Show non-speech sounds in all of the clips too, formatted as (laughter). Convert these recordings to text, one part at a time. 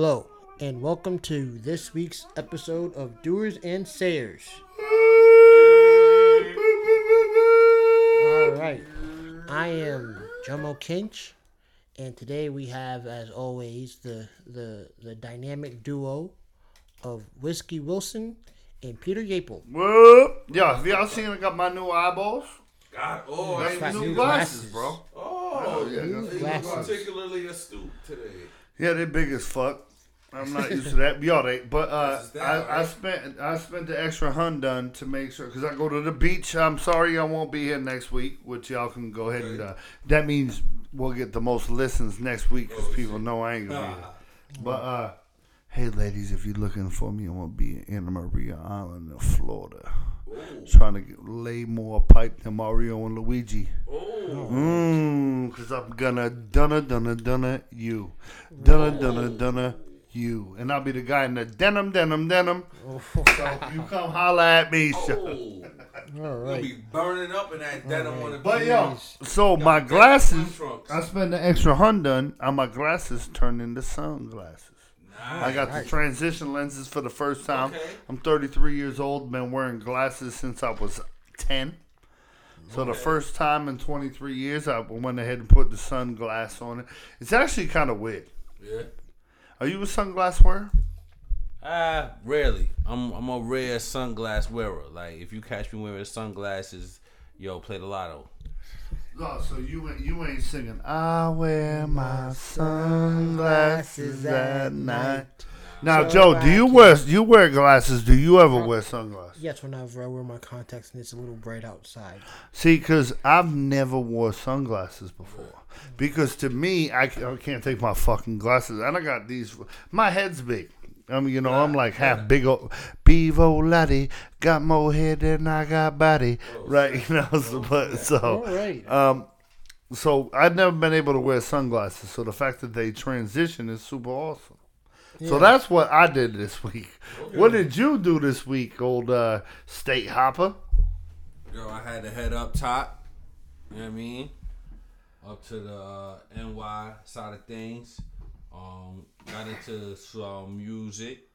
Hello, and welcome to this week's episode of Doers and Sayers. All right, I am Jomo Kinch, and today we have, as always, the the the dynamic duo of Whiskey Wilson and Peter Yapel. What? Yeah, have y'all seen I got my new eyeballs? God, oh, Nice I got new new glasses, glasses. bro. Oh, yeah, New glasses. particularly astute today. Yeah, they're big as fuck. I'm not used to that. Y'all but uh, that, I, I spent I spent the extra hun done to make sure because I go to the beach. I'm sorry I won't be here next week, which y'all can go ahead and. Uh, that means we'll get the most listens next week because Oh, people shit. know I ain't gonna be here. (laughs) But uh, hey, ladies, if you're looking for me, I'm gonna be in Anna Maria Island, in Florida, ooh, trying to get, lay more pipe than Mario and Luigi. Mmm, cause I'm gonna dunna dunna dunna you, dunna dunna dunna you, and I'll be the guy in the denim denim denim. So you come holla at me. so- Oh, (laughs) All you'll be burning up in that denim on the But yo, Nice. so my glasses, I spent the extra hun done, and my glasses turned into sunglasses. I Nice. got the transition lenses for the first time. Okay. I'm 33 years old, been wearing glasses since I was 10. So the first time in 23 years, I went ahead and put the sunglass on it. It's actually kind of weird. Yeah. Are you a sunglass wearer? Uh, rarely. I'm I'm a rare sunglass wearer. Like if you catch me wearing sunglasses, yo, play the lotto. No, so you ain't you ain't singing. I wear my sunglasses at night. Now, So Joe, do I you can- wear you wear glasses? Do you ever wear sunglasses? yes, whenever I wear my contacts and it's a little bright outside. See, because I've never wore sunglasses before. Because to me, I can't take my fucking glasses, and I got these. My head's big. I mean, you know, I'm like half big old Bevo Laddie, got more head than I got body, right? (laughs) You know, so, but All so right. um, so I've never been able to wear sunglasses. So the fact that they transition is super awesome. So Yeah. that's what I did this (laughs) week. What did you do this week, old uh, state hopper? Yo, I had to head up top. You know what I mean? Up to the uh, NY side of things. Um, got into some music.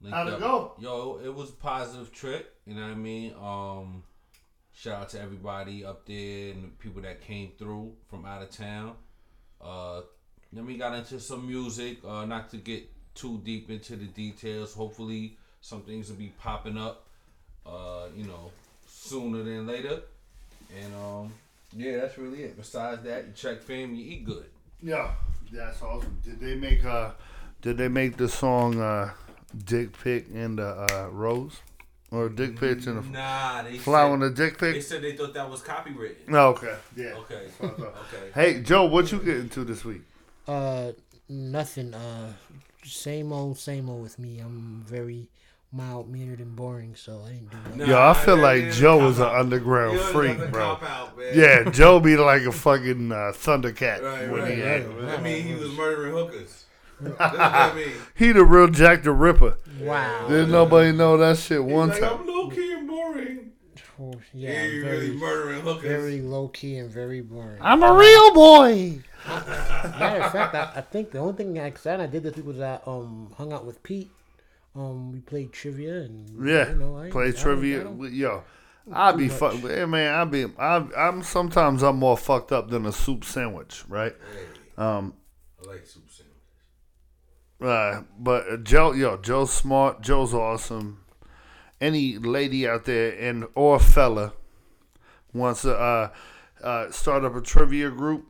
Linked How'd it up- go? Yo, it was a positive trip. You know what I mean? Um, shout out to everybody up there and the people that came through from out of town. Uh, then we got into some music. Uh, not to get too deep into the details. Hopefully, some things will be popping up. Uh, you know, sooner than later. And um, yeah, that's really it. Besides that, you check fam, you eat good. Yeah, that's awesome. Did they make uh did they make the song uh Dick Pic and the uh Rose? Or Dick Pics and the Nah, they flower and said, the Dick they said they thought that was copywritten. No, okay. Yeah. Okay. Okay. (laughs) Okay. Hey Joe, what you get into this week? Uh, nothing. Uh, same old, same old with me. I'm very mild mannered and boring, so I didn't do nothing. Nah, Yo, I feel that like is Joe cop is an underground Yo, freak, bro. out. Yeah, (laughs) Joe be like a fucking uh, Thundercat Right, when right, he right. had. I mean, he was murdering hookers. (laughs) That's what I mean. (laughs) He the real Jack the Ripper. Wow. Didn't nobody know that shit one He's like, time. I'm low key and boring. Oh, Yeah, yeah, he very, really murdering hookers. very low key and very boring. I'm a real boy. Matter of fact, I, I think the only thing I excited I did this week was I um hung out with Pete. Um, we played trivia and Yeah, you know, I, play I don't- I trivia. with- Yo, I be much. fuck. Hey man, I be. I, I'm sometimes I'm more fucked up than a soup sandwich, right? Hey, Um, I like soup sandwiches. uh, but uh, Joe, yo, Joe's smart. Joe's awesome. Any lady out there and or fella wants to uh, uh, start up a trivia group,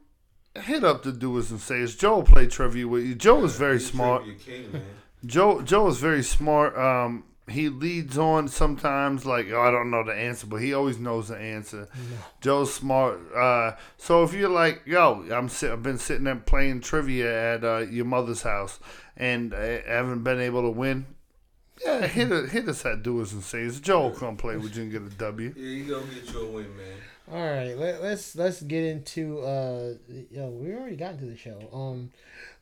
hit up the doers and sayers. Joe will play trivia with you. Joe is very smart. king, man. Joe Joe is very smart. Um, he leads on sometimes like oh, I don't know the answer, but he always knows the answer. Joe's smart. Uh, so if you're like yo, I'm sit, I've been sitting there playing trivia at uh, your mother's house and I haven't been able to win. Yeah, hit it, hit us at doers and sayers. Joe will come play with you and get a W. Yeah, he gonna get your win, man. All right, let, let's let's get into uh, yo, we already got into the show. Um,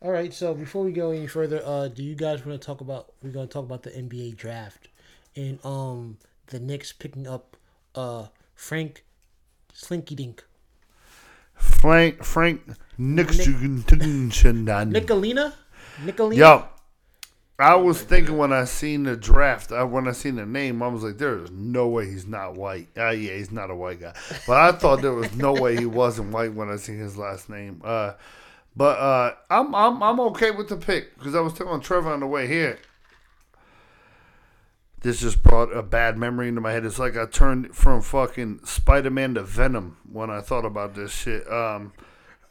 all right, so before we go any further, uh, do you guys want to talk about? We're gonna talk about the NBA draft and um the Knicks picking up uh Frank Slinky Dink Frank Frank Nicolina. Nicolina, Nicolina. Yo, I was thinking when I seen the draft, I, when I seen the name, I was like, "There is no way he's not white." Uh, yeah, he's not a white guy, but I thought there was no way he wasn't white when I seen his last name. Uh, but uh, I'm I'm I'm okay with the pick because I was telling Trevor on the way here. This just brought a bad memory into my head. It's like I turned from fucking Spider Man to Venom when I thought about this shit. Um, (laughs)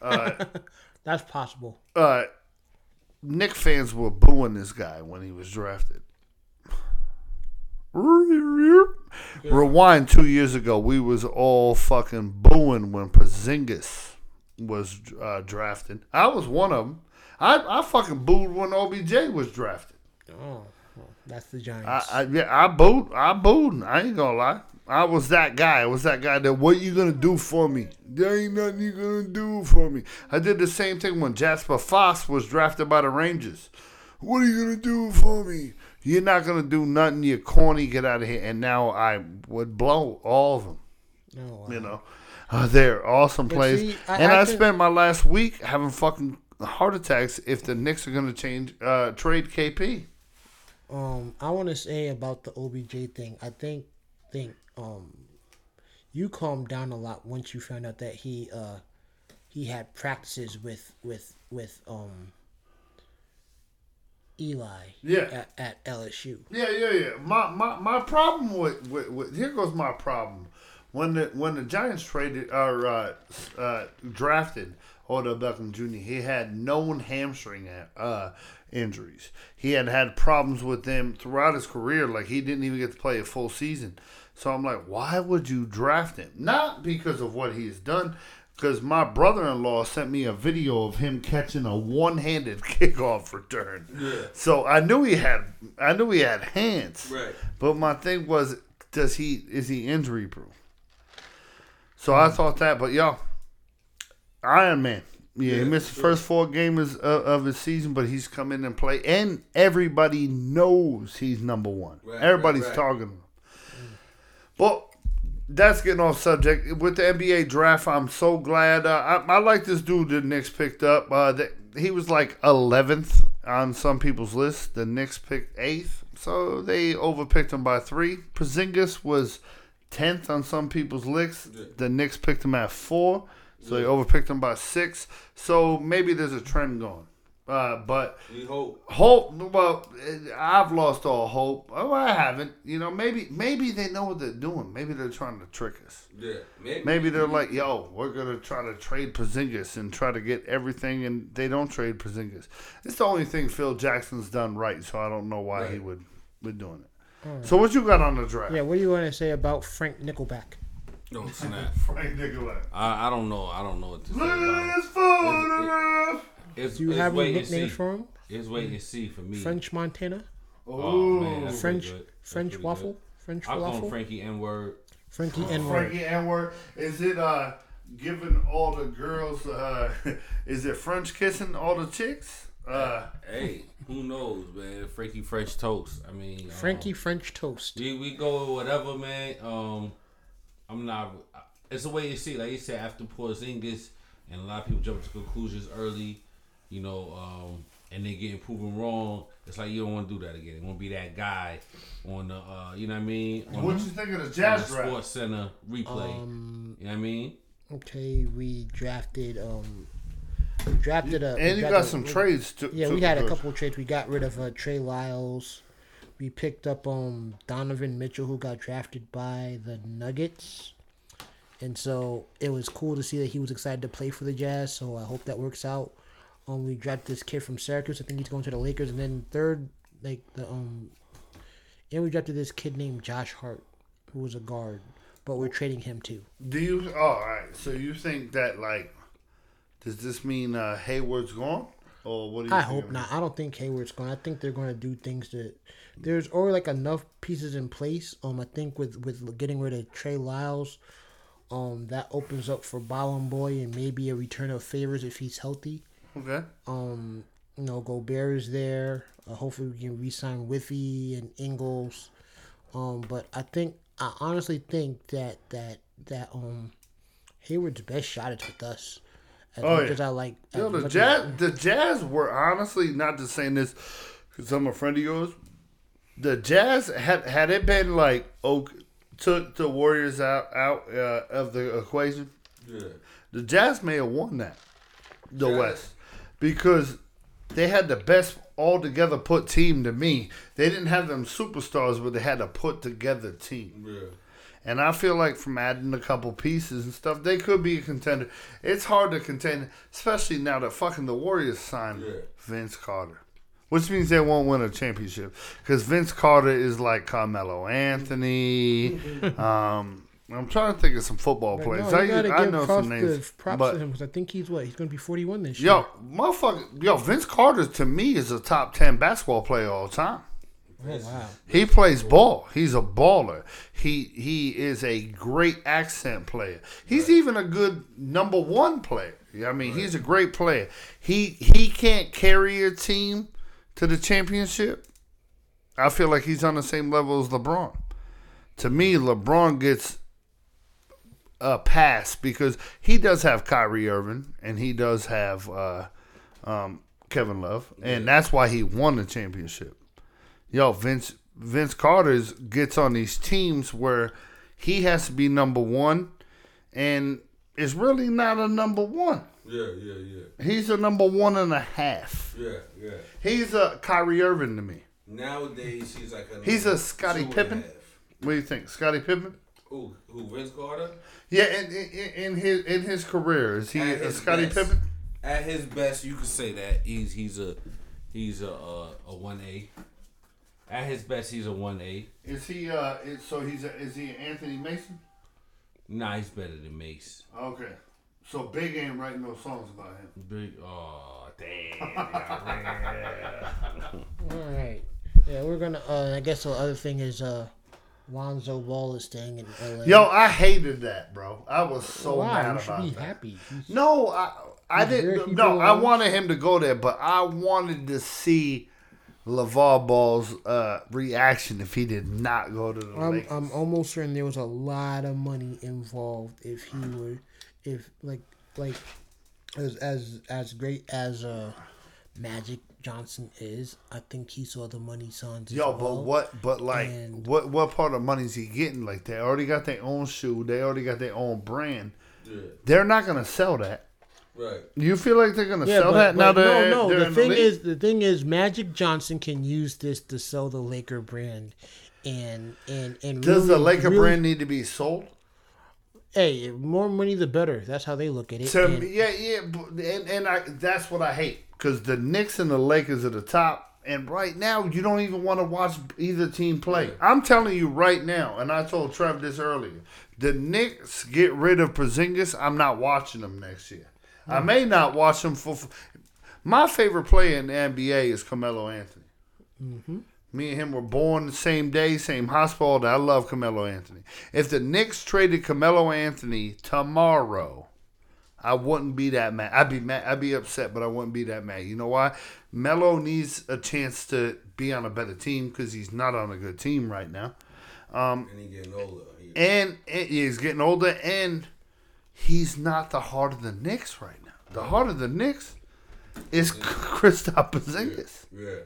That's possible. uh, Nick fans were booing this guy when he was drafted. Rewind two years ago, we was all fucking booing when Porzingis was uh, drafted. I was one of them. I, I fucking booed when OBJ was drafted. Oh, that's the Giants. I, I yeah, I booed. I booed. I ain't gonna lie. I was that guy. I was that guy that what you gonna do for me? There ain't nothing you gonna do for me. I did the same thing when Jesper Fast was drafted by the Rangers. What are you gonna do for me? You're not gonna do nothing. You're corny. Get out of here. And now I would blow all of them. no, You know, uh, they're awesome But plays. see, I- and I I, spent my last week having fucking heart attacks if the Knicks are gonna change uh, trade KP. Um, I want to say about the OBJ thing. I think think um, you calmed down a lot once you found out that he uh he had practices with with with um Eli. Yeah. At, at LSU. Yeah, yeah, yeah. My my, my problem with, with, with here goes my problem. When the when the Giants traded or uh, uh, drafted Odell Beckham Jr., he had known hamstring uh, injuries. He had had problems with them throughout his career. Like he didn't even get to play a full season. So I'm like, why would you draft him? Not because of what he's done. Because my brother-in-law sent me a video of him catching a one-handed (laughs) kickoff return. Yeah. So I knew he had, I knew he had hands. Right. But my thing was, does he is he injury proof? So I thought that, but y'all, Iron Man. Yeah, he Yeah, missed the first four games of, of his season, but he's come in and play, and everybody knows he's number one. Right, Everybody's right, right. talking. to him. But that's getting off subject. With the NBA draft, I'm so glad. Uh, I, I like this dude the Knicks picked up. Uh, that he was like 11th on some people's list. The Knicks picked eighth, so they overpicked him by three. Porzingis was 10th on some people's list. The Knicks picked him at four, so they overpicked him by six. So maybe there's a trend going. Uh, but We hope. Hope. Well, I've lost all hope. Oh, I haven't. You know, maybe maybe they know what they're doing. Maybe they're trying to trick us. Yeah. Maybe. Maybe they're like, "Yo, we're gonna try to trade Porzingis and try to get everything," and they don't trade Porzingis. It's the only thing Phil Jackson's done right, so I don't know why he would be doing it. So what you got on the draft? Yeah, what do you want to say about Frank Nickelback? Don't snap. Frank Nicolai. I, I don't know. I don't know what to say Look at this photograph. It's, Do you it's have wait any and see. nicknames for him? It's wait and see for me. French Montana, Oh, man, that's French pretty good. French pretty waffle, good. French I call him Frankie N word. Frankie N word. Frankie N word. Is it uh giving all the girls uh (laughs) is it French kissing all the chicks? Uh Hey, who knows, man? Frankie French toast. I mean, um, Frankie French toast. We, we go with whatever, man. Um, I'm not. It's a way you see. Like you said, after Porzingis, and a lot of people jump to conclusions early, you know, um, and they getting proven wrong. It's like you don't want to do that again. You want to be that guy on the, uh, you know what I mean? On what the, you think of the on the jazz draft? Sports Center replay. Um, you know what I mean? okay, we drafted um, we drafted a. And you got drafted- some we- trades too. Yeah, too, we had a couple of trades. We got rid of uh, Trey Lyles. We picked up um Donovan Mitchell, who got drafted by the Nuggets, and so it was cool to see that he was excited to play for the Jazz. So I hope that works out. Um, we drafted this kid from Syracuse. I think he's going to the Lakers, and then third, like the um, and we drafted this kid named Josh Hart, who was a guard, but we're trading him too. Do you? Oh, all right. So you think that like, does this mean uh, Hayward's gone, or what do you? I hope not. I don't think Hayward's gone. I think they're going to do things that there's already like enough pieces in place. Um, I think with with getting rid of Trey Lyles, um, that opens up for Ballon Boy and maybe a return of favors if he's healthy. Okay. Um, you know, Gobert is there. Uh, hopefully, we can re-sign Whiffy and Ingles. Um, but I think I honestly think that that that um Hayward's best shot is with us. As Oh, much yeah. as I like, Yo, the jazz, the Jazz were honestly not just saying this because I'm a friend of yours. The Jazz had had it been like oh took the Warriors out out uh, of the equation, Yeah. the Jazz may have won that the Jazz. West because they had the best all together put team to me. They didn't have them superstars, but they had a put together team. Yeah. And I feel like from adding a couple pieces and stuff, they could be a contender. It's hard to contend, especially now that fucking the Warriors signed Yeah. Vince Carter. Which means they won't win a championship. Because Vince Carter is like Carmelo Anthony. um, I'm trying to think of some football players. no, I, I give know some names. props but to him because I think he's what he's going to be 41 this year. Yo, motherfucker, yo, Vince Carter to me is a top ten basketball player all time. oh wow. He plays ball. He's a baller. He he is a great accent player. He's even a good number one player. I mean, he's a great player. He he can't carry a team to the championship. I feel like he's on the same level as LeBron. To me, LeBron gets a pass because he does have Kyrie Irving and he does have uh, um, Kevin Love, and that's why he won the championship. Yo, Vince Vince Carter's gets on these teams where he has to be number one, and it's really not a number one. Yeah, yeah, yeah. He's a number one and a half. Yeah, yeah. He's a Kyrie Irving to me. Nowadays, he's like a. He's a and Pippen? What do you think, Scottie Pippen? Who? Who? Vince Carter? Yeah, in, in, in his in his career, is he At a his Scottie. Pippen? At his best, you could say that he's he's a he's a a, a one A. At his best, he's a one A. Is he? Uh, is, so he's a, is he Anthony Mason? Nah, he's better than Mace. Okay, so Big ain't writing no songs about him. Big. Oh damn. (laughs) All right. Yeah, we're gonna. Uh, I guess the other thing is uh, Lonzo Ball is staying in LA. Yo, I hated that, bro. I was so wow, mad you should about be that. happy. He's- No, I I didn't. he's No, doing I wanted him to go there, but I wanted to see LeVar Ball's uh, reaction if he did not go to the I'm, Lakers. I'm almost certain there was a lot of money involved if he were, if like like as as as great as uh Magic Johnson is, I think he saw the money signs. as Yo, but what? But like, and- what? What part of money is he getting? Like, they already got their own shoe. They already got their own brand. Yeah. They're not gonna sell that. Right. You feel like they're gonna Yeah, sell but, that now? but They're, no, no. they're The thing league? is, the thing is, Magic Johnson can use this to sell the Laker brand, and and and does the Laker really- brand need to be sold? Hey, more money the better. That's how they look at it. To and- me, yeah, yeah, and and I, that's what I hate because the Knicks and the Lakers are the top, and right now you don't even want to watch either team play. I'm telling you right now, and I told Trev this earlier. The Knicks get rid of Porzingis, I'm not watching them next year. I mm. may not watch them for. for my favorite player in the NBA is Carmelo Anthony. Mm-hmm. Me and him were born the same day, same hospital. I love Carmelo Anthony. If the Knicks traded Carmelo Anthony tomorrow, I wouldn't be that mad. I'd be mad. I'd be upset, but I wouldn't be that mad. You know why? Melo needs a chance to be on a better team because he's not on a good team right now. Um, and he getting older. He, And, and he's getting older, and he's not the heart of the Knicks right now. The heart of the Knicks is Kristaps (laughs) Porzingis. yeah.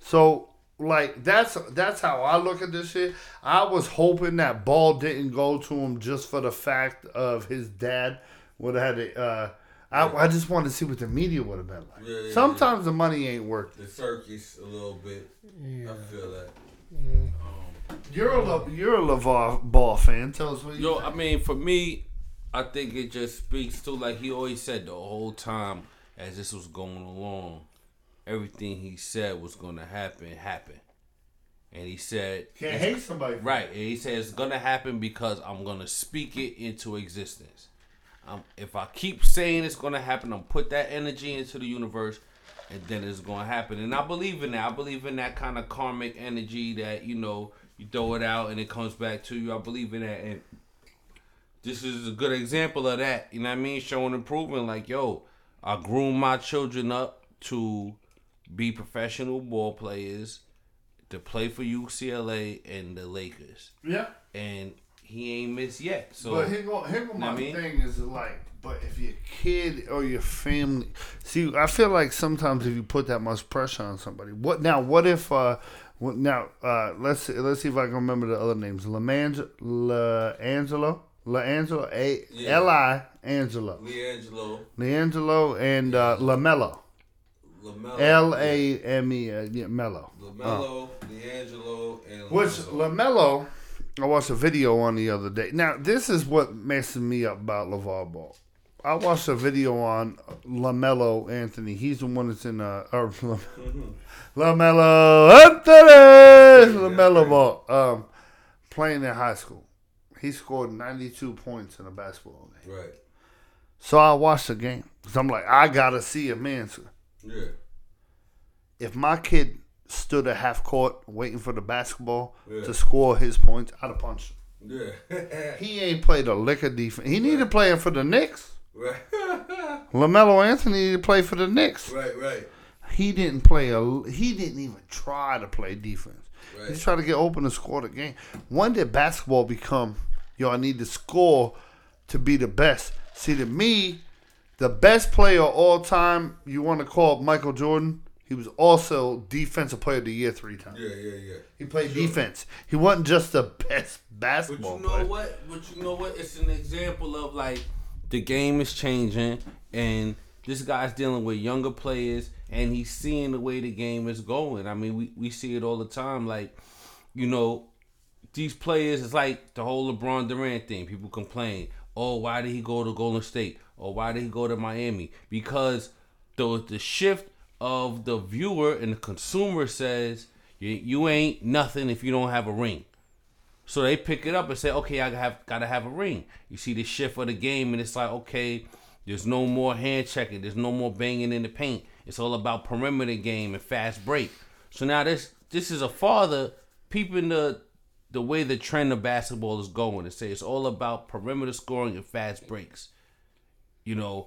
So like that's that's how I look at this shit. I was hoping that ball didn't go to him just for the fact of his dad would have had it. Uh, I, I just wanted to see what the media would have been like. Yeah, yeah, Sometimes the money ain't worth it. The circus a little bit. I feel that. You're a Le, you're a LeVar Ball fan. Tell us what you. Yo, think. I mean, for me, I think it just speaks to like he always said the whole time as this was going along, everything he said was gonna happen happened, and he said can't hate somebody. right. And he said it's gonna happen because I'm gonna speak it into existence. Um, if I keep saying it's gonna happen, I'm put that energy into the universe, and then it's gonna happen. And I believe in that. I believe in that kind of karmic energy that you know you throw it out and it comes back to you. I believe in that, and this is a good example of that. You know what I mean? Showing improvement. Like yo, I groom my children up to be professional ball players, to play for UCLA and the Lakers Yeah. and he ain't missed yet. So But here go, here go my I mean? thing is like, but if your kid or your family, see, I feel like sometimes if you put that much pressure on somebody, what now? What if? uh what, now uh let's see, let's see if I can remember the other names. Lamang- La Angelo, La Angelo, A Yeah. L I Angelo, LiAngelo, LiAngelo, and uh, Lamelo, Lamelo, L A M E, uh, Mello. Lamelo, LiAngelo, and Which. Lamelo, I watched a video on the other day. Now this is what messes me up about LeVar Ball. I watched a video on Lamelo Anthony. He's the one that's in uh, or (laughs) Lamelo Anthony, Lamelo Ball, um, playing in high school. He scored 92 points in a basketball game. Right. So I watched the game because I'm like, I gotta see a man. Yeah. If my kid stood at half court waiting for the basketball Yeah. to score his points, I'd have punched him. Yeah. He ain't played a lick of defense. He needed to play for the Knicks. right. (laughs) Lamelo Anthony needed to play for the Knicks. right. Right. He didn't play a. He didn't even try to play defense. He Right. just tried to get open and score the game. When did basketball become? Yo, I need to score to be the best. See, to me, the best player of all time, you want to call Michael Jordan. He was also defensive player of the year three times. Yeah. Yeah. Yeah. He played defense. He wasn't just the best basketball. But you know player. what? But you know what? It's an example of like the game is changing, and this guy's dealing with younger players, and he's seeing the way the game is going. I mean, we, we see it all the time. Like, you know, these players, it's like the whole LeBron Durant thing. People complain, oh, why did he go to Golden State? Or why did he go to Miami? Because the the shift of the viewer and the consumer says you, you ain't nothing if you don't have a ring. So they pick it up and say, okay, I have gotta have a ring. You see the shift of the game, and it's like, okay, there's no more hand checking, there's no more banging in the paint. It's all about perimeter game and fast break. So now this this is a father peeping the the way the trend of basketball is going and say it's all about perimeter scoring and fast breaks. You know,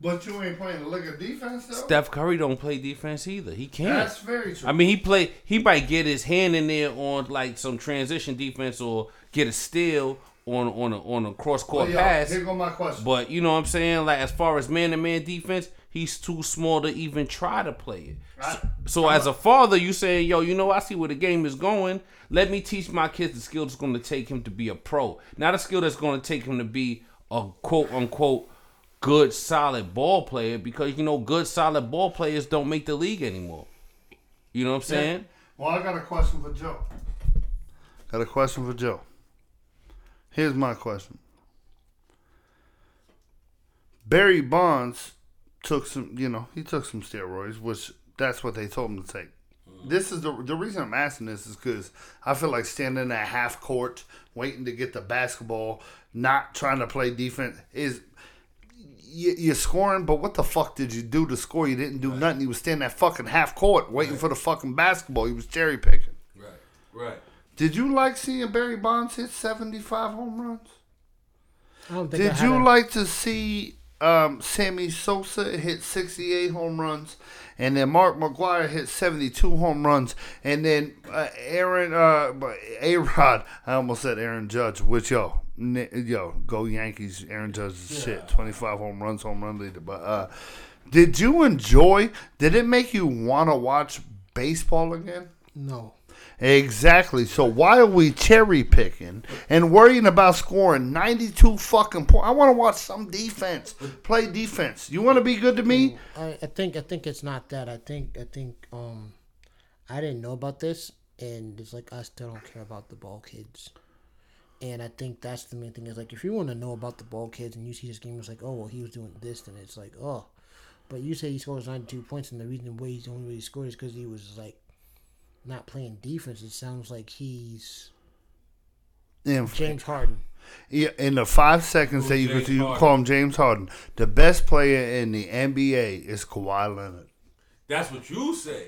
But you ain't playing a lick of defense though. Steph Curry don't play defense either. He can't. That's very true. I mean, he play. He might get his hand in there on like some transition defense or get a steal on on a on a cross court yo, pass. Here go my question. But you know what I'm saying? Like as far as man to man defense, he's too small to even try to play it. I- So as a father, you saying, yo, you know, I see where the game is going. Let me teach my kids the skill that's going to take him to be a pro, not a skill that's going to take him to be a quote unquote good solid ball player. Because you know, good solid ball players don't make the league anymore. You know what I'm saying? Well, I got a question for Joe. Got a question for Joe. Here's my question. Barry Bonds took some, you know, he took some steroids, which that's what they told him to take. This is the the reason I'm asking this is because I feel like standing at half court, waiting to get the basketball, not trying to play defense is you're scoring, but what the fuck did you do to score? You didn't do nothing. You was standing at fucking half court waiting for the fucking basketball. You was cherry picking. Right. Right. Did you like seeing Barry Bonds hit 75 home runs? I don't think Did had you a- like to see um, Sammy Sosa hit 68 home runs? And then Mark McGwire hit 72 home runs. And then uh, Aaron, uh, A Rod, I almost said Aaron Judge, which, yo, ni- yo, go Yankees. Aaron Judge is shit. 25 home runs, home run leader. But uh, did you enjoy, did it make you want to watch baseball again? No. Exactly. So why are we cherry picking and worrying about scoring 92 fucking points? I want to watch some defense. Play defense. You want to be good to me? I, I think I think it's not that. I think I think um I didn't know about this and it's like I still don't care about the ball kids. And I think that's the main thing is like if you want to know about the ball kids and you see this game it's like, oh well he was doing this and it's like, oh but you say he scores ninety two points and the reason why he's the only way he scored is because he was like not playing defense. It sounds like he's In, James Harden. yeah, in the five seconds that you James could you call him James Harden, the best player in the NBA is Kawhi Leonard. That's what you say,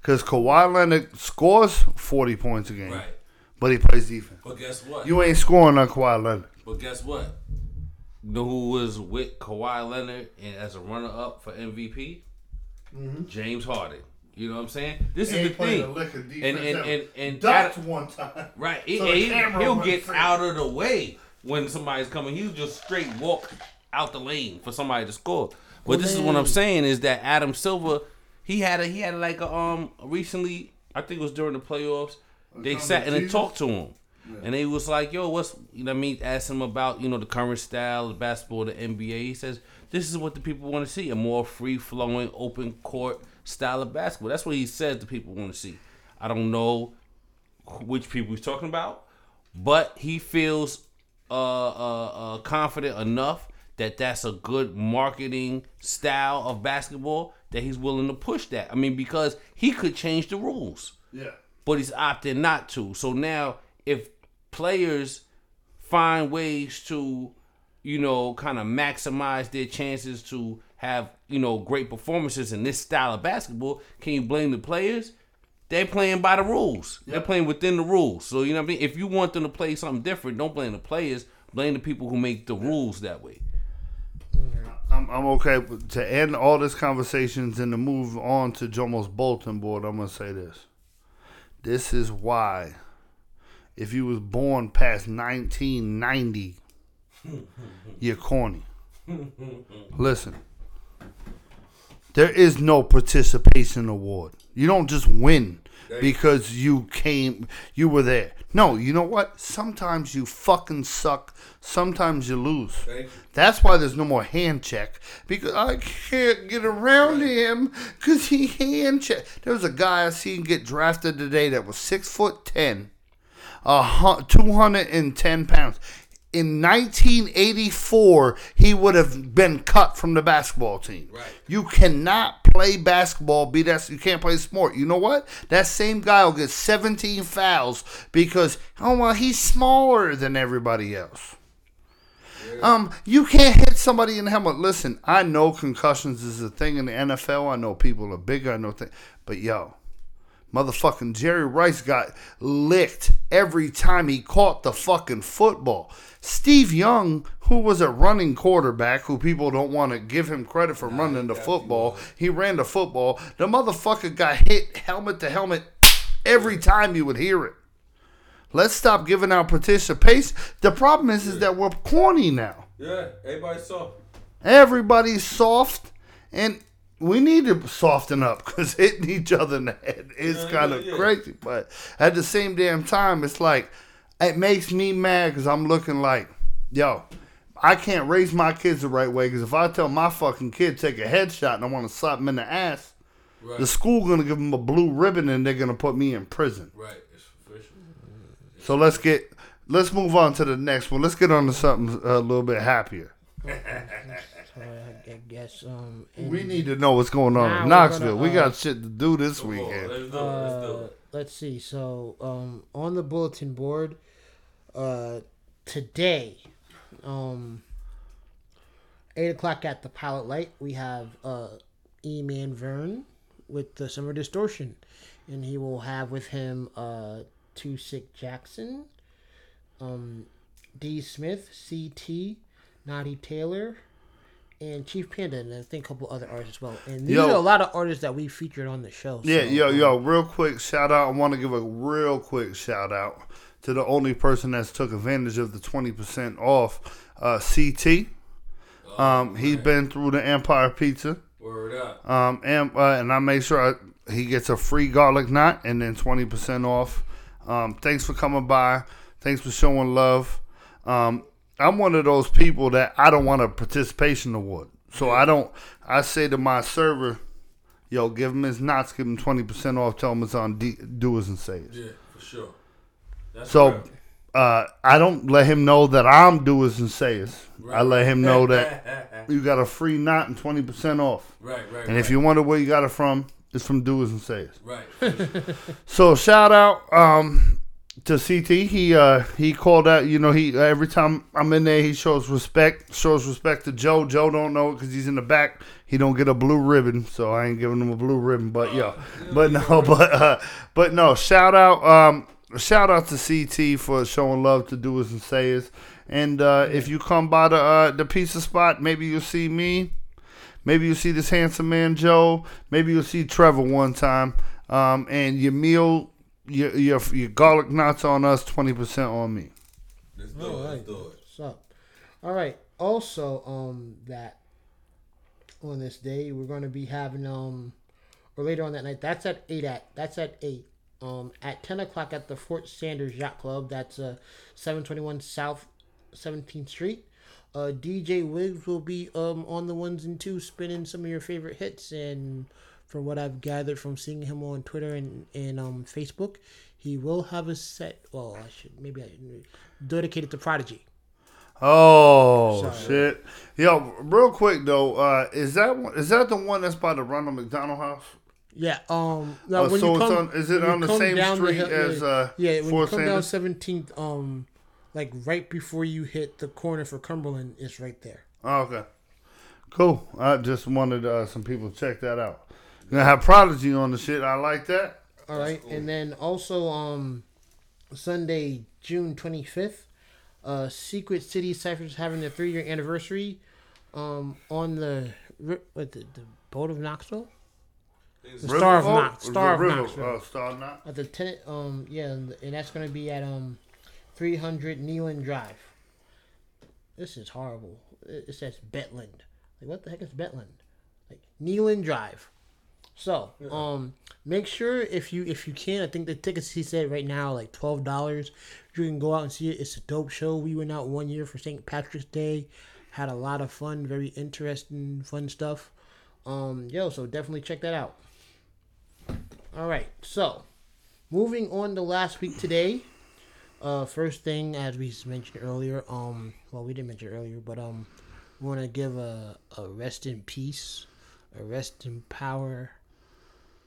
Because Kawhi Leonard scores 40 points a game, right? But he plays defense. But guess what? You ain't scoring on Kawhi Leonard. But guess what? You know who was with Kawhi Leonard and as a runner up for MVP? Mm-hmm. James Harden. You know what I'm saying? This He is the ain't played a thing. lick of defense And and and and ducked Adam- one time. right, (laughs) So he, will get free. out of the way when somebody's coming. He'll just straight walk out the lane for somebody to score. But this is what I'm saying is that Adam Silver, he had a he had like a um recently I think it was during the playoffs. They sat and they talked to him. And they was like, yo, what's you know what I mean? Asked him about, you know, the current style of basketball, the NBA. He says, This is what the people want to see, a more free flowing, open court style of basketball. That's what he says the people want to see. I don't know which people he's talking about, but he feels uh, uh, uh, confident enough that that's a good marketing style of basketball that he's willing to push that. I mean, because he could change the rules Yeah. But he's opting not to. So now, if players find ways to, you know, kind of maximize their chances to have, you know, great performances in this style of basketball, can you blame the players? They're playing by the rules. They're playing within the rules. So you know what I mean. If you want them to play something different, don't blame the players. Blame the people who make the rules that way. I'm, I'm okay to end all this conversations and to move on to Jomo's bulletin board. I'm gonna say this. This is why, if you was born past 1990, you're corny. Listen, there is no participation award. You don't just win because you came, you were there. No, you know what? Sometimes you fucking suck. Sometimes you lose. You. That's why there's no more hand check because I can't get around him because he hand check. There was a guy I seen get drafted today that was six foot ten, a two hundred and ten pounds. In 1984, he would have been cut from the basketball team. Right. You cannot play basketball. Be that you can't play sport. You know what? That same guy will get 17 fouls because oh well, he's smaller than everybody else. Um, you can't hit somebody in the helmet. Listen, I know concussions is a thing in the NFL. I know people are bigger. I know things, but yo, motherfucking Jerry Rice got licked every time he caught the fucking football. Steve Young, who was a running quarterback, who people don't want to give him credit for running the football, he ran the football. The motherfucker got hit helmet to helmet every time you would hear it. Let's stop giving out participation. The problem is, is that we're corny now. Yeah, everybody soft. Everybody's soft, and we need to soften up because hitting each other in the head is Yeah, kind yeah, of yeah. crazy. But at the same damn time, it's like it makes me mad because I'm looking like, yo, I can't raise my kids the right way because if I tell my fucking kid take a headshot and I want to slap him in the ass, Right. the school gonna give him a blue ribbon and they're gonna put me in prison. Right. It's official. So let's get let's move on to the next one. Let's get on to something a little bit happier. I, I guess um, We need to know what's going on in Knoxville. gonna, we uh, got shit to do this Come on, weekend. let's do it. Let's do uh, it. Let's see. So um, on the bulletin board, uh, today, um, eight o'clock at the Pilot Light, we have uh, E Man Vern with the Summer Distortion, and he will have with him uh, Two Sick Jackson, um, D Smith, CT, Naughty Taylor. And Chief Panda, and I think a couple other artists as well. And these Yo. are a lot of artists that we featured on the show. Yeah, yo, um, yo, real quick shout out. I want to give a real quick shout out to the only person that's took advantage of the 20% off, uh, CT. Um, he's been through the Empire Pizza. Word up. Um, and, uh, and I make sure I, he gets a free garlic knot and then 20% off. Um, thanks for coming by. Thanks for showing love. Um, I'm one of those people that I don't want a participation award. So I don't, I say to my server, yo, give him his knots, give him 20% off, tell him it's on D- doers and sayers. Yeah, for sure. That's So uh, I don't let him know that I'm doers and sayers. I let him know that (laughs) you got a free knot and 20% off. Right, right. And if you wonder where you got it from, it's from doers and sayers. right, (laughs) So shout out um, to CT. He uh, he called out. You know, he every time I'm in there, he shows respect. Shows respect to Joe. Joe don't know it because he's in the back. He don't get a blue ribbon, so I ain't giving him a blue ribbon. But yo, but no, (laughs) but uh, but no. Shout out, um, shout out to CT for showing love to doers and sayers. And uh, if you come by the uh, the pizza spot, maybe you'll see me. Maybe you'll see this handsome man Joe. Maybe you'll see Trevor one time. Um, and your meal, your your, your garlic knots on us, twenty percent on me. Let's do it. right. Let's do it. What's up? All right. Also, um, that on this day we're going to be having um, or later on that night. That's at eight. At that's at eight. Um, at ten o'clock at the Fort Sanders Yacht Club. That's uh, seven twenty one South Seventeenth Street. Uh, DJ Wiggs will be um on the ones and twos spinning some of your favorite hits and from what I've gathered from seeing him on Twitter and, and um Facebook, he will have a set well I should maybe I should dedicated to Prodigy. Oh Sorry. shit! Yo, real quick though, uh, is that one, is that the one that's by the Ronald McDonald House? Yeah. Um. Now, Oh, when so you it's come, on- is it on the same street hill- as, uh, yeah? When Fort you come down Seventeenth, um, like right before you hit the corner for Cumberland, it's right there. Oh, okay, cool. I just wanted uh, some people to check that out. You're gonna have Prodigy on the shit. I like that. All right, and then also um, Sunday, June twenty fifth, uh, Secret City Ciphers having their three year anniversary, um, on the ri- what the, the boat of Knoxville. The Star of Riverboat? Knox, Or Star of River- Knoxville. Oh, Star of Knox. At the tenant, um, yeah, and, and that's gonna be at um, three hundred Neyland Drive. This is horrible. It, it says Betland. Like, what the heck is Betland? Like Neyland Drive. So, um, make sure if you if you can, I think the tickets he said right now like twelve dollars. You can go out and see it. It's a dope show. We went out one year for St. Patrick's Day, had a lot of fun, very interesting, fun stuff. Um, yo, so definitely check that out. All right, so moving on to last week today. Uh, first thing, as we mentioned earlier, um, well, we didn't mention earlier, but um, we want to give a, a rest in peace, a rest in power.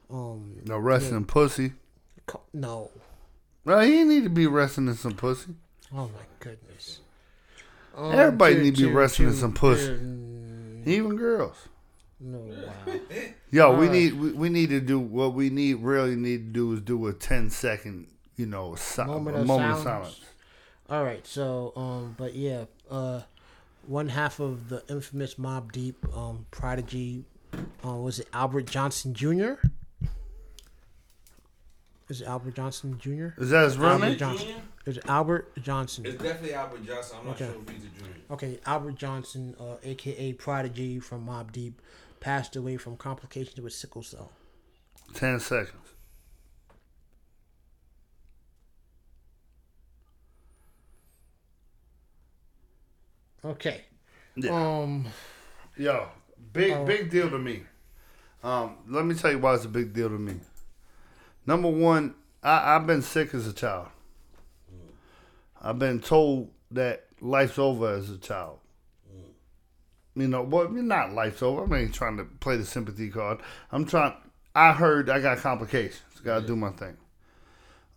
Um, No resting pussy. co- no, Well, he need to be resting in some pussy. oh my goodness. Um, Everybody to- need to be resting in some pussy. Even girls. no, wow. Yo, we need we, we need to do what we need really need to do is do a 10 second, you know, si- Moment a of moment of silence. silence. All right, so um, but yeah, uh, one half of the infamous Mobb Deep um prodigy, uh, was it Albert Johnson Jr. Is it Albert Johnson Jr.? Is that his real Albert name? Johnson. Is it Albert Johnson? It's definitely Albert Johnson. I'm not Okay. sure if he's a junior. Okay, Albert Johnson, uh, aka Prodigy from Mobb Deep, passed away from complications with sickle cell. 10 seconds. Okay. Yeah. Um. Yo, big Oh. big deal to me. Um, let me tell you why it's a big deal to me. Number one, I, I've been sick as a child. I've been told that life's over as a child. You know, well, not life's over. I'm ain't trying to play the sympathy card. I'm trying. I heard I got complications. Got to do my thing.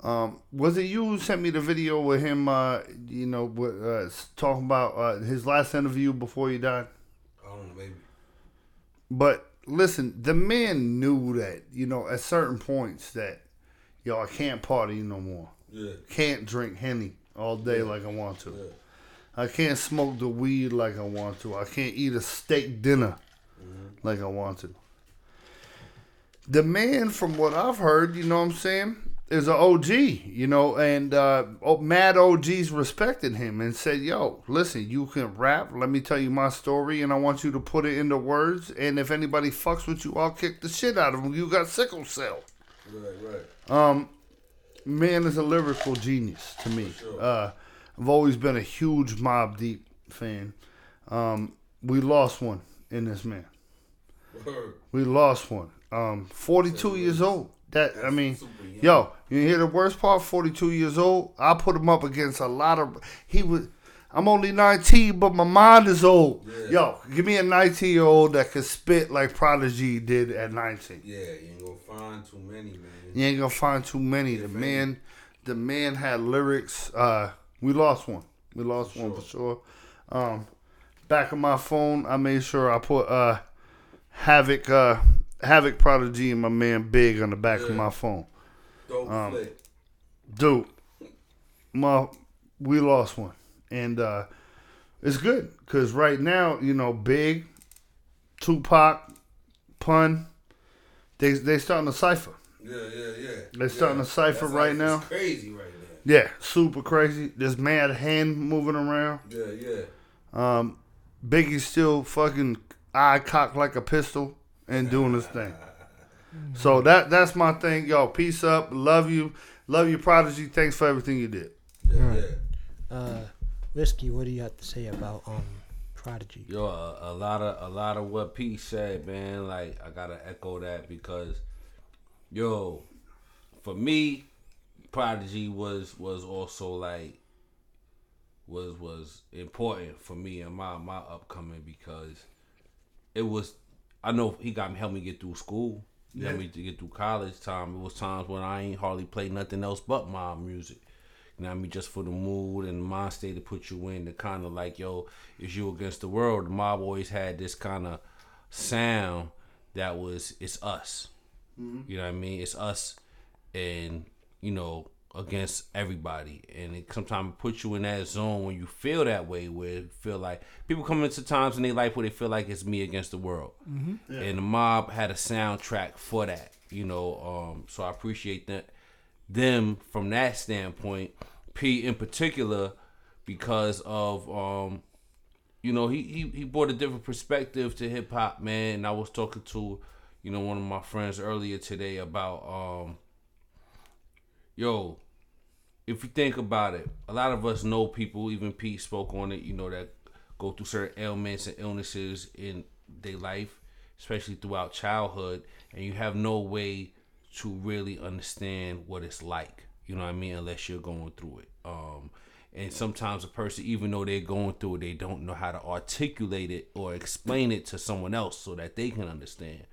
Um, was it you who sent me the video with him? Uh, you know, with, uh, talking about uh, his last interview before he died. I don't know, maybe. But listen, the man knew that, you know, at certain points that, yo, I can't party no more. Yeah. Can't drink Henny all day like I want to. Yeah. I can't smoke the weed like I want to. I can't eat a steak dinner mm-hmm. like I want to. The man, from what I've heard, you know what I'm saying, is an OG, you know, and uh, mad OGs respected him and said, yo, listen, you can rap. Let me tell you my story, and I want you to put it into words. And if anybody fucks with you, I'll kick the shit out of them. You got sickle cell. Right, right. Um, man is a lyrical genius to me. sure. Uh, I've always been a huge Mobb Deep fan. Um, we lost one in this man. Word. We lost one. Um, 42 years old. That I mean, yo, you hear the worst part? 42 years old. I put him up against a lot of. He was. I'm only 19, but my mind is old. Yeah. Yo, give me a 19 year old that could spit like Prodigy did at 19. Yeah, you ain't gonna find too many, man. You ain't gonna find too many. The man, the man had lyrics. Uh, we lost one. We lost one for sure. Um, back of my phone, I made sure I put uh, Havoc, uh, Havoc Prodigy, and my man Big on the back of my phone. Dope Um. Dude, my we lost one, and uh, it's good because right now, you know, Big, Tupac, Pun. They they starting to cipher. Yeah, yeah, yeah. They're starting yeah. a cipher That right cipher's now. Crazy right now. Yeah, super crazy. There's mad hand moving around. Yeah, yeah. Um, Biggie's still fucking eye cocked like a pistol and doing his thing. So that that's my thing, yo. Peace up, love you, love you, prodigy. Thanks for everything you did. Yeah, yeah. Uh, Whiskey, what do you have to say about um Prodigy? Yo, a, a lot of a lot of what Pete said, man. Like I gotta echo that because, yo, for me, Prodigy was was also like was was important for me and my my upcoming because it was I know he got me helped me get through school. He helped me to get through college time. It was times when I ain't hardly played nothing else but mob music. You know what I mean? Just for the mood and the mind state to put you in, to kind of like, yo, it's you against the world. The mob always had this kind of sound that was, it's us. Mm-hmm. You know what I mean? It's us and, you know, against everybody. And it sometimes puts you in that zone when you feel that way, where it feel like people come into times in their life where they feel like it's me against the world. And the mob had a soundtrack for that, you know. Um, so I appreciate that them from that standpoint. P in particular, because of um, you know, he, he he brought a different perspective to hip hop, man. And I was talking to, you know, one of my friends earlier today about um yo, if you think about it, a lot of us know people, even Pete spoke on it, you know, that go through certain ailments and illnesses in their life, especially throughout childhood, and you have no way to really understand what it's like. You know what I mean? Unless you're going through it. Um, and sometimes a person, even though they're going through it, they don't know how to articulate it or explain it to someone else so that they can understand.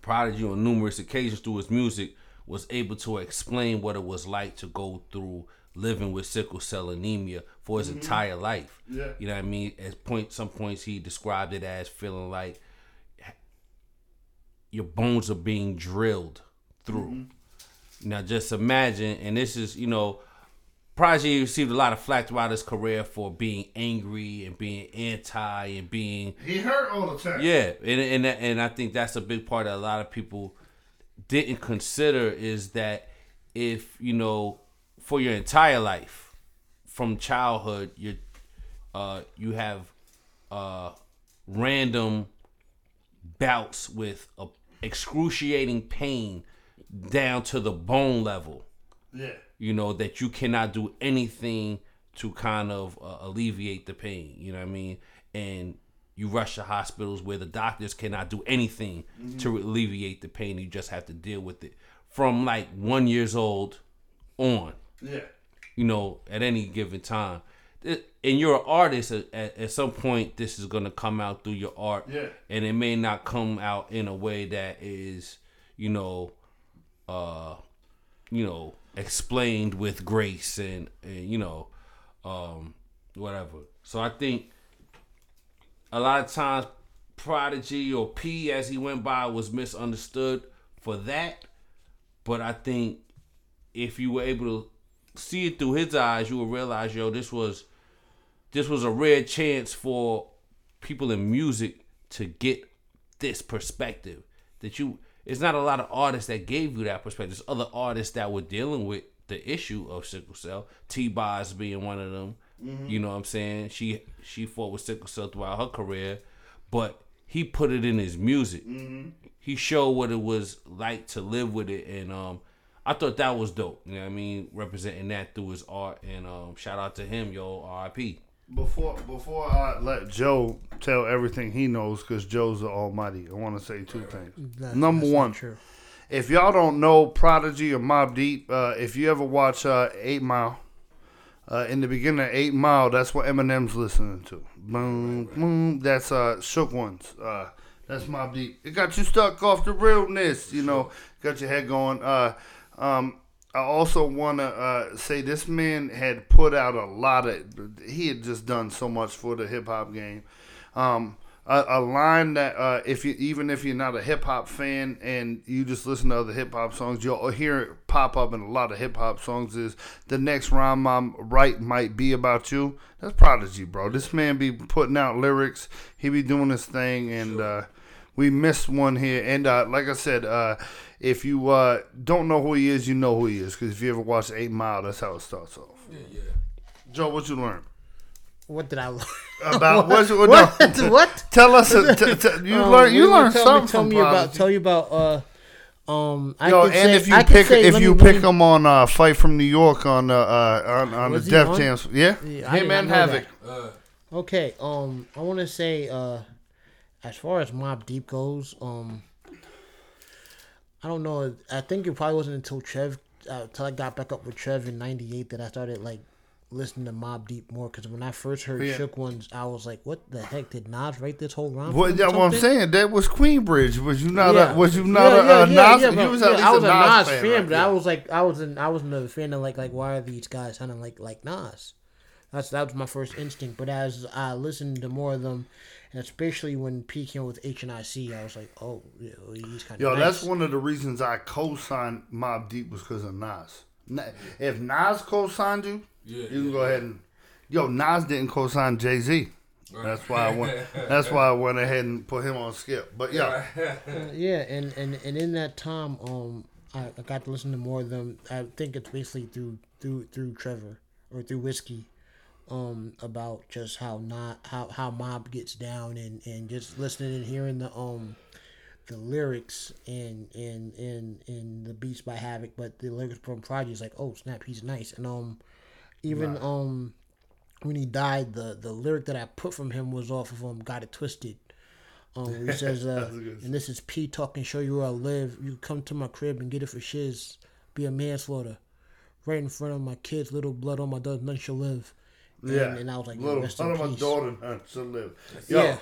Prodigy on numerous occasions through his music was able to explain what it was like to go through living with sickle cell anemia for his mm-hmm. entire life. Yeah. You know what I mean? At point some points he described it as feeling like your bones are being drilled through. Mm-hmm. Now just imagine, and this is, you know, Prodigy received a lot of flack throughout his career for being angry and being anti and being He hurt all the time. yeah, and and and I think that's a big part that a lot of people didn't consider is that if you know for your entire life from childhood you uh you have uh random bouts with a excruciating pain down to the bone level Yeah. you know that you cannot do anything to kind of uh, alleviate the pain you know what i mean and you rush to hospitals where the doctors cannot do anything to alleviate the pain you just have to deal with it from like one years old on Yeah. you know, at any given time. And you're an artist. At, at, at some point, this is gonna come out through your art, Yeah. and it may not come out in a way that is, you know, uh, you know, explained with grace and, and you know, um, whatever. So I think a lot of times Prodigy or P as he went by was misunderstood for that. But I think if you were able to see it through his eyes, you would realize, yo, this was this was a rare chance for people in music to get this perspective. That you it's not a lot of artists that gave you that perspective. There's other artists that were dealing with the issue of sickle cell. T Boz being one of them. You know what I'm saying? She she fought with sickle cell throughout her career, but he put it in his music. He showed what it was like to live with it, and um, I thought that was dope. You know what I mean? Representing that through his art, and um, shout out to him, yo, R.I.P. Before before I let Joe tell everything he knows, because Joe's the Almighty, I want to say two things. That- Number that's one, true. if y'all don't know Prodigy or Mobb Deep, uh, if you ever watch uh, Eight Mile, uh, in the beginning of Eight Mile, that's what Eminem's listening to. Boom, boom. That's uh, Shook Ones. Uh, that's Mobb Deep. It got you stuck off the realness, you know. Got your head going. Uh, um, I also want to uh, say this man had put out a lot of. He had just done so much for the hip hop game. Um, a, a line that uh, if you even if you're not a hip hop fan and you just listen to other hip hop songs, you'll hear it pop up in a lot of hip hop songs. Is the next rhyme I'm right might be about you? That's Prodigy, bro. This man be putting out lyrics. He be doing his thing, and uh, we missed one here. And uh, like I said, uh, if you uh, don't know who he is, you know who he is because if you ever watched Eight Mile, that's how it starts off. Yeah, yeah. Joe, what you learned What did I learn? about (laughs) what's what? what? (laughs) No, what? tell us. uh, t- t- (laughs) you Um, learned. You what- learned tell something Me, tell from me about. Tell you about. Uh, um. I Yo, and say- if you I could pick say- if let you me- pick let me- him on uh, Fight from New York on uh, uh on, on the Was he Def on? Yeah, Yeah, I him did and Havoc. Uh, Okay, um, I want to say, uh, as far as Mobb Deep goes, um, I don't know. I think it probably wasn't until Trev, uh, until I got back up with Trev in '98 that I started like listening to Mobb Deep more. Because when I first heard Yeah. Shook Ones, I was like, "What the heck did Nas write this whole rhyme?" What, yeah, what I'm saying, that was Queensbridge. Was you not? Yeah. A, was you not Yeah, a, yeah, Nas? yeah, you was at least I was a Nas, Nas fan, fan, right? but. I was like, I was in, I was another fan of like, like, why are these guys sounding like like Nas? That's that was my first instinct. But as I listened to more of them, and especially when P came with H.N.I.C., I was like, oh, yeah, oh, he's kind of Yo, nice. that's one of the reasons I co-signed Mobb Deep was because of Nas. Na- If Nas co-signed you, Yeah, you can yeah, go ahead and. Yo, Nas didn't co-sign Jay Z. That's why I went. That's why I went ahead and put him on skip. But yeah, Uh, yeah, and, and and in that time, um, I, I got to listen to more of them. I think it's basically through through through Trevor or through whiskey, um, about just how not how how Mobb gets down and and just listening and hearing the um the lyrics and and and and the beats by Havoc, but the lyrics from Prodigy is like, oh snap, he's nice, and um, even um. When he died, the, the lyric that I put from him was off of um, "Got It Twisted." Um, he (laughs) says, uh, and this is P talking, show you where I live. You come to my crib and get it for shiz. Be a manslaughter. Right in front of my kids, little blood on my daughter, none shall live. And, yeah. and I was like, little in of my daughter none should live. Yo, Yeah.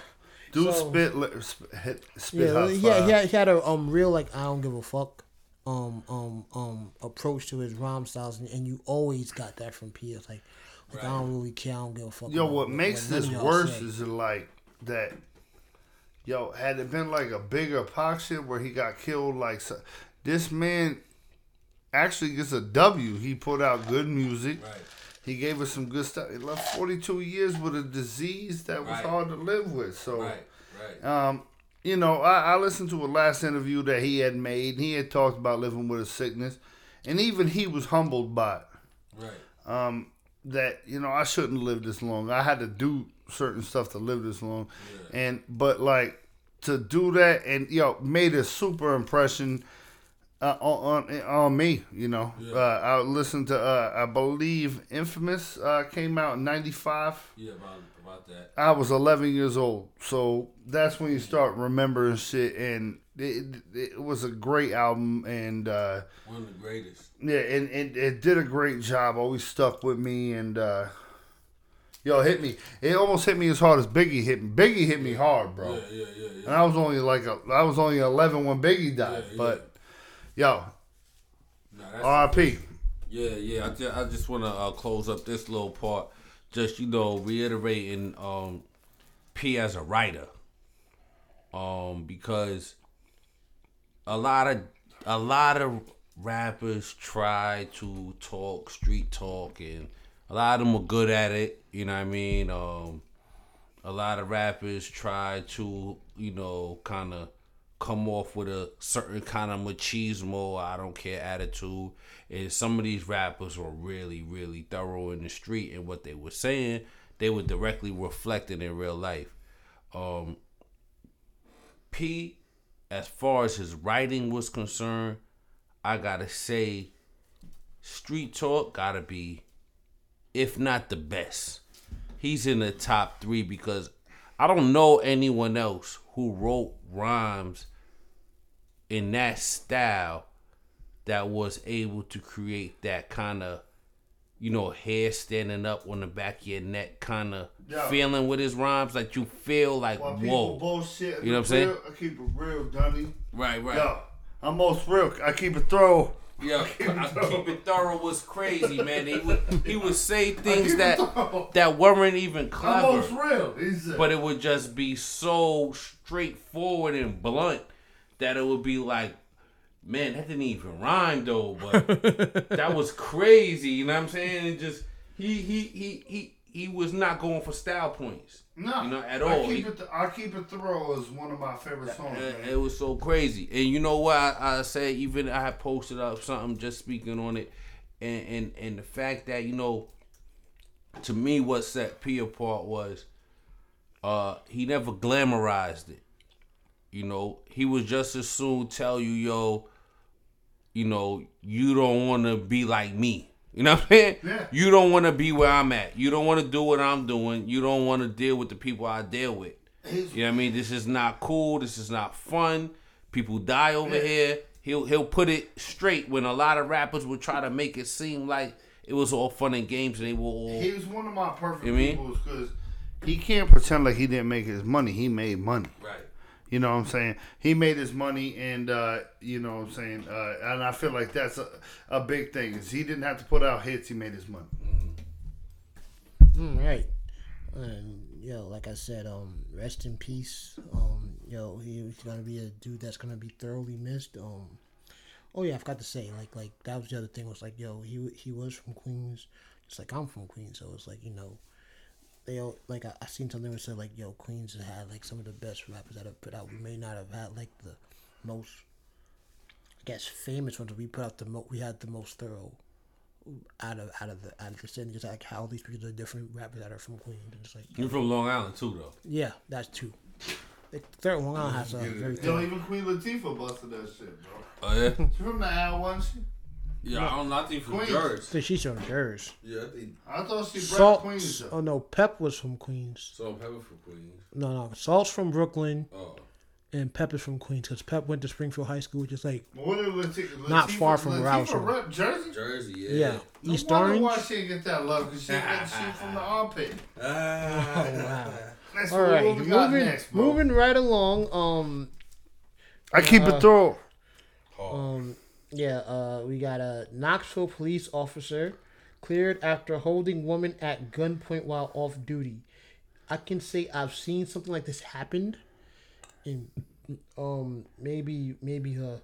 Do So- spit, li- sp- hit, spit Yeah, hot he fire. had, he, had, he had a um real like I don't give a fuck um um um approach to his rhyme styles, and, and you always got that from P. It's like, like I don't really care, I don't give a fuck. Yo, about what makes none this worse say. is like that. Yo, had it been like a bigger Pac shit where he got killed, like so, this man actually gets a W. He put out good music. right. He gave us some good stuff. He left 42 years with a disease that was Right. hard to live with. So, Right. Right. um, you know, I, I listened to a last interview that he had made. And he had talked about living with a sickness, and even he was humbled by it Right. um, that you know I shouldn't live this long. I had to do certain stuff to live this long, and but like to do that and yo made a super impression uh, on, on on me. You know, uh, I listened to uh, I believe Infamous uh, came out in '95. Yeah, about about that. I was 11 years old, so that's when you start remembering shit, and it, it was a great album, and. Uh, One of the greatest. yeah, and, and it did a great job. Always stuck with me, and uh, yo, hit me. It almost hit me as hard as Biggie hit me. Biggie hit me hard, bro. Yeah, yeah, yeah, And. I was only like a, I was only eleven when Biggie died. Yeah, yeah. But yo, that's R.I.P. Yeah, yeah. I just, I just want to uh, close up this little part. Just you know, reiterating um, P as a writer, um, because a lot of a lot of rappers try to talk street talk, and a lot of them are good at it. You know what I mean? Um, a lot of rappers try to you know kind of come off with a certain kind of machismo I don't care attitude. And some of these rappers were really really thorough in the street and what they were saying they were directly reflected in real life. Um P as far as his writing was concerned I gotta say street talk gotta be if not the best. He's in the top three because I don't know anyone else who wrote rhymes in that style that was able to create that kind of, you know, hair standing up on the back of your neck kind of Yeah. feeling with his rhymes. Like you feel like, While whoa. bullshit, You know what I'm saying? real, I keep it real, dummy Right, right. Yo, I'm most real. I keep it throw. Yeah, (laughs) I keep it thorough was crazy, man. He would he would say (laughs) things that that weren't even Almost clever, real. He said. but it would just be so straightforward and blunt that it would be like, man, that didn't even rhyme though, but (laughs) that was crazy. You know what I'm saying? It just he he he he he was not going for style points. No, you know, at I all. keep He- it. I keep it thorough is one of my favorite songs. It, it was so crazy, and you know what I, I say? Even I had posted up something just speaking on it, and and and the fact that you know, to me, what set P apart was, uh, he never glamorized it. You know, he was just as soon tell you, yo, you know, you don't want to be like me. You know what I'm saying? Yeah. You don't want to be where I'm at. You don't want to do what I'm doing. You don't want to deal with the people I deal with. He's- You know what I mean? This is not cool. This is not fun. People die over here. He'll he'll put it straight when a lot of rappers would try to make it seem like it was all fun and games and they were all He was one of my perfect You mean? people because he can't pretend like he didn't make his money. He made money. right. You know what I'm saying? He made his money, and uh, you know what I'm saying. Uh, and I feel like that's a, a big thing. Is he didn't have to put out hits. He made his money. Mm, right. And yo, like I said, um, rest in peace. Um, yo, he's gonna be a dude that's gonna be thoroughly missed. Um, oh yeah, I forgot to say, like, like that was the other thing was like, yo, he he was from Queens, just like I'm from Queens, so it's like you know, they all like I, I seen something that said like, yo, Queens has had like some of the best rappers that have put out. We may not have had like the most, I guess, famous ones. We put out the mo- we had the most thorough out of out of the out of the city. Just like how these people are different rappers that are from Queens. And it's like You're from Long Island too, though. yeah, that's two. The third one Island has a very Yo, thorough. even Queen Latifah busted that shit, bro. Oh yeah. She from the Al one. She, Yeah, I don't. I think from Queens. Jersey. So she's from Jersey. Yeah, I think I thought she brought Salt. Queens. Oh no, Pep was from Queens. Salt Pepper from Queens. No, no, Salt's from Brooklyn Oh, and Pep is from Queens because Pep went to Springfield High School, which is like What did Not Latifah- far from where I was from. rep Jersey. Jersey. yeah, Yeah. No East wonder Orange. why she didn't get that love because she, (laughs) she from the armpit. (laughs) Ah. Wow. That's All what, right, we got moving next, bro. moving right along. Um, I keep Uh, it thorough. Um, yeah, uh, we got a Knoxville police officer cleared after holding woman at gunpoint while off duty. I can say I've seen something like this happen, and um, maybe maybe uh,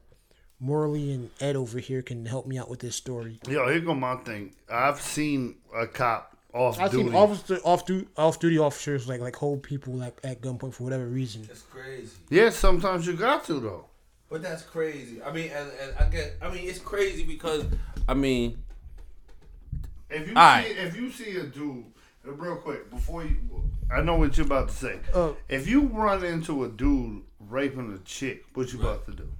Morley and Ed over here can help me out with this story. Yo, here go my thing. I've seen a cop off I've duty. seen officer off duty off duty officers like like hold people like at gunpoint for whatever reason. That's crazy. yeah, sometimes you got to though. But that's crazy. I mean, and, and I get. I mean, it's crazy because I mean, If you Alright. see, if you see a dude, real quick before you, I know what you're about to say. Uh, if you run into a dude raping a chick, what you about to do?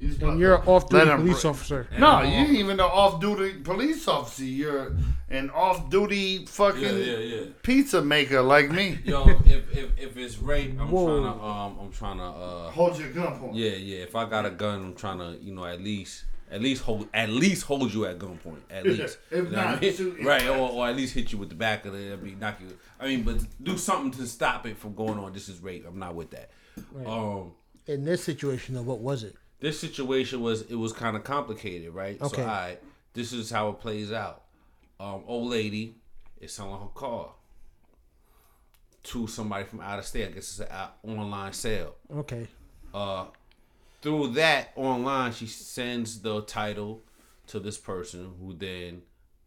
You and you're an off duty police break. officer. No, you ain't even an off-duty police officer. You're an off-duty fucking yeah, yeah, yeah. pizza maker like me. (laughs) Yo, if if, if it's rape, I'm Whoa. trying to um, I'm trying to uh, Hold your gun point. yeah, yeah. If I got a gun, I'm trying to you know at least. At least hold, at least hold you at gunpoint. At (laughs) least, If You know not, I mean? shoot right? Or, or at least hit you with the back of the, I mean, knock you. I mean, but do something to stop it from going on. This is rape. I'm not with that. Um, In this situation, though, what was it? This situation was it was kind of complicated, right? Okay. So, all right, this is how it plays out. Um, old lady is selling her car to somebody from out of state. I guess it's an online sale. Okay. Uh, through that online, she sends the title to this person who then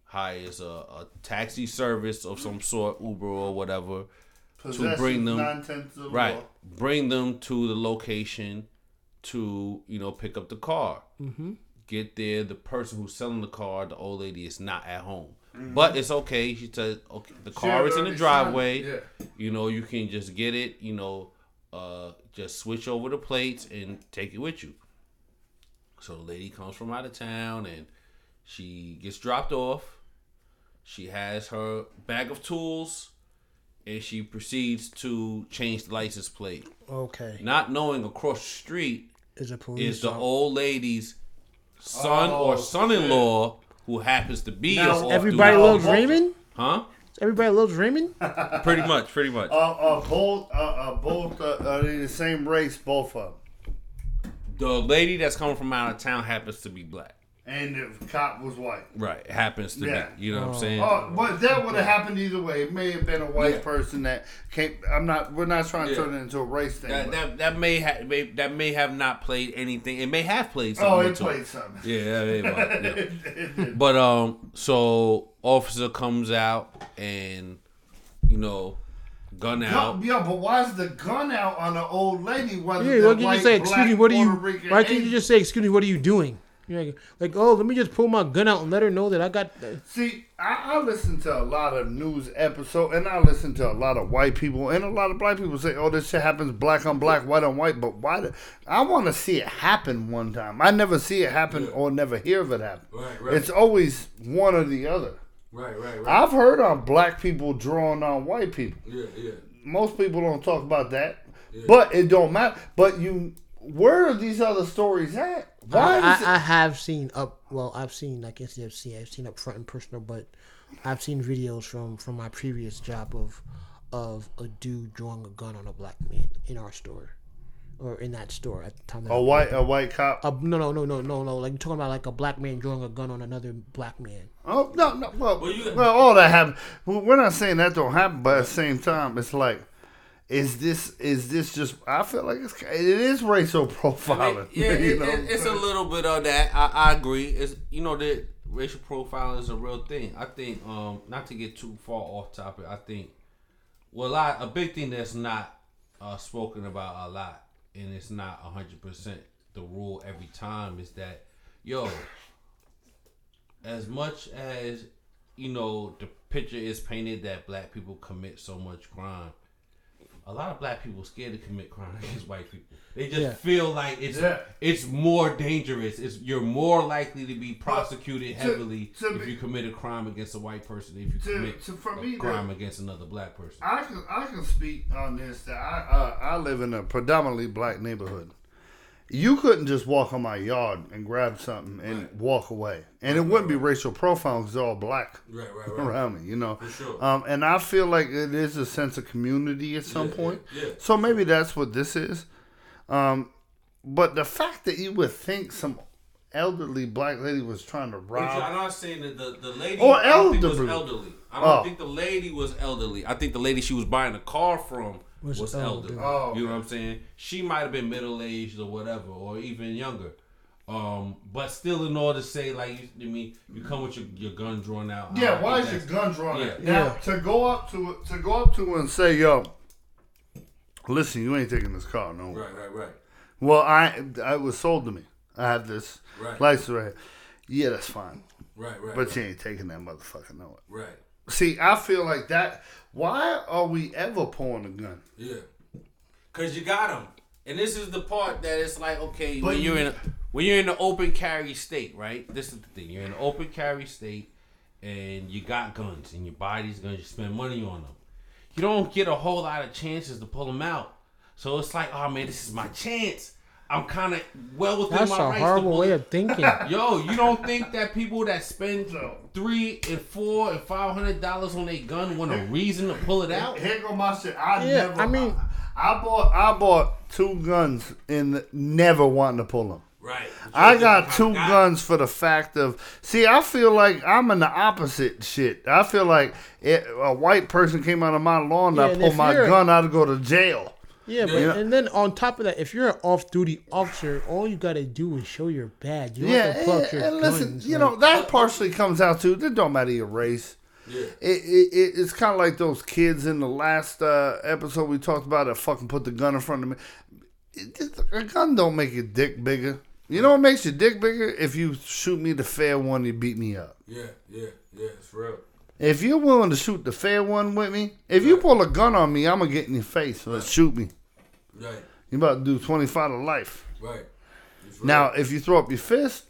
hires a, a taxi service of some sort, Uber or whatever, to bring them of right law. bring them to the location to you know pick up the car. Mm-hmm. get there the person who's selling the car the old lady is not at home. But it's okay. She said okay the car is in the driveway signed it, you know you can just get it you know uh just switch over the plates and take it with you. So the lady comes from out of town and she gets dropped off. She has her bag of tools and she proceeds to change the license plate. Okay. not knowing across the street Is a police is the officer. old lady's son Oh, or son-in-law who happens to be Now, a Everybody loves. Raymond. huh Everybody loves Raymond. (laughs) pretty much pretty much Uh, uh, both, uh, uh, both, uh, are they the same race? Both of them. the lady that's coming from out of town happens to be black. And the cop was white. Right. It happens to Yeah. be. You know what I'm Oh. saying? Oh, but that would have happened either way. It may have been a white Yeah. person that came. I'm not. We're not trying to Yeah. turn it into a race thing. That, that that may have that may have not played anything. It may have played something. oh, it into played something. Yeah, it might, (laughs) yeah. but um, so officer comes out and you know, gun out. Yeah, yo, but why is the gun out on an old lady? Whether Yeah, they're why can't you say, excuse me, what are you? Puerto Why can't you just say, excuse me, what are you doing? You're like, like, oh, let me just pull my gun out and let her know that I got. See, I, I listen to a lot of news episodes, and I listen to a lot of white people, and a lot of black people say, "Oh, this shit happens black on black, white on white." But why? Do, I want to see it happen one time. I never see it happen or never hear of it happen. Right, right. It's always one or the other. Right, right, right. I've heard on black people drawing on white people. yeah, yeah. Most people don't talk about that, but it don't matter. But you, where are these other stories at? Why I, is it? I, I have seen up. Well, I've seen. I guess I've seen. I've seen up front and personal, but I've seen videos from from my previous job of of a dude drawing a gun on a black man in our store, or in that store at the time. That a white a white cop. Uh, no, no, no, no, no, no. Like you're talking about like a black man drawing a gun on another black man. Oh no, no. Well, Well, you- well, all that happened. Well, we're not saying that don't happen, but at the same time, it's like, is this is this just? I feel like it's it is racial profiling. (laughs) yeah, you it, know? it, it's a little bit of that. I, I agree. It's you know that racial profiling is a real thing. I think um not to get too far off topic. I think well a lot a big thing that's not uh, spoken about a lot and it's not hundred percent the rule every time is that yo as much as you know the picture is painted that black people commit so much crime a lot of black people scared to commit crime (laughs) against white people. They just Yeah. feel like it's Yeah. it's more dangerous. It's you're more likely to be prosecuted to- heavily to if be- you commit a crime against a white person if you To- commit to- for a me, crime the- against another black person. I can I can speak on this that I uh, I live in a predominantly black neighborhood. You couldn't just walk on my yard and grab something and walk away, and it wouldn't be racial profiling because they're all black Right, right, (laughs) right. around me. You know, For sure. um, and I feel like it is a sense of community at some Yeah, point. yeah, yeah. So maybe that's what this is. Um, but the fact that you would think some elderly black lady was trying to Which rob I'm not saying that the, the lady Or I was elderly. elderly. I don't Oh. think the lady was elderly. I think the lady she was buying a car from was, Was elderly. elderly. Oh, You know what I'm saying? She might have been middle aged or whatever, or even younger. Um, but still, in order to say like, you, I mean, you come with your, your gun drawn out. Yeah, don't why is your gun drawn? Yeah. Now Yeah. to go up to to go up to and say, "Yo, listen, you ain't taking this car, no." Right, right, right. Well, I I was sold to me. I have this Right. license right here. Yeah, that's fine, Right, right. but right. you ain't taking that motherfucker, no. Right. See, I feel like that. Why are we ever pulling a gun? Yeah. Cause you got them, and this is the part that it's like, okay, But when you're in a, when you're in the open carry state, right? This is the thing: you're in an open carry state, and you got guns, and you buy these guns, you spend money on them. You don't get a whole lot of chances to pull them out, so it's like, oh man, this is my chance. I'm kind of well within That's my a rights to horrible pull way it. of thinking. (laughs) Yo, you don't think that people that spend No. Three and four and five hundred dollars on a gun want a reason to pull it out? Here go my shit. I Yeah, never. I mean- I, I bought I bought two guns and never wanting to pull them. Right. I got two Got- guns for the fact of see. I feel like I'm in the opposite shit. I feel like it, a white person came out of my lawn and Yeah, I and my gun, I'd go to jail. Yeah, but Yeah. and then on top of that, if you're an off-duty officer, all you gotta do is show your badge. You Yeah, have to pull and, your and listen, guns, you like- know that partially comes out too. it don't matter your race. Yeah. It, it, it it's kind of like those kids in the last uh, episode we talked about that fucking put the gun in front of me. It just- a gun don't make your dick bigger. You know what makes your dick bigger? If you shoot me the fair one, you beat me up. Yeah, yeah, yeah. It's real. If you're willing to shoot the fair one with me, if you pull a gun on me, I'm gonna get in your face. Let's shoot me. Right, You about to do 25 to life. right. Real. Now, if you throw up your fist,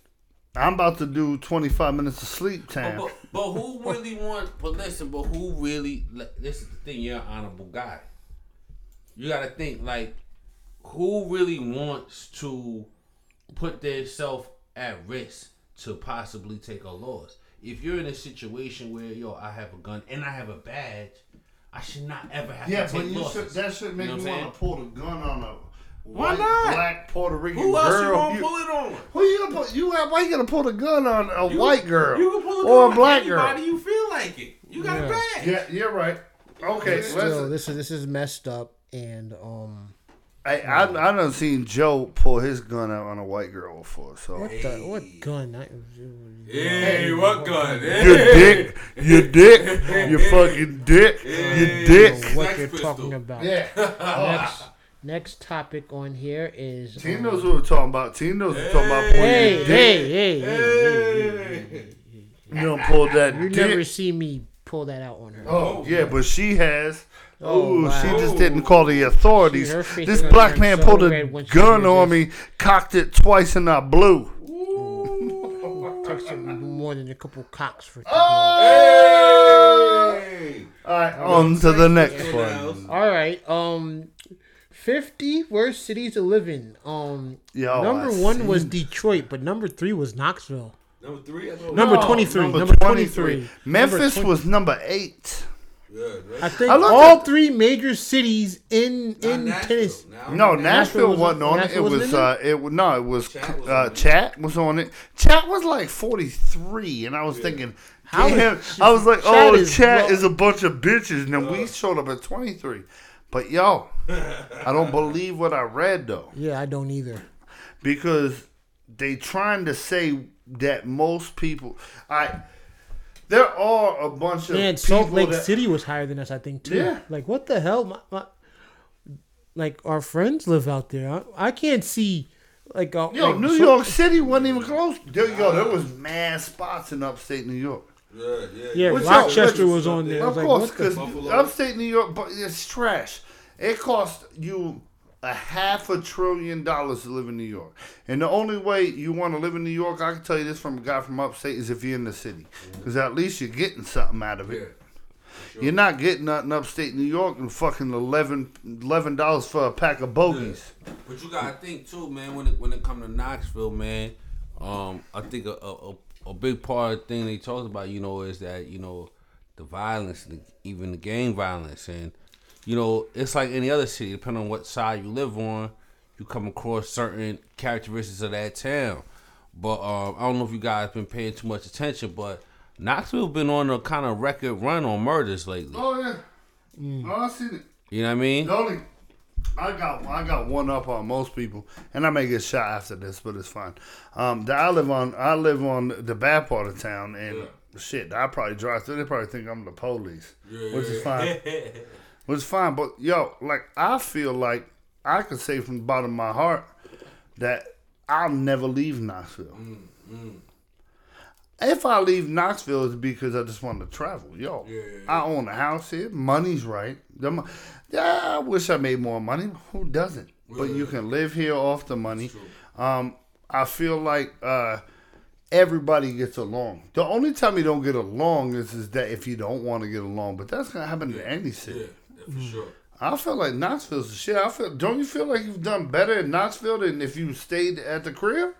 I'm about to do 25 minutes of sleep time. But, but who really wants? But listen, but who really? This is the thing. You're an honorable guy. You got to think like, who really wants to put themselves at risk to possibly take a loss? If you're in a situation where yo, I have a gun and I have a badge, I should not ever have Yeah, to but take you losses. should, that should make You you, know what want to pull the gun on a Why White, not? Black Puerto Rican Who else girl. you gonna you- pull it on? Who you gonna put? You why you gonna pull a gun on a You- white girl You can pull it or on a black anybody girl? you feel like it. You got Yeah. it bad. Yeah, you're right. Okay, Still, listen. this is this is messed up, and um, I I I done seen Joe pull his gun out on a white girl before. So what the what gun? I, Hey, what gun? your dick, your dick, your fucking dick, your dick. know what you're pistol. talking about. Yeah. Next, next topic on here is. Team um, knows what we're talking about. Team knows what we're talking about. Pulling Hey, your hey, dick. hey, hey, hey, hey, hey. You don't pull that You dick. never see me pull that out on her. Oh yeah, but she has. Oh, Ooh, wow. she just didn't call the authorities. See, her This black man so pulled a red when she gun on this. me, cocked it twice, and I blew. Takes him more than a couple cocks for. Oh! Hey! All right, on to the next one. All right. Um, fifty worst cities to live in. Um, Yo, number I one was Detroit, but number three was Knoxville. Number three. I Number No, twenty three. number Number twenty three. Memphis was number eight. Yeah, right. I think I all at- three major cities in in Nashville. Tennessee. No, Nashville Nashville wasn't- wasn't on it. It wasn't was in uh, it was no, it was Chat was uh, on it. chat was on it. Chat was like forty three, and I was thinking, How damn. is- I was like, Chat oh, is chat low. is a bunch of bitches, and then we showed up at twenty three. But yo, (laughs) I don't believe what I read though, Yeah, I don't either. because they trying to say that most people, I. There are a bunch of And people Salt Lake that, City was higher than us, I think, too. Yeah. Like, what the hell? My, my, like, our friends live out there. I, I can't see, like, uh, Yo, like, New so- York City wasn't even close. There, yo, there was mad spots in upstate New York. Yeah, yeah. Yeah, Which Rochester was on there. Of was like, course, what the? because Buffalo. upstate New York, but it's trash. It cost you a half a trillion dollars to live in New York, and the only way you want to live in New York, I can tell you this from a guy from upstate, is if you're in the city, because at least you're getting something out of Yeah. it. You're not getting nothing upstate New York and fucking 11 dollars for a pack of bogeys. But you gotta think too, man. When it when it come to Knoxville, man, um, I think a, a a- a big part of the thing they talked about, you know, is that you know the violence, the, even the gang violence, and you know it's like any other city. Depending on what side you live on, you come across certain characteristics of that town. But um, I don't know if you guys been paying too much attention, but Knoxville has been on a kind of record run on murders lately. Oh yeah, oh I seen it. You know what I mean? The only I got I got one up on most people, and I may get shot after this, but it's fine. Um, that I live on I live on the bad part of town, and shit, I probably drive through. They probably think I'm the police, which is fine. (laughs) which is fine. But yo, like I feel like I could say from the bottom of my heart that I'll never leave Knoxville. If I leave Knoxville, it's because I just want to travel. Yo, I own a house here. Money's right. Mo- yeah, I wish I made more money. Who doesn't? But you can live here off the money. Um, I feel like uh, everybody gets along. The only time you don't get along is, is that if you don't want to get along. But that's gonna happen in any city. Yeah, yeah, for hmm. sure. I feel like Knoxville's the shit. I feel. Don't you feel like you've done better in Knoxville than if you stayed at the crib?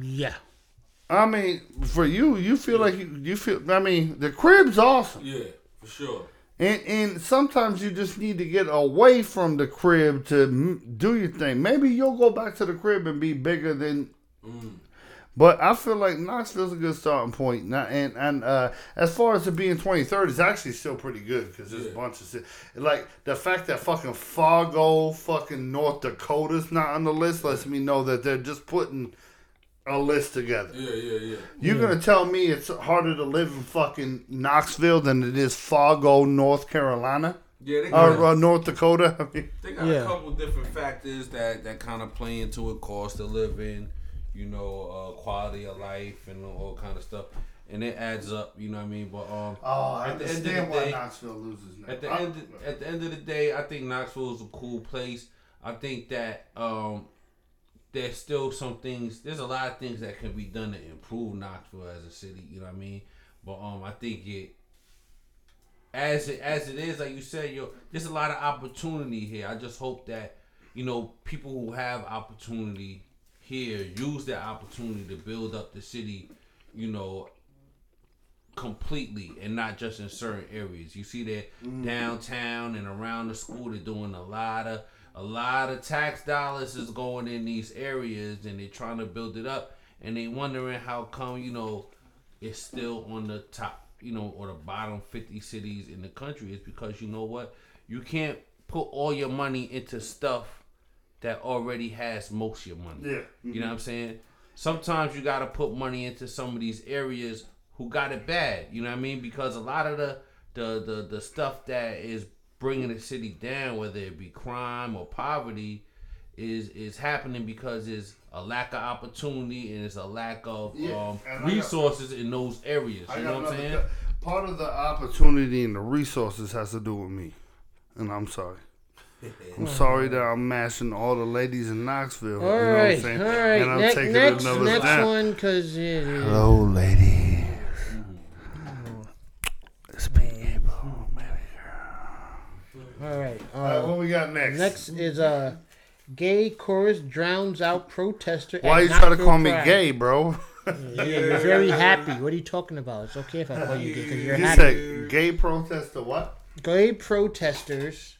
Yeah. I mean, for you, you feel like you, you feel. I mean, the crib's awesome, Yeah, for sure. and and sometimes you just need to get away from the crib to m- do your thing. Maybe you'll go back to the crib and be bigger than. Mm. But I feel like Knoxville's a good starting point. Now, and and uh, as far as it being 23rd, it's actually still pretty good because there's a bunch of shit. Like the fact that fucking Fargo, fucking North Dakota's not on the list lets me know that they're just putting a list together. Yeah, yeah, yeah. You're gonna tell me it's harder to live in fucking Knoxville than it is Fargo, North Carolina, Yeah, they got, or uh, North Dakota? I (laughs) mean, They got Yeah. a couple different factors that that kind of play into it: cost of living, you know, uh, quality of life, and all kind of stuff. And it adds up, you know what I mean. But um, oh, I At the end of understand the why day- Knoxville loses now. at the I- end at the end of the day, I think Knoxville is a cool place. I think that um, there's still some things. There's a lot of things that can be done to improve Knoxville as a city. You know what I mean? But um, I think it as it as it is, like you said, yo, there's a lot of opportunity here. I just hope that you know people who have opportunity here use that opportunity to build up the city. You know, completely and not just in certain areas. You see that Mm-hmm. downtown and around the school, they're doing a lot of a lot of tax dollars is going in these areas, and they're trying to build it up, and they wondering how come you know it's still on the top, you know, or the bottom 50 cities in the country. Is because you know what, you can't put all your money into stuff that already has most of your money. Yeah. You know what I'm saying? Sometimes you got to put money into some of these areas who got it bad. You know what I mean? Because a lot of the the the, the stuff that is bringing the city down, whether it be crime or poverty, is is happening because there's a lack of opportunity and it's a lack of Yeah, um, I got- resources in those areas. You know what I'm saying? Part of the opportunity and the resources has to do with me, and I'm sorry. I'm sorry that I'm mashing all the ladies in Knoxville. All you know what right, I'm saying? all right. And I'm Ne- taking next, another next down. one, cause yeah, yeah. Hello, ladies. It's me, Abel. All right. All right, Uh, what we got next? next is uh, gay chorus drowns out protester. at Why you try to Knoxville call me Pride. gay, bro? Yeah, you're very happy. What are you talking about? It's okay if I call you gay because you're You happy. said gay protester what? Gay protesters,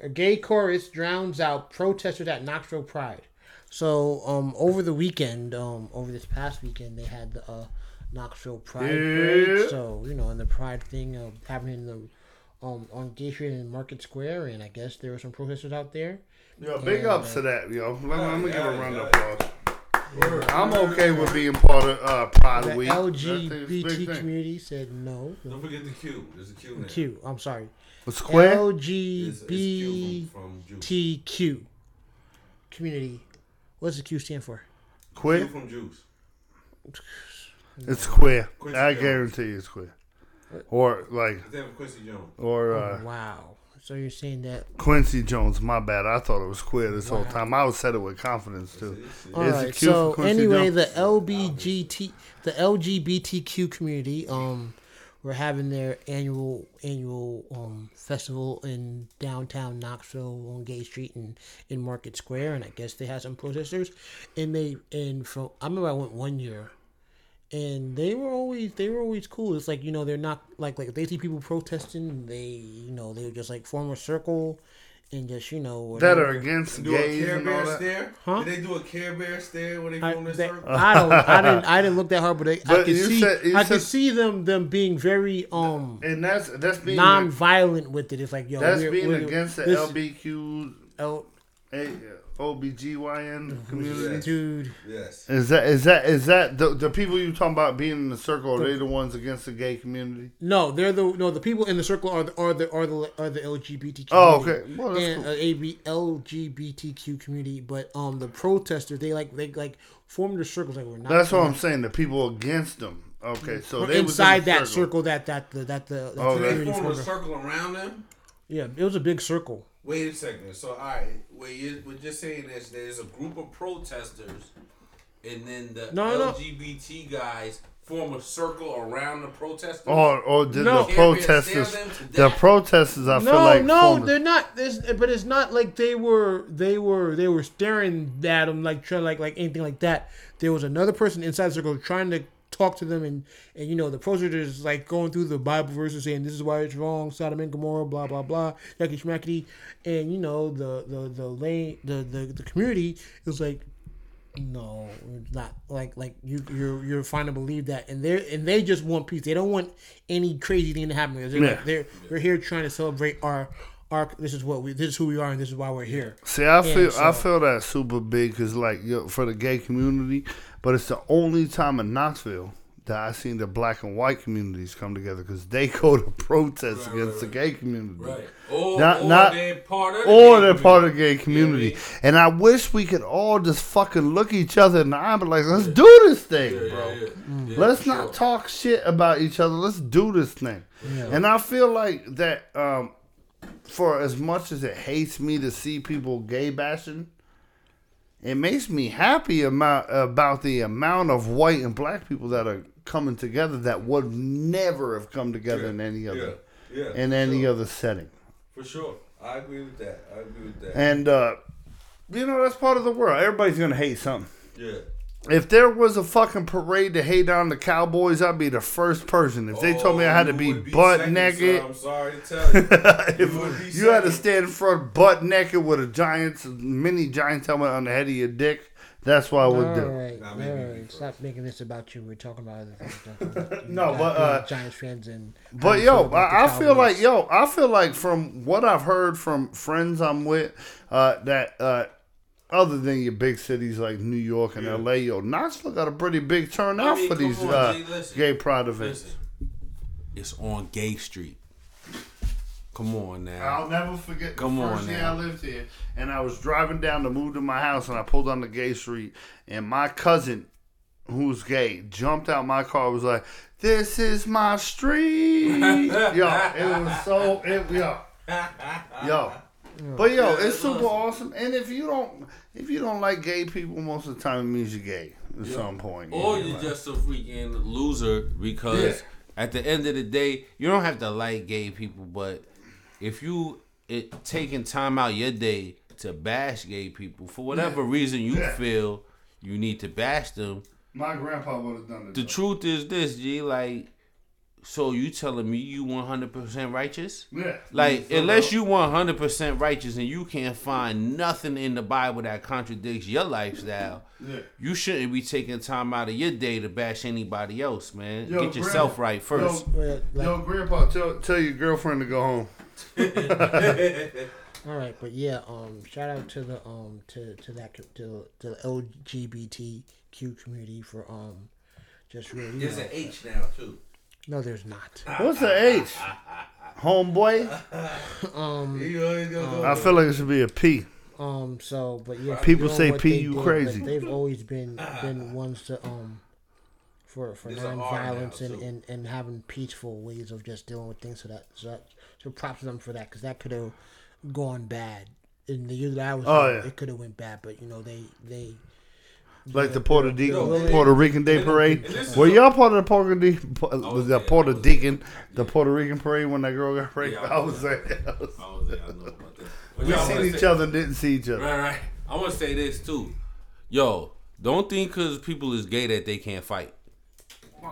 a gay chorus drowns out protesters at Knoxville Pride. So, um, over the weekend, um, over this past weekend, they had the uh, Knoxville Pride parade. So, you know, and the Pride thing uh, happening in the um on Gay Street and Market Square, and I guess there were some protesters out there. Yo, big Yeah, ups to that, yo. Let me, let me give a round of yeah. applause. I'm okay with being part of uh, Pride The Week. That thing's a LGBT community said no. Don't forget the Q. There's a Q now. Q. I'm sorry. A square? It's, it's Q from, from Juice. LGBTQ community. What's the Q stand for? Queer? from Juice. It's queer. Quincy I Jones. guarantee you it's queer. Or like, His name Quincy Jones. or uh, Oh, wow. So you're saying that? Quincy Jones. My bad. I thought it was queer this whole time. I would said it with confidence too. See? All Is it right. Q So Quincy anyway, Jones? the LBGT, the LGBTQ community, um, were having their annual annual um festival in downtown Knoxville on Gay Street and in Market Square, and I guess they had some protesters, and they and from I remember I went one year. And they were always they were always cool. It's like you know they're not like like if they see people protesting, they you know they would just like form a circle, and just you know That are whatever. against Do a gays Care and all Bear that. stare? Huh? Did they do a Care Bear stare when they I, formed their they- circle? I don't. I (laughs) didn't. I didn't look that hard, but, I, I But could see. said- you I could see them them being very um And that's that's being non-violent with it. It's like yo, that's we're, being we're, against the this- LBQ L, A- OBGYN community. Yes. dude. yes. Is that is that is that the, the people you talking about being in the circle? Are they the ones against the gay community? No, they're the no. The people in the circle are the are the are the are the LGBT. Oh, okay. Well, that's and cool. uh, AB, LGBTQ community, but um the protesters they like they like formed their circles like we're not. That's what I'm saying. The people against them. Okay, so they was inside in the that circle that that the that the, that Oh, the they They formed a circle around them. Yeah, it was a big circle. Wait a second. So, all right, what you what you're saying is there's a group of protesters, and then the No, no. LGBT guys form a circle around the protesters. Or or did No. the Care Bear stare protesters? The protesters, I feel like no, formed a- they're not. This, but it's not like they were. They were. They were staring at them like trying like like anything like that. There was another person inside the circle trying to talk to them, and and you know the protesters like going through the Bible verses saying this is why it's wrong, Sodom and Gomorrah, blah blah blah, yucky schmackety, and you know the the the lane the the, the community is like. No, it's not like like you you're you're fine to believe that, and they and they just want peace. They don't want any crazy thing to happen. They're Yeah. like they're we're here trying to celebrate our our this is what we this is who we are and this is why we're here. See, I feel I feel that super big because like yo, for the gay community, but it's the only time in Knoxville that I've seen the black and white communities come together because they (laughs) go to protest Right, against right, the gay community. Right. Or, Not- or not- they're part of the Or gay they're part of the community. gay community, Yeah, and I wish we could all just fucking look each other in the eye, and be like, "Let's do this thing, Yeah, bro. yeah, yeah. Yeah, Let's not sure. talk shit about each other. Let's do this thing." And I feel like that um, for as much as it hates me to see people gay bashing, it makes me happy about about the amount of white and black people that are coming together that would never have come together in any other Yeah, yeah, in any sure. other setting. For sure. I agree with that. I agree with that. And uh, you know that's part of the world. Everybody's gonna hate something. yeah. If there was a fucking parade to hate on the Cowboys, I'd be the first person. If they told me I had to Oh, be, butt second, naked, son, I'm sorry to tell you. (laughs) if You you had to stand in front butt naked with a Giants mini Giants helmet on the head of your dick, that's what I would All do. right, Nah, all maybe right. me Stop making this about you. We're talking about other things. About- (laughs) No, you but, uh, Giants fans and. But yo, feel about the I, I feel like yo, I feel like from what I've heard from friends I'm with, uh, that uh, other than your big cities like New York and LA, yo, Knoxville got a pretty big turnout I mean, for these on, uh, G, gay pride events. Listen, It's on Gay Street. Come on now. I'll never forget the Come first on year now. I lived here, and I was driving down to move to my house, and I pulled on the gay street, and my cousin, who's gay, jumped out my car, was like, "This is my street." (laughs) yo, it was so it yo, yo. But yo, Yeah, it's it super was. awesome. And if you don't, if you don't like gay people, most of the time it means you're gay at some point. Or Yeah, you're like- just a freaking loser because Yeah. at the end of the day, you don't have to like gay people, but if you it taking time out your day to bash gay people for whatever reason you Yeah. feel you need to bash them, my grandpa would have done it. the though. truth is this, G, like so you telling me you 100% righteous? yeah, Like, unless you 100% righteous and you can't find nothing in the Bible that contradicts your lifestyle, yeah. you shouldn't be taking time out of your day to bash anybody else, man. Yo, Get yourself Grandma, right first. Yo, Well, like- yo, grandpa, tell tell your girlfriend to go home. (laughs) All right, but yeah, um, shout out to the um to to that to to the LGBTQ community for um just really. There's know, an H now too. No, there's not. What's the H? Homeboy? (laughs) Um, You always gonna go. I feel like it should be a P. um. So, but yeah, People doing say what P, they you did, crazy. They've always been been ones to um for for There's non-violence now, and, and and having peaceful ways of just dealing with things. So that so that, so props to them for that because that could have gone bad in the year that I was. Oh, there, yeah. it could have went bad, but you know they they. Like the Puerto, Di- Yo, Puerto Rican Day Parade. and Were y'all part of the Puerto, Di- was the Puerto I was Rican, the Puerto Rican parade when that girl got raped? Yeah, I (laughs) I was was there. I was there. I know about that. We seen each say- other, and didn't see each other. Right, right. I want to say this too. Yo, don't think because people is gay that they can't fight.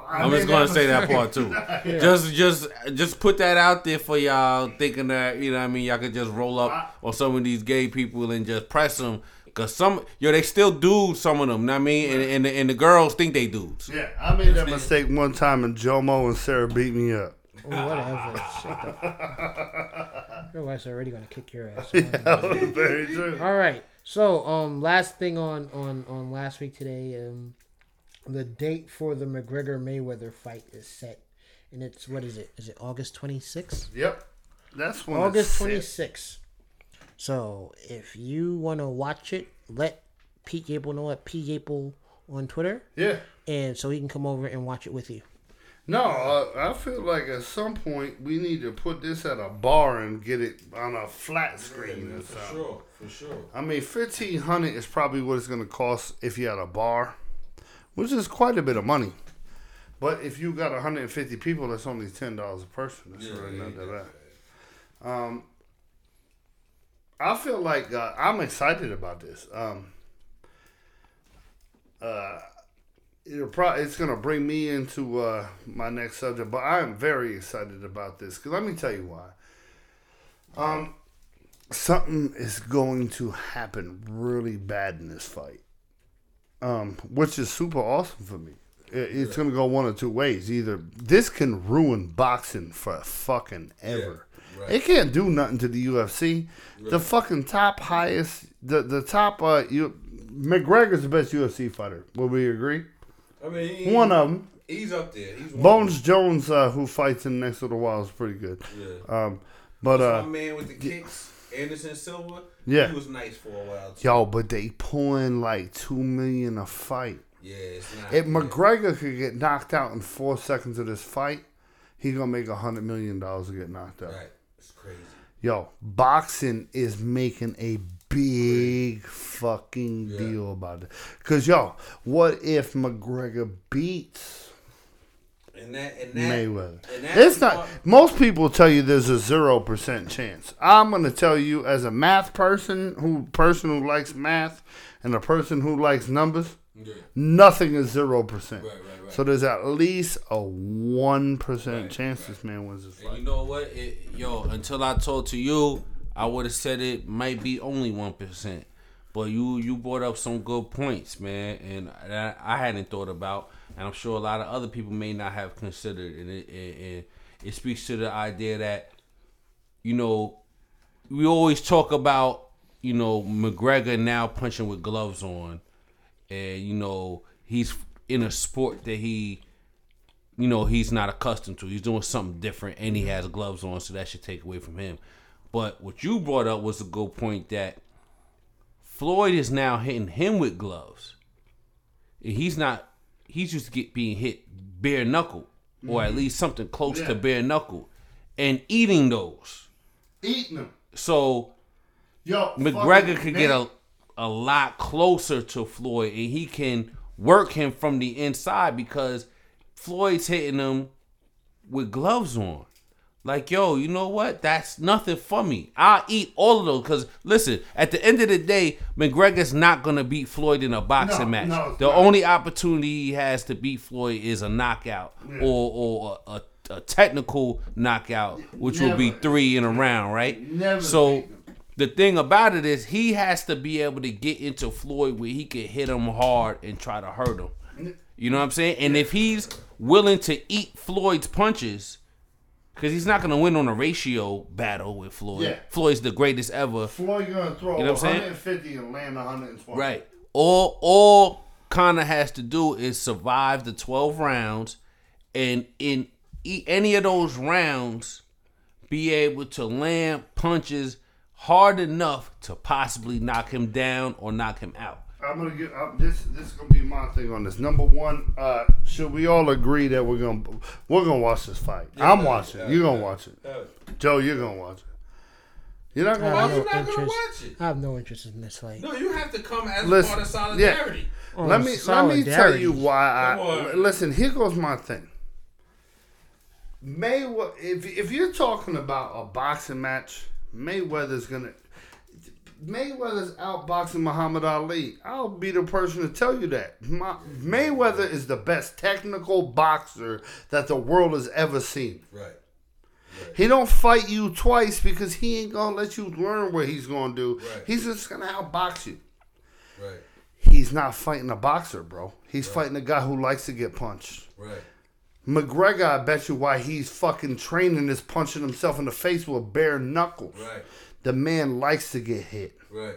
I I'm just gonna say that part too. (laughs) Just, just, just put that out there for y'all, thinking that you know what I mean. Y'all could just roll up on some of these gay people and just press them, cause some, yo, they still do Some of them, know what I mean, and, and, the, and the girls think they dudes. Yeah, I made that mistake one time, and Jomo and Sarah beat me up. Oh, whatever. Shut up. (laughs) Your wife's already gonna kick your ass. That was very true. All right. So, um, last thing on on on last week today, um, the date for the McGregor Mayweather fight is set, and it's what is it? Is it August twenty sixth? Yep, that's when August it's twenty set. sixth. So, if you want to watch it, let Pete Gable know at Pete Gable on Twitter, Yeah. and so he can come over and watch it with you. No, uh, I feel like at some point we need to put this at a bar and get it on a flat screen or something. For sure, for sure. I mean, fifteen hundred is probably what it's gonna cost if you had a bar, which is quite a bit of money. But if you got hundred and fifty people, that's only ten dollars a person. That's Yeah, really yeah, not that yeah. bad. Um, I feel like uh, I'm excited about this. Um, uh, it'll it's gonna bring me into uh, my next subject, but I am very excited about this because let me tell you why. Um, something is going to happen really bad in this fight, um, which is super awesome for me. It, it's going to go one or two ways. Either this can ruin boxing for fucking ever. Yeah, right. It can't do nothing to the UFC. The fucking top highest, the the top. Uh, you, McGregor's the best UFC fighter. Would we agree? I mean, he, One of them. He's up there. He's one Bones Jones, uh, who fights in the next little while, is pretty good. Yeah. Um, but my uh, man with the kicks, Anderson Silva. Yeah. he was nice for a while. Too. yo, but they pulling like two million a fight. Yeah, it's not. If McGregor could get knocked out in four seconds of this fight, he's gonna make a hundred million dollars to get knocked out. right. Yo, boxing is making a big fucking Yeah. deal about it. Cause yo, what if McGregor beats And that, and that, Mayweather? And It's not. Most people tell you there's a zero percent chance. I'm gonna tell you, as a math person, who person who likes math, and a person who likes numbers, Yeah. Nothing is zero percent. Right, right, right. So there's at least a one percent Right, chance right. this man wins this fight. you know what? It, yo, until I told to you, I would have said it might be only one percent. But you you brought up some good points, man, and I, I hadn't thought about, and I'm sure a lot of other people may not have considered. And it, it, it, it speaks to the idea that, you know, we always talk about, you know, McGregor now punching with gloves on, and you know he's in a sport that he you know he's not accustomed to. He's doing something different, and he has gloves on, so that should take away from him. But what you brought up was a good point that Floyd is now hitting him with gloves. And He's not. He's used to get being hit bare knuckle, or at mm-hmm. least something close Yeah. to bare knuckle, and eating those. Eating them. So Yo, McGregor could get a a lot closer to Floyd, and he can work him from the inside because Floyd's hitting him with gloves on. Like, yo, you know what? That's nothing for me. I'll eat all of those because listen, at the end of the day, McGregor's not gonna beat Floyd in a boxing No, match. no, the not. only opportunity he has to beat Floyd is a knockout or or a, a, a technical knockout, which will be three in a round, right? Never so. The thing about it is he has to be able to get into Floyd where he can hit him hard and try to hurt him. You know what I'm saying? And if he's willing to eat Floyd's punches, because he's not gonna win on a ratio battle with Floyd. Yeah. Floyd's the greatest ever. Floyd gonna throw You know what I'm saying? 150 and land 120. Right. All all Conor has to do is survive the 12 rounds and in any of those rounds be able to land punches hard enough to possibly knock him down or knock him out. I'm gonna get uh, this. This is gonna be my thing on this. Number one, uh, should we all agree that we're gonna we're gonna watch this fight? I'm watching. yeah, you're gonna yeah. watch it. Joe, you're gonna watch it. You're not gonna I watch have you it. not gonna watch it? I have no interest in this fight. No, you have to come as Listen, part of solidarity. Oh, Let me let me tell you why. I listen. Here goes my thing. Mayweather, if if you're talking about a boxing match, Mayweather's gonna. Mayweather's outboxing Muhammad Ali. I'll be the person to tell you that. My, Mayweather is the best technical boxer that the world has ever seen. Right. He don't fight you twice because he ain't gonna let you learn what he's gonna do. Right. He's just gonna outbox you. Right. He's not fighting a boxer, bro. He's fighting a guy who likes to get punched. Right. McGregor, I bet you why he's fucking training is punching himself in the face with bare knuckles. Right. The man likes to get hit. Right.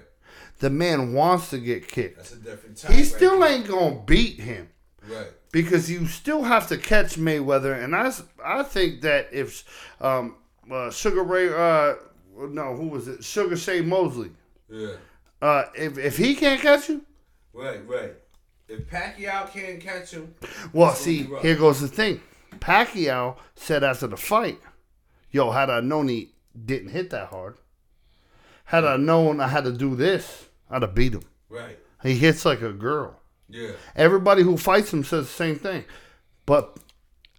The man wants to get kicked. That's a different type. He right still there. ain't gonna beat him Right. because you still have to catch Mayweather, and I, I think that if um, uh, Sugar Ray, uh, no, who was it? Sugar Shane Mosley. Yeah. Uh, if if he can't catch you, Right. Right. If Pacquiao can't catch him, Well, see, here goes the thing. Pacquiao said after the fight, "Yo, had I known he didn't hit that hard, had I known I had to do this, I'd have beat him. right. He hits like a girl. Yeah. Everybody who fights him says the same thing, but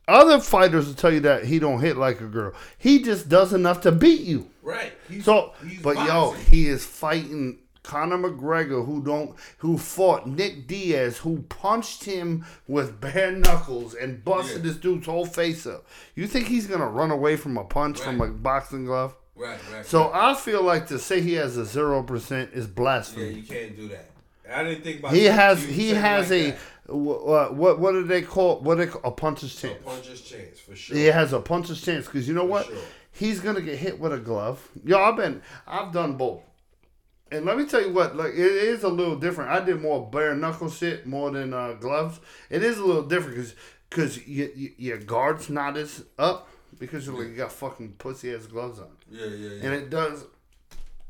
other fighters will tell you that he don't hit like a girl. He just does enough to beat you. Right. He's, So, he's but yo, he is fighting Conor McGregor, who don't, who fought Nick Diaz, who punched him with bare knuckles and busted Yeah. this dude's whole face up. You think he's gonna run away from a punch from a boxing glove? Right. Right. So right. I feel like to say he has a zero percent is blasphemy. yeah, you can't do that. I didn't think about he has, he has like a, that. what, what, what do they call, what they call, a puncher's chance. puncher's chance for sure. He has a puncher's chance because you know what? sure. He's gonna get hit with a glove. Yo, I've been, I've done both, and let me tell you what, like it is a little different. I did more bare knuckle shit more than uh, gloves. It is a little different because because you, you, your guard's not as up because you're like you got fucking pussy ass gloves on, Yeah. Yeah. Yeah. and it does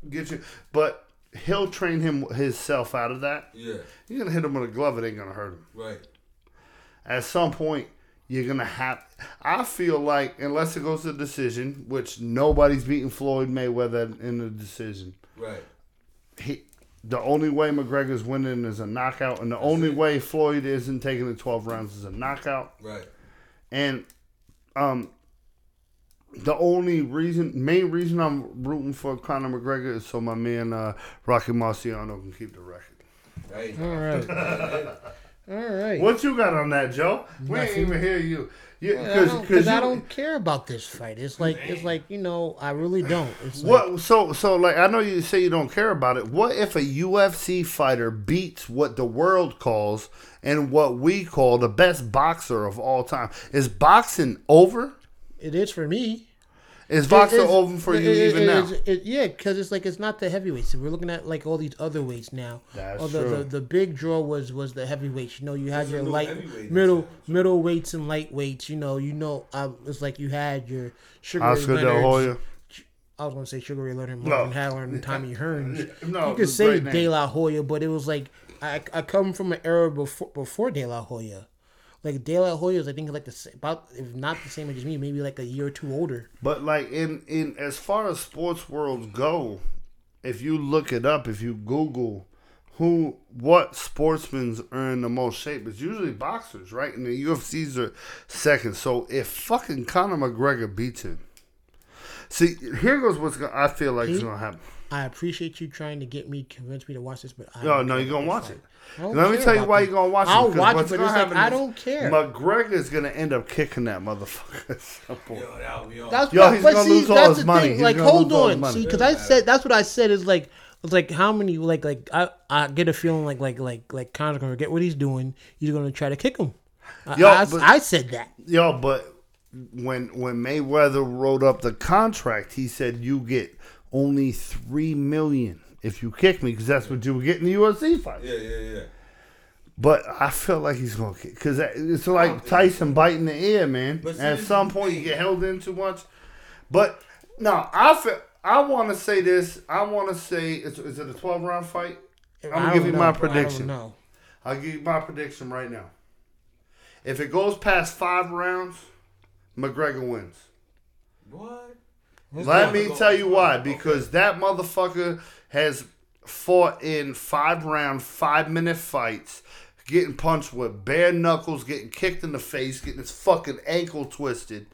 get you. But he'll train him himself out of that. yeah. You're gonna hit him with a glove, it ain't gonna hurt him Right. at some point you're gonna have I feel like unless it goes to decision, which nobody's beating Floyd Mayweather in the decision. Right. He the only way McGregor's winning is a knockout, and the only way Floyd isn't taking the twelve rounds is a knockout. Right. And um the only reason main reason I'm rooting for Conor McGregor is so my man uh, Rocky Marciano can keep the record. Hey, All right. (laughs) All right. What you got on that, Joe? We ain't even hear you. I because because 'cause I don't care about this fight. It's like it's like you know I really don't. It's like, What so so like I know you say you don't care about it. What if a UFC fighter beats what the world calls and what we call the best boxer of all time? Is boxing over? it is for me. Is It is- over for you it- it- even it now? it- yeah, because it's like it's not the heavyweights. We're looking at like all these other weights now. That's the, true. The, the big draw was was the heavyweights. You know, you had There's your light, middle, middle weights and lightweights. You know, you know, um, it's like you had your Sugar Ray Oscar De La Hoya. I was gonna say Sugar Ray Leonard, No. Marvin Hagler, and Tommy (laughs) Hearns. No, you could say. De La Hoya, but it was like I, I come from an era before before De La Hoya. Like De La Hoya is, I think, like the about if not the same age as me, maybe like a year or two older. But like in in as far as sports worlds go, if you look it up, if you Google who what sportsmen are in the most shape, it's usually boxers, right? And the UFCs are second. So if fucking Conor McGregor beats him, see here goes what's gonna, I feel like is gonna happen. I appreciate you trying to get me, convince me to watch this, but I No, no, you're gonna watch it. Fight. I don't Let me tell you why you're gonna watch it. I'll 'cause watch it, but it's like I don't care. McGregor is gonna end up kicking that motherfucker. at some point. yo, that would be all. That's Yo, what, he's but gonna see, lose all his money. thing. He's Like, gonna hold lose all his on, money. see, because I said that's what I said is like, it's like how many like like I I get a feeling like like like like Conor's gonna get what he's doing. He's gonna try to kick him. I, Yo, I, but- I said that. Yo, but when when Mayweather wrote up the contract, he said you get only three million if you kick me, because that's what you would get in the UFC fight. Yeah, yeah, yeah. But I feel like he's gonna kick because it's like Tyson biting the ear, man. But At some point, you get held in too much. But no, I feel. I want to say this. I want to say, is, is it a twelve round fight? I'm gonna give you know, my prediction. don't. I'll give you my prediction right now. If it goes past five rounds, McGregor wins. What? Let me tell you why. Because that motherfucker has fought in five round, five minute fights, getting punched with bare knuckles, getting kicked in the face, getting his fucking ankle twisted.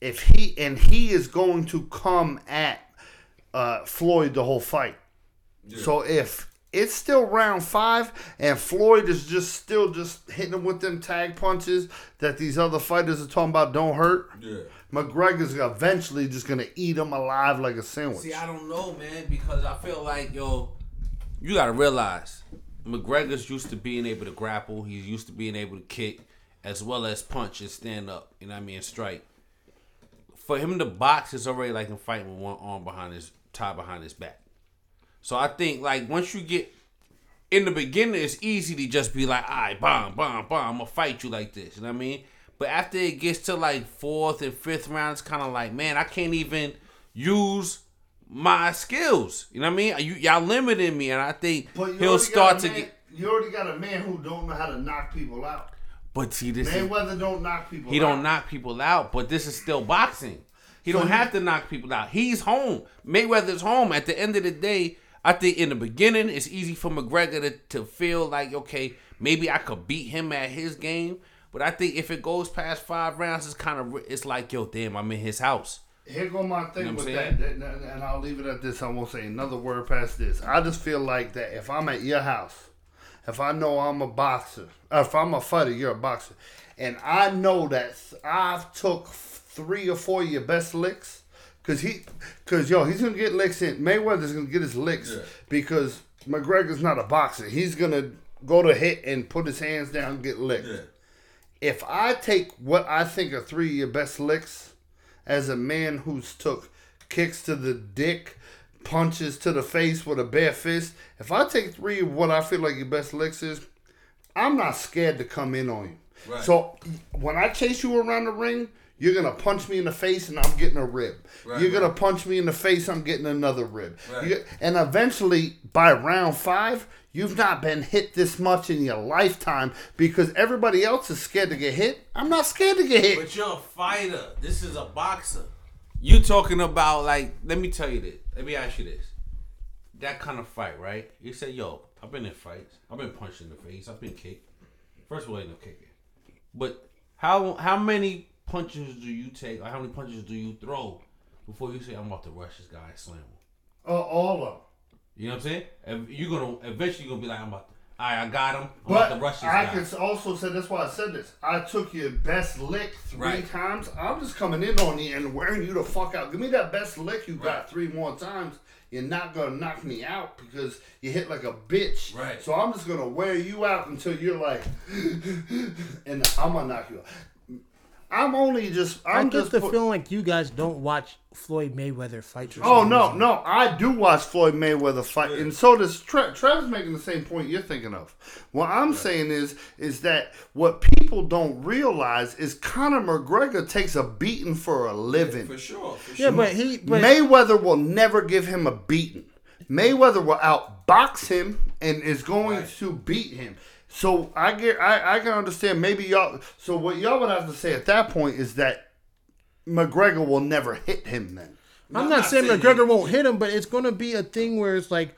If he and he is going to come at uh, Floyd the whole fight. So if it's still round five and Floyd is just still just hitting him with them tag punches that these other fighters are talking about don't hurt. Yeah. McGregor's eventually just gonna eat him alive like a sandwich. See, I don't know, man, because I feel like yo, you gotta realize McGregor's used to being able to grapple. He's used to being able to kick, as well as punch and stand up. You know what I mean? Strike. For him to box is already like him fighting with one arm behind his tie behind his back. So I think like once you get in the beginning, it's easy to just be like, all right, bomb, bomb, bomb, I'm gonna fight you like this. You know what I mean? But after it gets to like fourth and fifth round, it's kind of like, man, I can't even use my skills. You know what I mean? You, y'all limiting me, and I think he'll start to man, get. You already got a man who don't know how to knock people out. But see, this is, Mayweather don't knock people. Out. He out. don't knock people out. But this is still boxing. He So don't you- have to knock people out. He's home. Mayweather's home. At the end of the day, I think in the beginning it's easy for McGregor to, to feel like okay, maybe I could beat him at his game. But I think if it goes past five rounds, it's kind of it's like yo, damn, I'm in his house. Here go my thing You know with that, that- and I'll leave it at this. I won't say another word past this. I just feel like that if I'm at your house, if I know I'm a boxer, or if I'm a fighter, you're a boxer, and I know that I've took three or four of your best licks, cause he, cause yo, he's gonna get licks in. Mayweather's gonna get his licks Yeah. because McGregor's not a boxer. He's gonna go to hit and put his hands down and get licked Yeah. if I take what I think are three of your best licks as a man who's took kicks to the dick, punches to the face with a bare fist, if I take three of what I feel like your best licks is, I'm not scared to come in on you. Right. So when I chase you around the ring, you're gonna punch me in the face and I'm getting a rib. Right, you're gonna punch me in the face, I'm getting another rib. Right. And eventually, by round five, you've not been hit this much in your lifetime because everybody else is scared to get hit. I'm not scared to get hit. But you're a fighter. This is a boxer. You talking about like? Let me tell you this. Let me ask you this. That kind of fight, right? You say, "Yo, I've been in fights. I've been punched in the face. I've been kicked. First of all, ain't no kicking. But how how many punches do you take? Or how many punches do you throw before you say, "I'm about to rush this guy and slam him"? Uh, all of them. You know what I'm saying? You're gonna eventually you're gonna be like, I'm about, to, all right, I got him. I'm But about to rush this I guy. can also say that's why I said this. I took your best lick three Right. times. I'm just coming in on you and wearing you the fuck out. Give me that best lick you got three more times. You're not gonna knock me out because you hit like a bitch. Right. So I'm just gonna wear you out until you're like, (laughs) and I'm gonna knock you out. I'm only just. I I'm get just. the put- feeling like you guys don't watch Floyd Mayweather fights. Or Oh no, reason. no! I do watch Floyd Mayweather fight, and so does Trev. Trev's making the same point you're thinking of. What I'm saying is, is that what people don't realize is Conor McGregor takes a beating for a living. For sure. For Yeah, sure. but he. But Mayweather will never give him a beating. Mayweather will outbox him and is going Right. to beat him. So I get, I, I can understand. Maybe y'all. So what y'all would have to say at that point is that McGregor will never hit him. Then I'm I'm not not saying saying McGregor won't hit him, but it's gonna be a thing where it's like,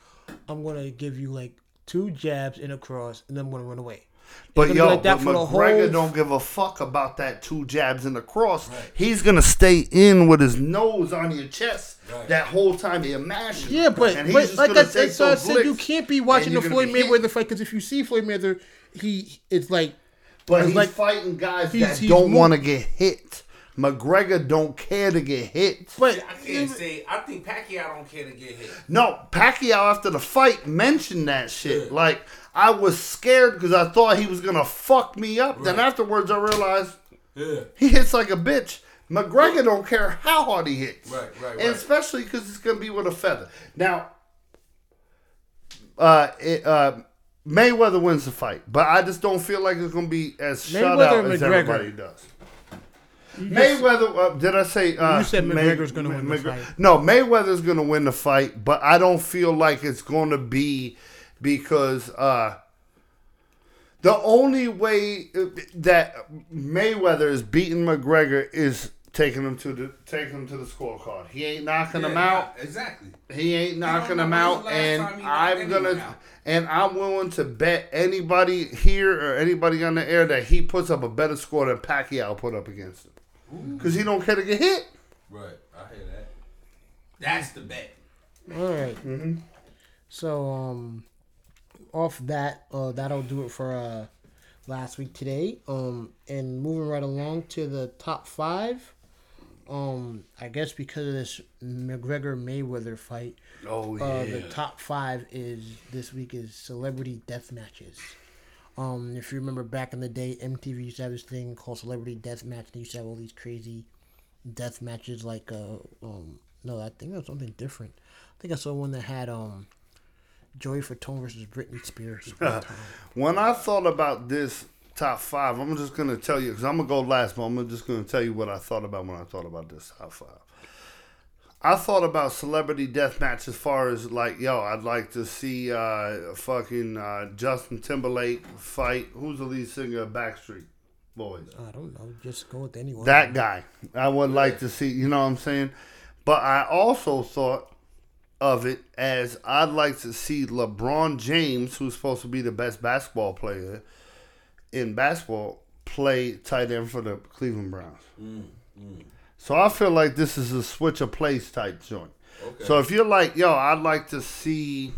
I'm gonna give you like two jabs in a cross, and then I'm gonna run away. But gonna yo, like but McGregor whole- don't give a fuck about that two jabs in the cross. He's gonna stay in with his nose on your chest Right. that whole time you're mashing. Yeah, but, but like I, take said, so I said, you can't be watching the Floyd gonna hit. Mayweather fight because if you see Floyd Mayweather, he it's like But it's he's like fighting guys he's- that he's don't want to get hit. McGregor don't care to get hit. but I can't say. I think Pacquiao don't care to get hit. No, Pacquiao after the fight mentioned that shit. Like I was scared because I thought he was gonna fuck me up. Then afterwards I realized Yeah. he hits like a bitch. McGregor don't care how hard he hits. Right, right, And right. especially because it's gonna be with a feather. Now, uh, it, uh, Mayweather wins the fight, but I just don't feel like it's gonna be as shut out as McGregor? everybody does. Mayweather, uh, did I say? Uh, You said May- McGregor's gonna win the fight. No, Mayweather's gonna win the fight, but I don't feel like it's gonna be because uh, the only way uh, that Mayweather is beating McGregor is taking him to the taking him to the scorecard. He ain't knocking him out. Exactly. He ain't knocking know him out, and time he knocked I'm gonna out. and I'm willing to bet anybody here or anybody on the air that he puts up a better score than Pacquiao put up against him, because he don't care to get hit. Right. I hear that. That's the bet. all right. So um, off that, uh, that'll do it for uh last week today. Um, and moving right along to the top five. Um, I guess because of this McGregor Mayweather fight, Oh uh, the top five is this week is celebrity death matches. Um, if you remember back in the day, MTV used to have this thing called Celebrity Death Match. They used to have all these crazy death matches, like uh, um, no, I think it was something different. I think I saw one that had um, Joey Fatone versus Britney Spears. (laughs) When I thought about this top five, I'm just gonna tell you because I'm gonna go last, but I'm just gonna tell you what I thought about when I thought about this top five. I thought about celebrity death match as far as like, yo, I'd like to see uh, fucking uh, Justin Timberlake fight. Who's the lead singer of Backstreet Boys? I don't know. Just go with anyone. That guy. I would like to see, you know what I'm saying? But I also thought of it as I'd like to see LeBron James, who's supposed to be the best basketball player in basketball, play tight end for the Cleveland Browns. So I feel like this is a switch of place type joint. Okay. So if you're like, yo, I'd like to see,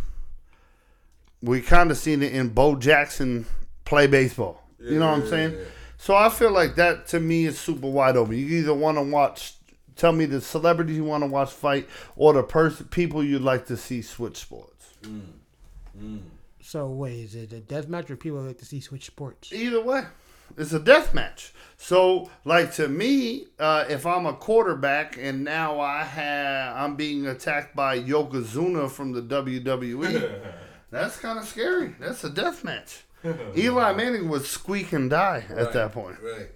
we kind of seen it in Bo Jackson play baseball. You know what I'm saying? So I feel like that to me is super wide open. You either want to watch, tell me the celebrities you want to watch fight, or the person people you'd like to see switch sports. Mm, mm. So wait, is it a death match or people like to see switch sports? Either way, it's a death match. So, like to me, uh, if I'm a quarterback and now I have I'm being attacked by Yokozuna from the WWE, (laughs) that's kind of scary. That's a death match. (laughs) Eli Manning would squeak and die at Right, that point. Right.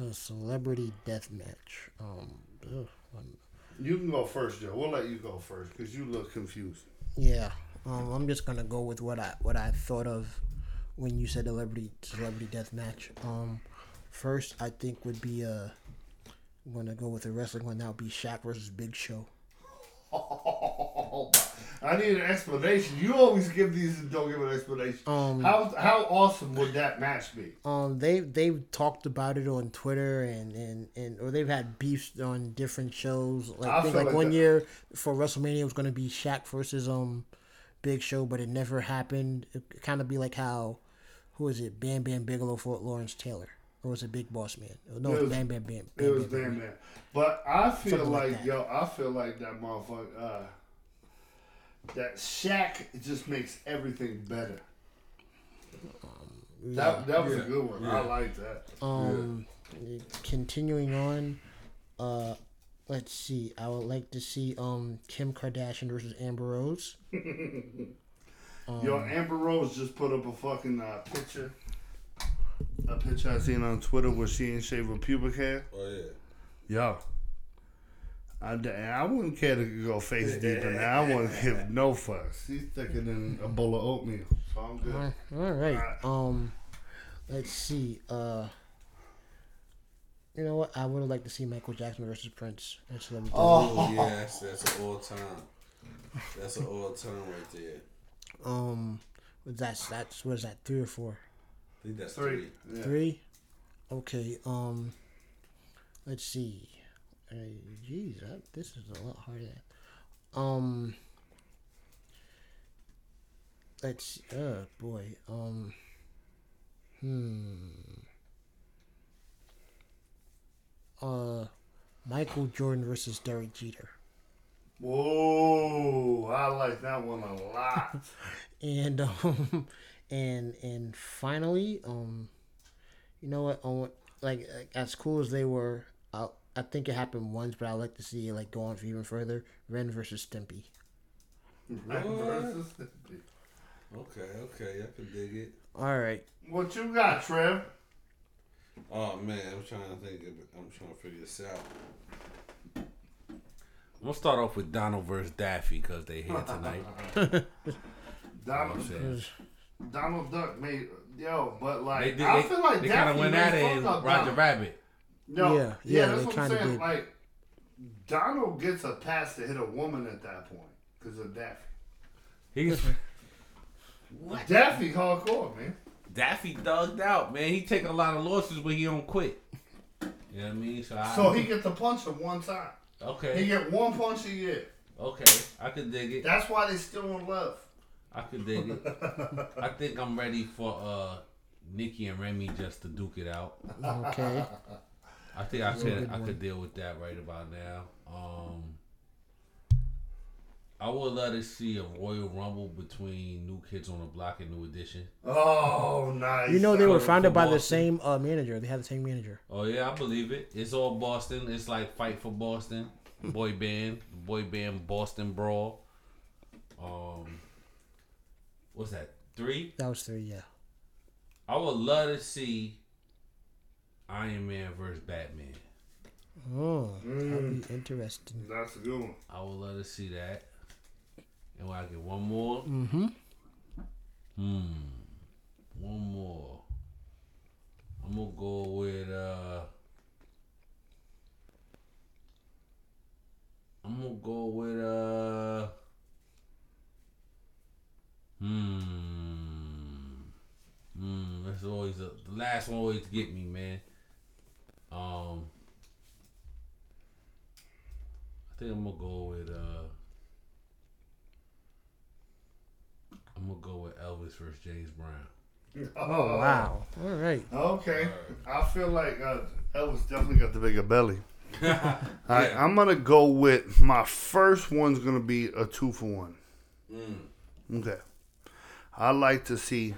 A celebrity death match. Um, ugh, um, You can go first, Joe. We'll let you go first because you look confused. yeah. Um, I'm just gonna go with what I what I thought of when you said celebrity celebrity death match. Um, first I think would be uh, I'm gonna go with the wrestling one. That would be Shaq versus Big Show. (laughs) I need an explanation. You always give these and don't give an explanation. Um, how how awesome would that match be? Um, they they've talked about it on Twitter and and, and or they've had beefs on different shows. Like I think like, like one that- year for WrestleMania it was going to be Shaq versus um Big Show, but it never happened. It kind of be like how who is it? Bam Bam Bigelow for Lawrence Taylor, or was it Big Boss Man? No, It it was- was Bam Bam Bam. It was Bam Bam. But I feel Something like like, yo, I feel like that motherfucker. Uh, that Shaq just makes everything better. That that was a good one. I like that. Um, continuing on, uh, let's see. I would like to see um Kim Kardashian versus Amber Rose. (laughs) Yo, Amber Rose just put up a fucking uh, picture. A picture I seen on Twitter where she ain't shave her pubic hair. Oh yeah. Yo. I wouldn't care to go face deep in that. I wouldn't (laughs) give no fucks. She's thicker than a bowl of oatmeal. So I'm good. All right. Um, let's see. Uh, you know what? I would have liked to see Michael Jackson versus Prince. That's what we did. Oh (laughs) yes, that's an all time. That's an all time right there. Um, that's that's what is that? Three or four? I think that's Three. three. Yeah. Three. Okay. Um, let's see. Uh, Jeez, that, this is a lot harder. Um, let's. Oh boy. Um. Hmm. Uh, Michael Jordan versus Derek Jeter, Whoa, I like that one a lot. (laughs) and um, and and finally, um, you know what? Um, like like, as cool as they were, I I think it happened once, but I like to see it like go on for even further. Ren versus Stimpy. Versus- Okay, okay, I can dig it. All right. what you got, Trev? Oh man, I'm trying to think. Of. I'm trying to figure this out. I'm gonna start off with Donald versus Daffy because they here tonight. (laughs) Donald, I'm. Donald Duck made yo, but like They did. I feel like they kind of Daffy went made at it in up Roger Donald. Rabbit. No, Yeah, yeah, yeah, that's what I'm saying. did. Like Donald gets a pass to hit a woman at that point because of Daffy. He's (laughs) Daffy hardcore, man. Daffy thugged out, man. He taking a lot of losses, but he don't quit. You know what I mean? So, I, So he gets to punch him one time. He get one punch a year. okay, I could dig it. That's why they still in love. I could dig it. (laughs) I think I'm ready for uh Nicki and Remy just to duke it out. Okay. I think I could I one. could deal with that right about now. Um, I would love to see a Royal Rumble between New Kids on the Block and New Edition. Oh, nice. You know they were founded by the same uh, manager. They had the same manager. Oh yeah, I believe it. It's all Boston. It's like Fight for Boston, boy (laughs) band, boy band Boston Brawl. Um, what's that? Three. That was three. Yeah. I would love to see Iron Man versus Batman. Oh, that'd be interesting. That's a good one. I would love to see that. And when I get one more, Mm-hmm. hmm, one more. I'm gonna go with uh. I'm gonna go with uh. Hmm. Hmm. That's always a, the last one. Always get me, man. Um. I think I'm gonna go with uh. I'm gonna go with Elvis versus James Brown. Oh wow. All right. Okay. I feel like uh, Elvis definitely got the bigger belly. (laughs) All right, I'm gonna go with my first one's gonna be a two for one. Mm. Okay. I like to see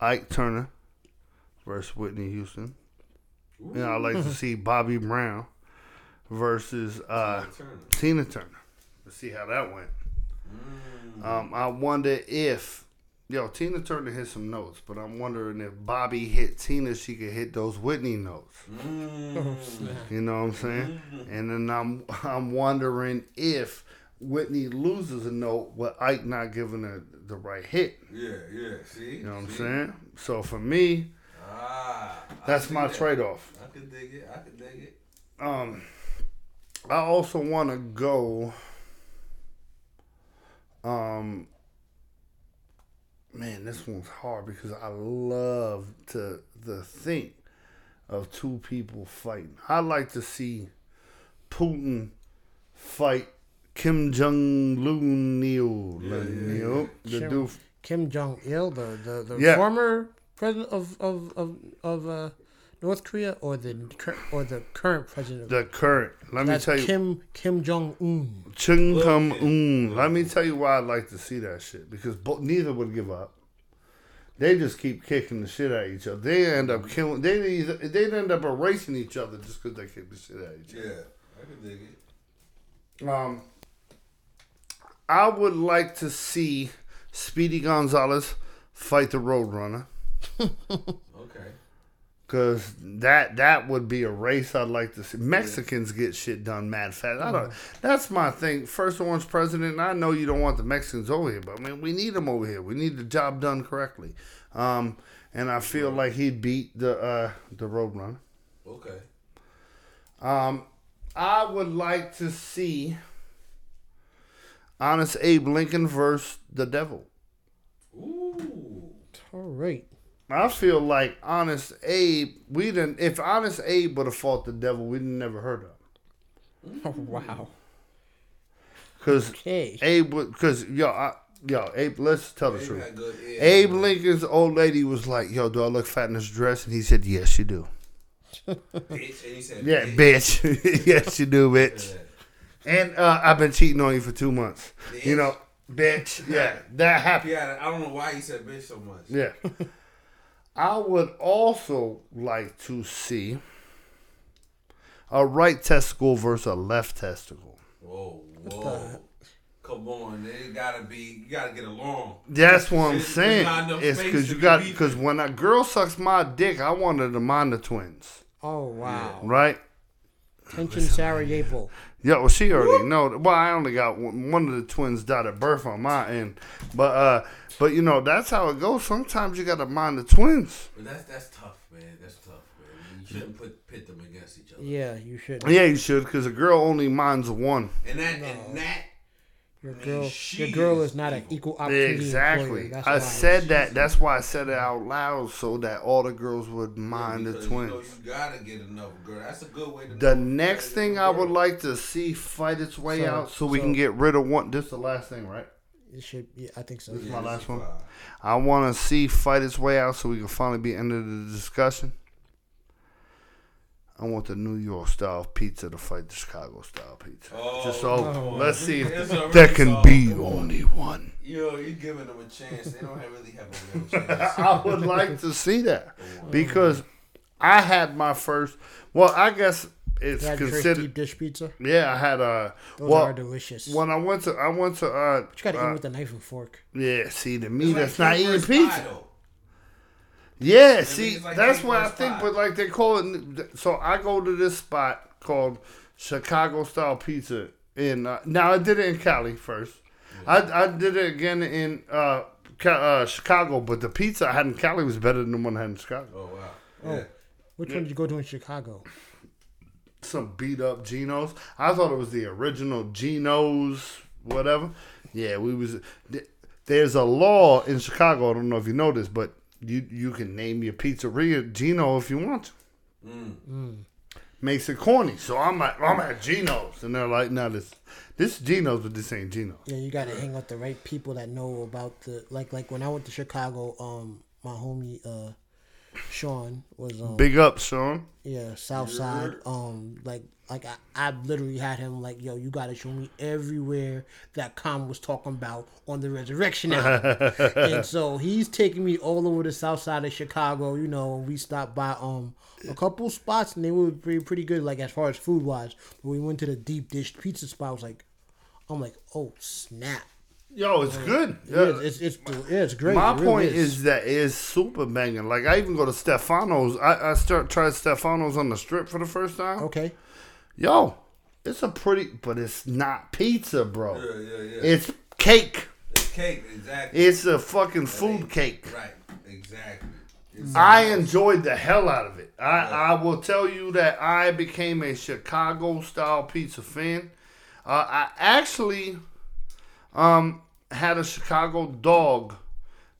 Ike Turner versus Whitney Houston. And I like to see Bobby Brown versus uh, Turner. Tina Turner. Let's see how that went. Um, I wonder if yo Tina Turner hit some notes, but I'm wondering if Bobby hit Tina, she could hit those Whitney notes. Mm. You know what I'm saying? And then I'm I'm wondering if Whitney loses a note with Ike not giving her the right hit. Yeah, yeah. See. You know what I'm saying? So for me, Ah, that's my that. trade off. I can dig it. I can dig it. Um, I also want to go. Um, man, this one's hard because I love to the think of two people fighting. I like to see Putin fight Kim Jong Un, the Kim- dude. Kim Jong Il, the the, the Yeah. former president of of of, of uh, North Korea, or the cur- or the current president. The current. Let me that's tell you, Kim Kim Jong Un. Chung Kum Un. Let me tell you why I'd like to see that shit because bo- neither would give up. They just keep kicking the shit out of each other. They end up killing. They either, they'd end up erasing each other just because they kick the shit out of each other. Yeah. I can dig it. Um, I would like to see Speedy Gonzalez fight the Roadrunner (laughs) Okay. because that that would be a race I'd like to see. Mexicans get shit done mad fast. I don't. That's my thing. First orange president. and I know you don't want the Mexicans over here, but I mean we need them over here. We need the job done correctly. Um, and I feel like he'd beat the uh, the Roadrunner. Okay. Um, I would like to see Honest Abe Lincoln versus the Devil. Ooh. All right. I feel like Honest Abe, we didn't. If Honest Abe would have fought the Devil, we'd never heard of. Oh (laughs) wow. Cause Okay. Abe, cause yo, I, yo, Abe. Let's tell the Abe truth. had good ears. Abe Lincoln's old lady was like, "Yo, do I look fat in this dress?" And he said, "Yes, you do." (laughs) Bitch, and he said, Yeah, bitch. bitch. (laughs) yes, you do, bitch. And uh, I've been cheating on you for two months. You know, bitch. Yeah, that happened. Yeah, I don't know why he said bitch so much. Yeah. I would also like to see a right testicle versus a left testicle. Whoa, whoa. Come on, it gotta be. You gotta get along. That's what I'm There's- there's saying. It's because you got because when a girl sucks my dick, I wanted to mind the twins, Oh wow. right? Tension Sarajevo. Yeah, well, she already know. Well, I only got one, one of the twins died at birth on my end, but uh, but you know that's how it goes. Sometimes you got to mind the twins. But that's that's tough, man. That's tough, man. You shouldn't put pit them against each other. Yeah, you should. Yeah, you should, because a girl only minds one. And that and that. Your mean, girl. Your girl is is not an equal opportunity Exactly. I why. said that. That's why I said it out loud so that all the girls would mind the twins. You, know, you gotta get another girl. That's a good way to. The know next thing I get would like to see fight its way So- out so we can get rid of one. This is the last thing, right? It should. Yeah, I think so. This is my last one. is fine. I want to see fight its way out so we can finally be ended the discussion. I want the New York style pizza to fight the Chicago style pizza. Oh, Just so no. let's see if It's there can solved. be only one. Yo, you giving them a chance. They don't have, really have a real (laughs) chance. I would like to see that because I had my first. Well, I guess it's You had your considered. deep dish pizza. Yeah, I had a. Those well, are delicious. when I went to, I went to. uh but you gotta uh, eat with a knife and fork. Yeah, see, the It's me like that's not your eating pizza. pie, though. Yeah, see, like that's your what I first think. But like they call it. So I go to this spot called Chicago Style Pizza. In uh, now I did it in Cali first. I I did it again in uh, uh, Chicago, but the pizza I had in Cali was better than the one I had in Chicago. Oh wow. Oh. Yeah. Which one did you go to in Chicago? Some beat up Gino's. I thought it was the original Gino's, whatever. Yeah, we was. th- There's a law in Chicago. I don't know if you know this, but you you can name your pizzeria Gino if you want to. Mm. Makes it corny. So I'm at I'm at Gino's, and they're like, "No, this this is Gino's, but this ain't Gino's." Yeah, you gotta hang out the right people that know about the like like when I went to Chicago, um my homie uh Sean was um Big up, Sean. yeah, South Side. Um like like I, I literally had him like, yo, you gotta show me everywhere that Common was talking about on the resurrection album. (laughs) and so he's taking me all over the south side of Chicago, you know, and we stopped by um a couple spots and they were pretty pretty good, like as far as food wise. But we went to the deep dish pizza spot, I was like I'm like, oh snap. Yo, it's good. Yeah, it's it's yeah, it's great. My It really point is. that it's super banging. Like I even go to Stefano's. I, I start tried Stefano's on the strip for the first time. okay. Yo, it's a pretty, but it's not pizza, bro. Yeah, yeah, yeah. It's cake. It's cake, exactly. It's a fucking food cake. Right, exactly. I enjoyed the hell out of it. I, I will tell you that I became a Chicago style pizza fan. Uh, I actually um, had a Chicago dog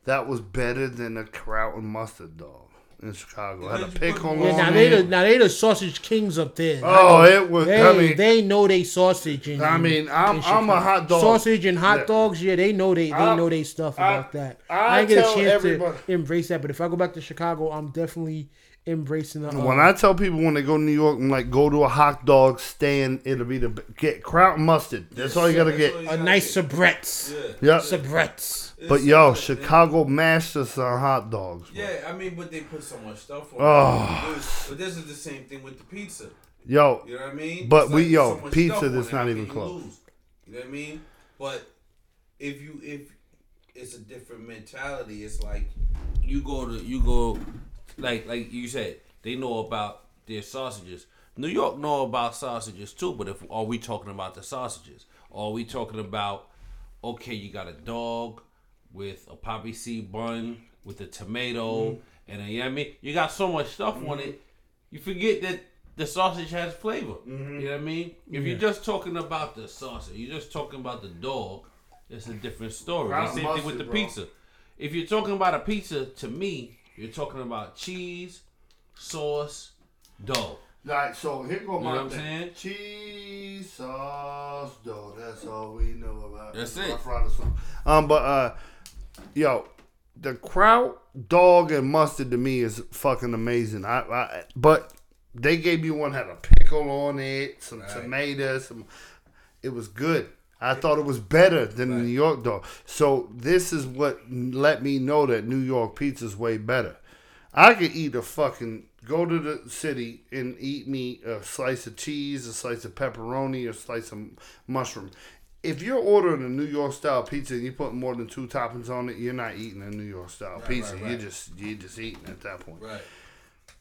that was better than a kraut and mustard dog in Chicago. I had a Because you put Yeah, now they the now they the sausage kings up there. Oh, it was. They, I mean, they know they sausage. In, I mean, I'm- in I'm a hot dog. Sausage and hot Yeah. dogs. Yeah, they know they they I- know they stuff I- about that. I I, didn't get a chance everybody- to embrace that, but if I go back to Chicago, I'm definitely embracing the. Uh, When I tell people when they go to New York, I'm like, go to a hot dog stand. It'll be the get kraut mustard. That's all you gotta get. you a gotta nice get. Sabretts, Yeah. Yep. Sabretts. But yo, so good, man. Chicago masters on hot dogs. bro. Yeah, I mean, but they put so much stuff on Oh. it. But this is the same thing with the pizza. Yo, You know what I mean? But It's we- like yo, so pizza that's not even close. lose? You know what I mean? But if you if it's a different mentality, it's like you go to you go like like you said they know about their sausages new york know about sausages too but if are we talking about the sausages or are we talking about okay you got a dog with a poppy seed bun with a tomato and a yummy you got so much stuff on it you forget that the sausage has flavor you know what i mean if you're just talking about the sausage you're just talking about the dog it's a different story Ground same thing with the bro. pizza if you're talking about a pizza, to me, you're talking about cheese, sauce, dough. Right, so here go my know what I'm thing. Cheese sauce dough. That's all we know about. That's it. Rough Rider song. Um, but uh, yo, the kraut, dog, and mustard to me is fucking amazing. I, I but they gave you one had a pickle on it, some tomatoes, some. It was good. I thought it was better than the New York dog. So this is what let me know that New York pizza's way better. I could eat a fucking go to the city and eat me a slice of cheese, a slice of pepperoni, a slice of mushroom. If you're ordering a New York style pizza and you put more than two toppings on it, you're not eating a New York style pizza. right, You're just you're just eating at that point. right.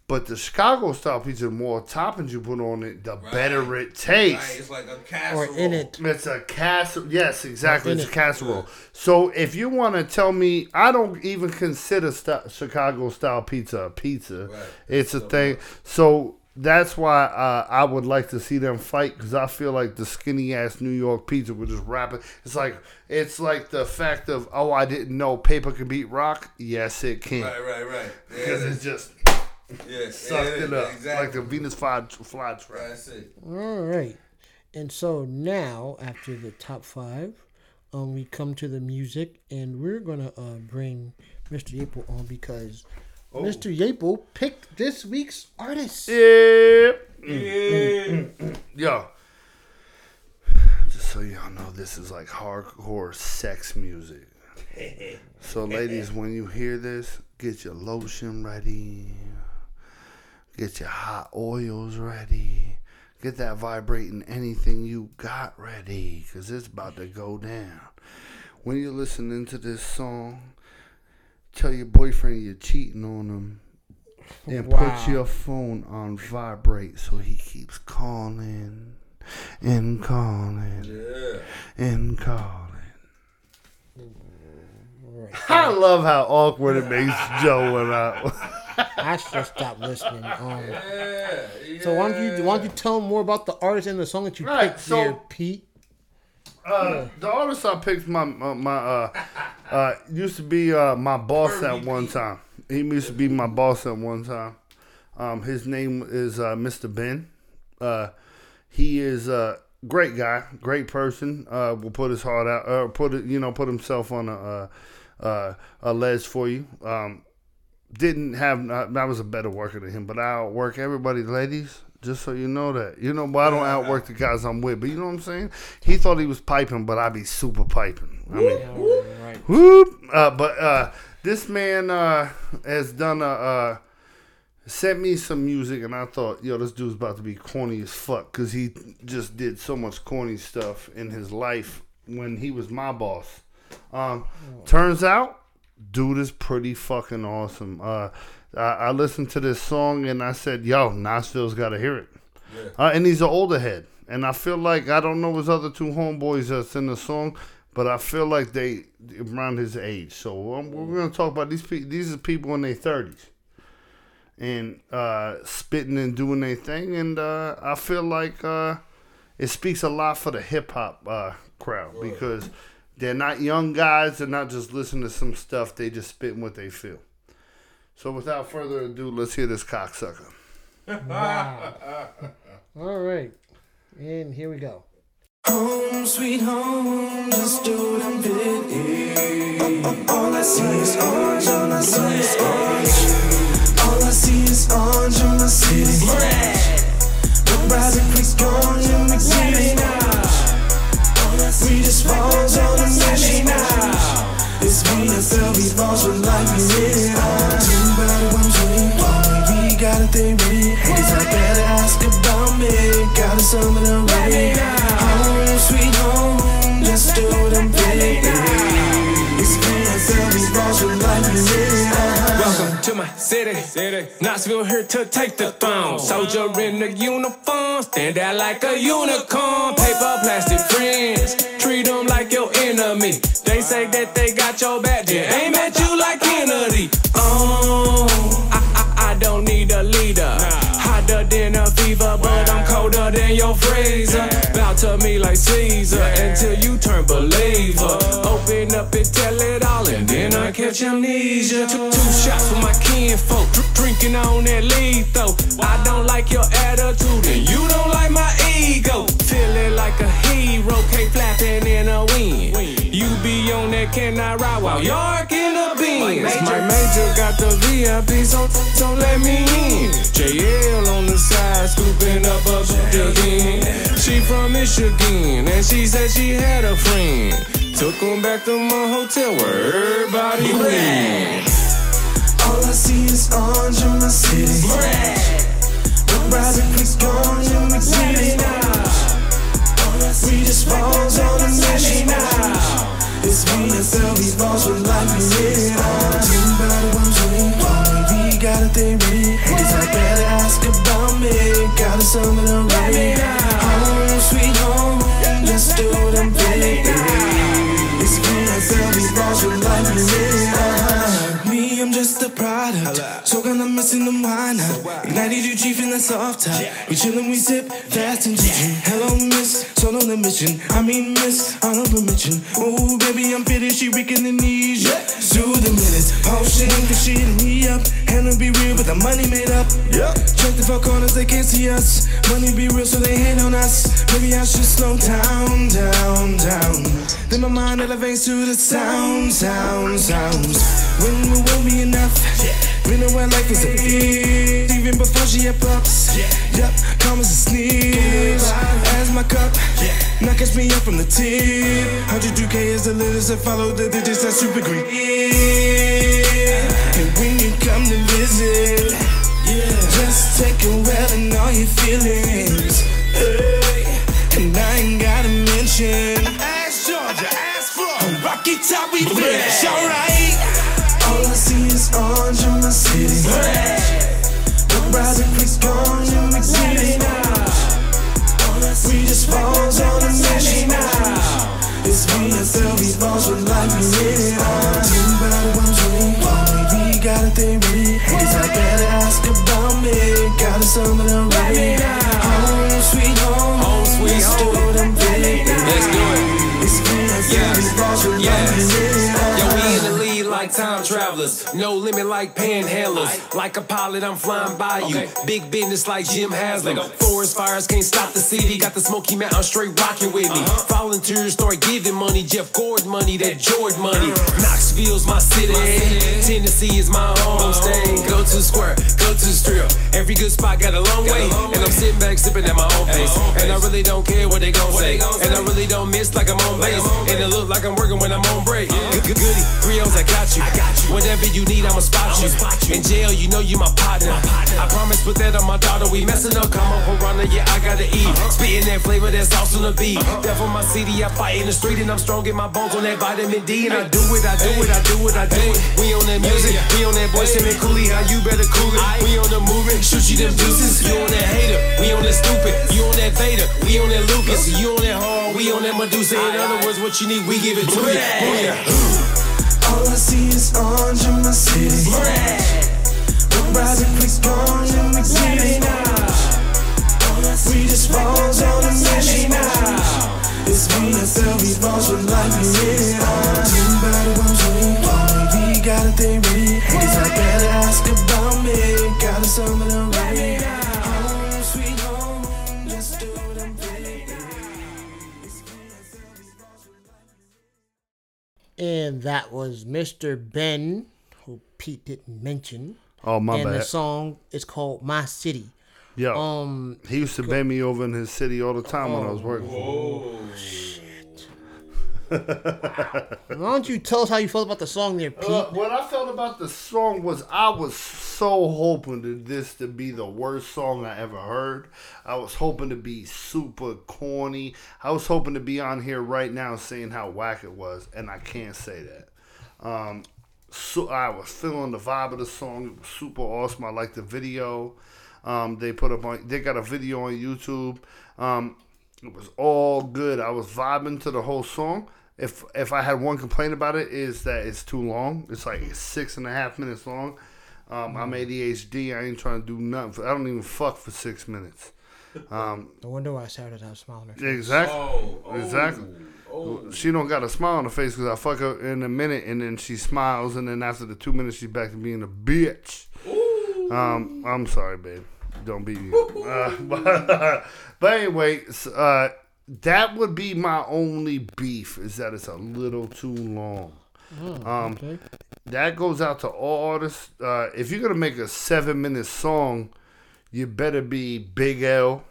But the Chicago style pizza, the more toppings you put on it, the Right. better it Right, tastes. it's like a or casserole. in it. It's a casserole. Yes, exactly. In It's a it. casserole. So if you want to tell me, I don't even consider st- Chicago style pizza a pizza. Right. It's a So- thing. So that's why uh, I would like to see them fight because I feel like the skinny ass New York pizza would just wrap it. It's like it's like the fact of oh I didn't know paper could beat rock. Yes, it can Right, right, right. because Yeah, (laughs) it's just (laughs) yeah, (laughs) sucked yeah, it up Exactly. like the Venus fly, fly trap. That's it. All right. And so now, after the top five, um, we come to the music, and we're gonna uh, bring Mr. April on because Oh. Mr. Yaple picked this week's artist. Yeah. Yeah. Yo. Just so y'all know, this is like hardcore sex music. (laughs) So, ladies, when you hear this, get your lotion ready. Get your hot oils ready. Get that vibrating anything you got ready. Because it's about to go down. When you're listening to this song, tell your boyfriend you're cheating on him. And Wow. put your phone on vibrate so he keeps calling and calling Yeah. and calling. All right. I love how awkward it makes Joe when I. I should stop listening. Um, Yeah. (laughs) so why don't you why don't you tell them more about the artist and the song that you Right, picked so- there, Pete? Uh, the artist I picked, my my, my uh, uh, used to be uh, my boss at one time. He used to be my boss at one time. Um, his name is uh, Mr. Benn. Uh, he is a great guy, great person. Uh, will put his heart out, uh, put it, you know, put himself on a uh, uh, a ledge for you. Um, didn't have I was a better worker than him, but I work everybody, ladies. Just so you know that. You know, but I don't outwork the guys I'm with. But you know what I'm saying? He thought he was piping, but I be super piping. I mean, All right. whoop. Uh, but uh, this man uh, has done a uh, sent me some music, and I thought, yo, this dude's about to be corny as fuck because he just did so much corny stuff in his life when he was my boss. Um, turns out, dude is pretty fucking awesome. Uh, I, I listened to this song and I said, yo, Knoxville's got to hear it. Uh, and he's an older head. And I feel like, I don't know his other two homeboys that's in the song, but I feel like they around his age. So um, we're going to talk about these people. These are people in their 30s. and uh, spitting and doing their thing, and uh, I feel like uh, it speaks a lot for the hip hop uh, crowd because they're not young guys. They're not just listening to some stuff. They just spitting what they feel. So without further ado, let's hear this cocksucker. Wow. All right. And here we go. Home, sweet home, just do them bit. All I see is orange, all I see is orange. All I see is orange in my city. The rising creek's gone, you make city We just falls on the mission. It's me and we falls with life, we live it better one dream, we got a thing ready. Haters out there to ask about me, got some of the. Home, sweet home, just do them big. It's me and Phil, we with life, we live it on. To my city. Knoxville here to take the throne. Soldier in the uniform, stand out like a unicorn. Paper, plastic friends, treat them like your enemy. They say that they got your back, then aim at you like Kennedy. Oh, I, I, I don't need a leader. Hotter than a fever, but I'm colder than your freezer. To me like Caesar until you turn believer. Uh. Open up and tell it all, and then I catch amnesia. Two, two uh. shots with my kinfolk, dr- drinking on that lethal. I don't like your attitude, and you don't like my ego. Feeling like a hero, K flapping in a wind. On that can I ride while you're in the beans. My major got the VIP, so so let me in. JL on the side, scooping up a again. She from Michigan, and she said she had a friend. Took him back to my hotel where everybody went. All I see is orange in my city. The rising creek's gone, you make city We just falls on the mission. It's me and we falls with it on. Two better one dream, we got a. Haters out there to ask about me, got us some of the product, so gonna missing the wine now. Ignited you chief in the soft top. We chillin', we sip fast and chicken. Hello, miss, solo the mission. I mean, miss, on a permission. Ooh, baby, I'm fitted, she weak in the knees. Yeah. Do the minutes, Oh potion, cause she hit me up. And to be real, but the money made up. Yeah. Check the four corners, they can't see us. Money be real, so they hate on us. Maybe I should slow down, down, down. Then my mind elevates to the sound, sound, sounds. When will will be enough? We know what life is a beat. Even before she had pups. Yup, calm as a sneeze. As my cup. Now catch me up from the tip. 102K is the letters that follow the digits That's super green. And when you come to visit, just take a well and all your feelings. And I ain't gotta mention. Ask Georgia, ask Florida. Top, we fresh, alright. All I see is orange in my city. The rising creek's gone, you make city We just falls on the mission now. It's me and Phil, we falls with life, we travelers. No limit like panhandlers. Like a pilot, I'm flying by you. Big business like Jim Haslam. Forest fires can't stop the city. Got the Smoky Mountain straight rocking with me. Volunteers start giving money. Jeff Gordon money, that George money. Knoxville's my city. Tennessee is my home state. Go to square, go to strip. Every good spot got a long way. And I'm sitting back sipping at my own pace. And I really don't care what they gon' say. And I really don't miss like I'm on base. And it look like I'm working when I'm on break. Good, good, goody, O's, I got you. Whatever you need, I'ma spot you. In jail, you know you my partner. I promise, put that on my daughter. We messing up, come on, piranha, yeah, I gotta eat. Spitting that flavor, that's sauce on the beat. That for my city, I fight in the street, and I'm strong in my bones on that vitamin D. And I do it, I do it, I do it, I do it. We on that music, we on that boy, Simon Cooley, how you better cool it. We on the movement, shoot you them deuces. You on that hater, we on that stupid. You on that Vader, we on that Lucas. You on that hard, we on that Medusa. In other words, what you need, we give it to you. Booyah. All I see is orange in my city. We're rising quick, orange in the city. We just balls on a mission. It's me and Phil, we balls with lightning in orange. Everybody wants me, we got a thing ready. Haters like that ask about me. Got a summer to write And that was Mr. Benn, who Pete didn't mention. Oh my and the song is called My City. Yeah. Um, he used to bend me over in his city all the time when I was working. Oh, why don't you tell us how you felt about the song there, Pete? Uh, what I felt about the song was I was so hoping that this to be the worst song I ever heard. I was hoping to be super corny. I was hoping to be on here right now saying how whack it was, and I can't say that. Um, so I was feeling the vibe of the song. It was super awesome. I liked the video. Um, they put up on. They got a video on YouTube. Um, it was all good. I was vibing to the whole song. If if I had one complaint about it is that it's too long. It's like six and a half minutes long. Um, I'm ADHD. I ain't trying to do nothing. For, I don't even fuck for six minutes. Um, (laughs) No wonder why Sarah doesn't have a smile on her face. exactly. Oh, oh, Exactly. Oh, She don't got a smile on her face because I fuck her in a minute and then she smiles and then after the two minutes she's back to being a bitch. Um, I'm sorry, babe. Don't beat (laughs) me. Uh, but, (laughs) but anyway, uh, that would be my only beef is that it's a little too long. Um, Okay. that goes out to all artists. Uh, if you're gonna make a seven minute song, you better be Big L,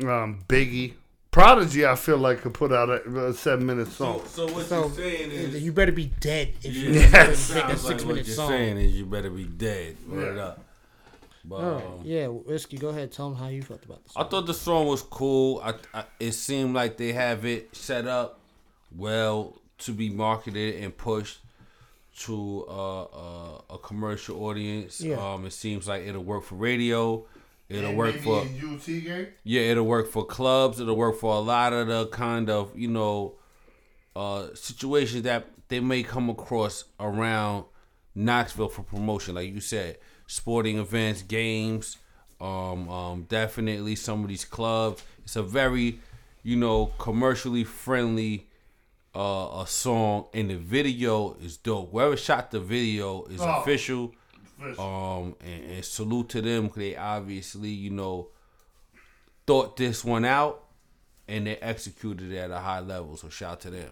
um, Biggie, Prodigy. I feel like could put out a, a seven minute song. so what So you're saying is you better be dead if you Yes. make a Sounds six like what you're song. saying is you better be dead. Word Yeah. up. But All right. um, Yeah, Whiskey, go ahead. Tell them how you felt about the I thought the song was cool. I, I it seemed like they have it set up well to be marketed and pushed to uh, uh, a commercial audience. Yeah. Um, it seems like it'll work for radio. It'll And work for a UT game. yeah, it'll work for clubs. It'll work for a lot of the kind of you know uh, situations that they may come across around Knoxville for promotion, like you said, sporting events, games. Um, um, definitely some of these clubs. It's a very you know commercially friendly uh, a song, and the video is dope. Whoever shot the video is Oh. official. Um, and, and salute to them 'cause they obviously, you know, thought this one out and they executed it at a high level. So shout out to them.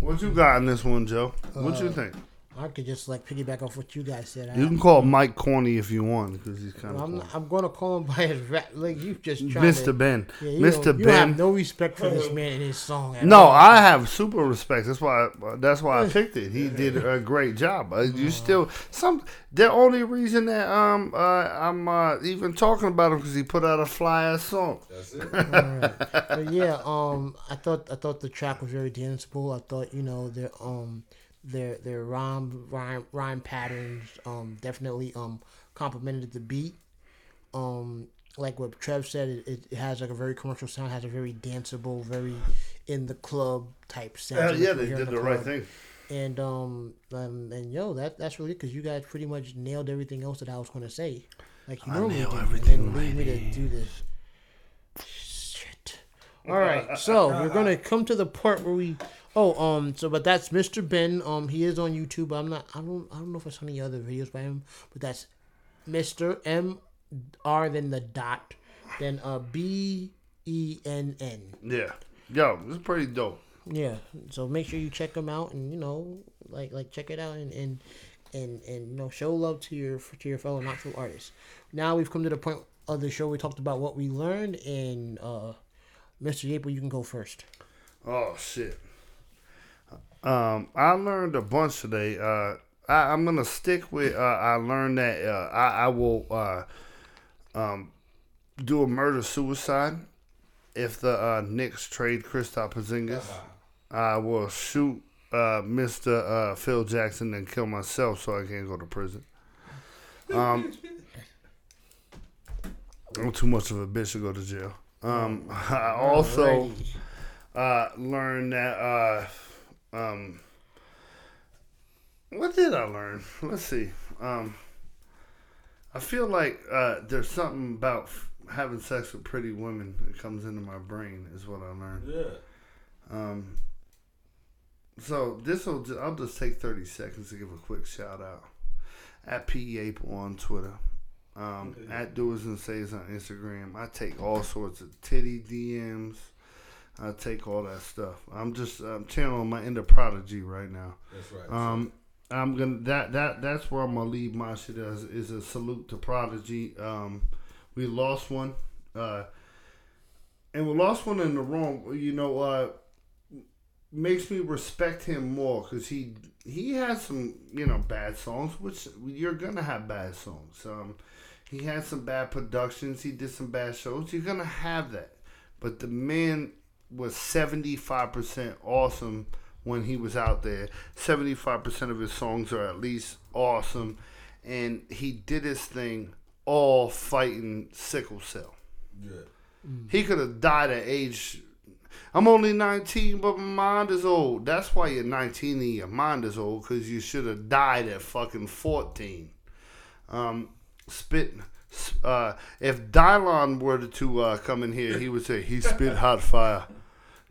What you got in this one, Joe? What Uh, you think? I could just like piggyback off what you guys said. I, You can call Mike corny if you want because he's kind I'm, of I'm going to call him by his rap. Like you just trying Mr. to. Ben. Yeah, you Mr. don't- You Ben. have no respect for this man and his song. at No, all. I have super respect. That's why. That's why I picked it. He did a great job. Uh, You still some. The only reason that um uh, I'm uh, even talking about him because he put out a fly ass song. that's it. but yeah, um, I thought I thought the track was very danceable. I thought you know their um their their rhyme rhyme rhyme patterns um definitely um complemented the beat. Um, like what Trev said, it, it has like a very commercial sound, has a very danceable, very in the club type sound. Hell yeah, you they did the right thing. And um, um and yo, that that's really because you guys pretty much nailed everything else that I was gonna say, like you normally do, everything, and leave me to do this. Shit. All right, so we're gonna come to the part where we. Oh, um, so but that's Mr. Benn. Um, he is on YouTube. I'm not. I don't. I don't know if it's any other videos by him, but that's Mr. M R then the dot, then uh B E N N. Yeah, yo, this is pretty dope. Yeah. So make sure you check them out and you know, like like check it out and and and, and you know show love to your to your fellow Knoxville artists. Now we've come to the point of the show we talked about what we learned and uh Mr. Yaple, you can go first. Oh shit. Um, I learned a bunch today. Uh, I, I'm gonna stick with. Uh, I learned that uh, I, I will uh, um, do a murder suicide if the uh, Knicks trade Kristaps Porzingis. I will shoot uh, Mr. Uh, Phil Jackson and kill myself so I can't go to prison. Um, I'm too much of a bitch to go to jail. Um, (laughs) I also uh, learned that. Um, what did I learn? Let's see. Um, I feel like uh, there's something about f- having sex with pretty women that comes into my brain. Is what I learned. Yeah. Um, so this will. I'll just take thirty seconds to give a quick shout out at P on Twitter, um, at Doers and Says on Instagram. I take all sorts of titty DMs. I take all that stuff. I'm just I'm channeling my inner prodigy right now. That's right. Um, I'm gonna that that that's where I'm gonna leave my shit as is a salute to Prodigy. Um, we lost one, uh, and we lost one in the wrong. You know, uh, makes me respect him more because he he has some you know bad songs, which you're gonna have bad songs. Um, he had some bad productions. He did some bad shows. You're gonna have that, but the man was 75% awesome when he was out there. 75% of his songs are at least awesome. And he did his thing all fighting sickle cell. yeah. He could have died at age. I'm only 19, but my mind is old. That's why you're 19 and your mind is old, because you should have died at fucking 14. Um, spit. Uh, if Dylon were to uh, come in here, he would say he spit hot fire.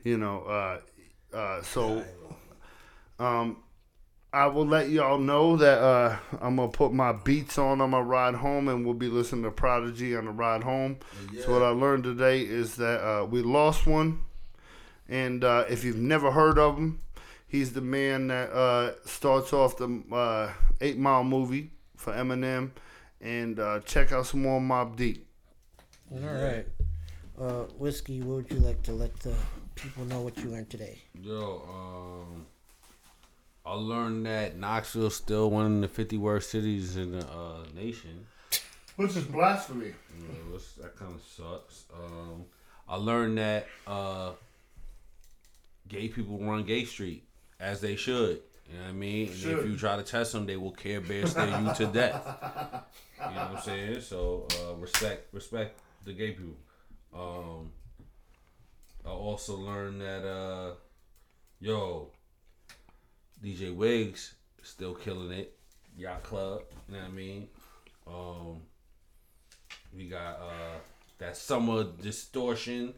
You know, uh, uh, so um, I will let y'all know that uh, I'm gonna put my beats on on my ride home, and we'll be listening to Prodigy on the ride home. So what I learned today is that uh, we lost one, and uh, if you've never heard of him, he's the man that uh, starts off the uh, Eight Mile movie for Eminem, and uh, check out some more Mobb Deep. All right. Uh, whiskey. What would you like to let the people know what you learned today? Yo, um, I learned that Knoxville's still one of the 50 worst cities in the uh, nation. (laughs) Which is blasphemy. You know, that kind of sucks. Um, I learned that uh, gay people run Gay Street as they should. You know what I mean? And if you try to test them, they will care bear stare you to (laughs) death. You know what I'm saying? So uh, respect, respect the gay people. Um, I also learned that uh, yo, DJ Wiggs still killing it. Yacht Club, you know what I mean? Um, we got uh that summer distortion.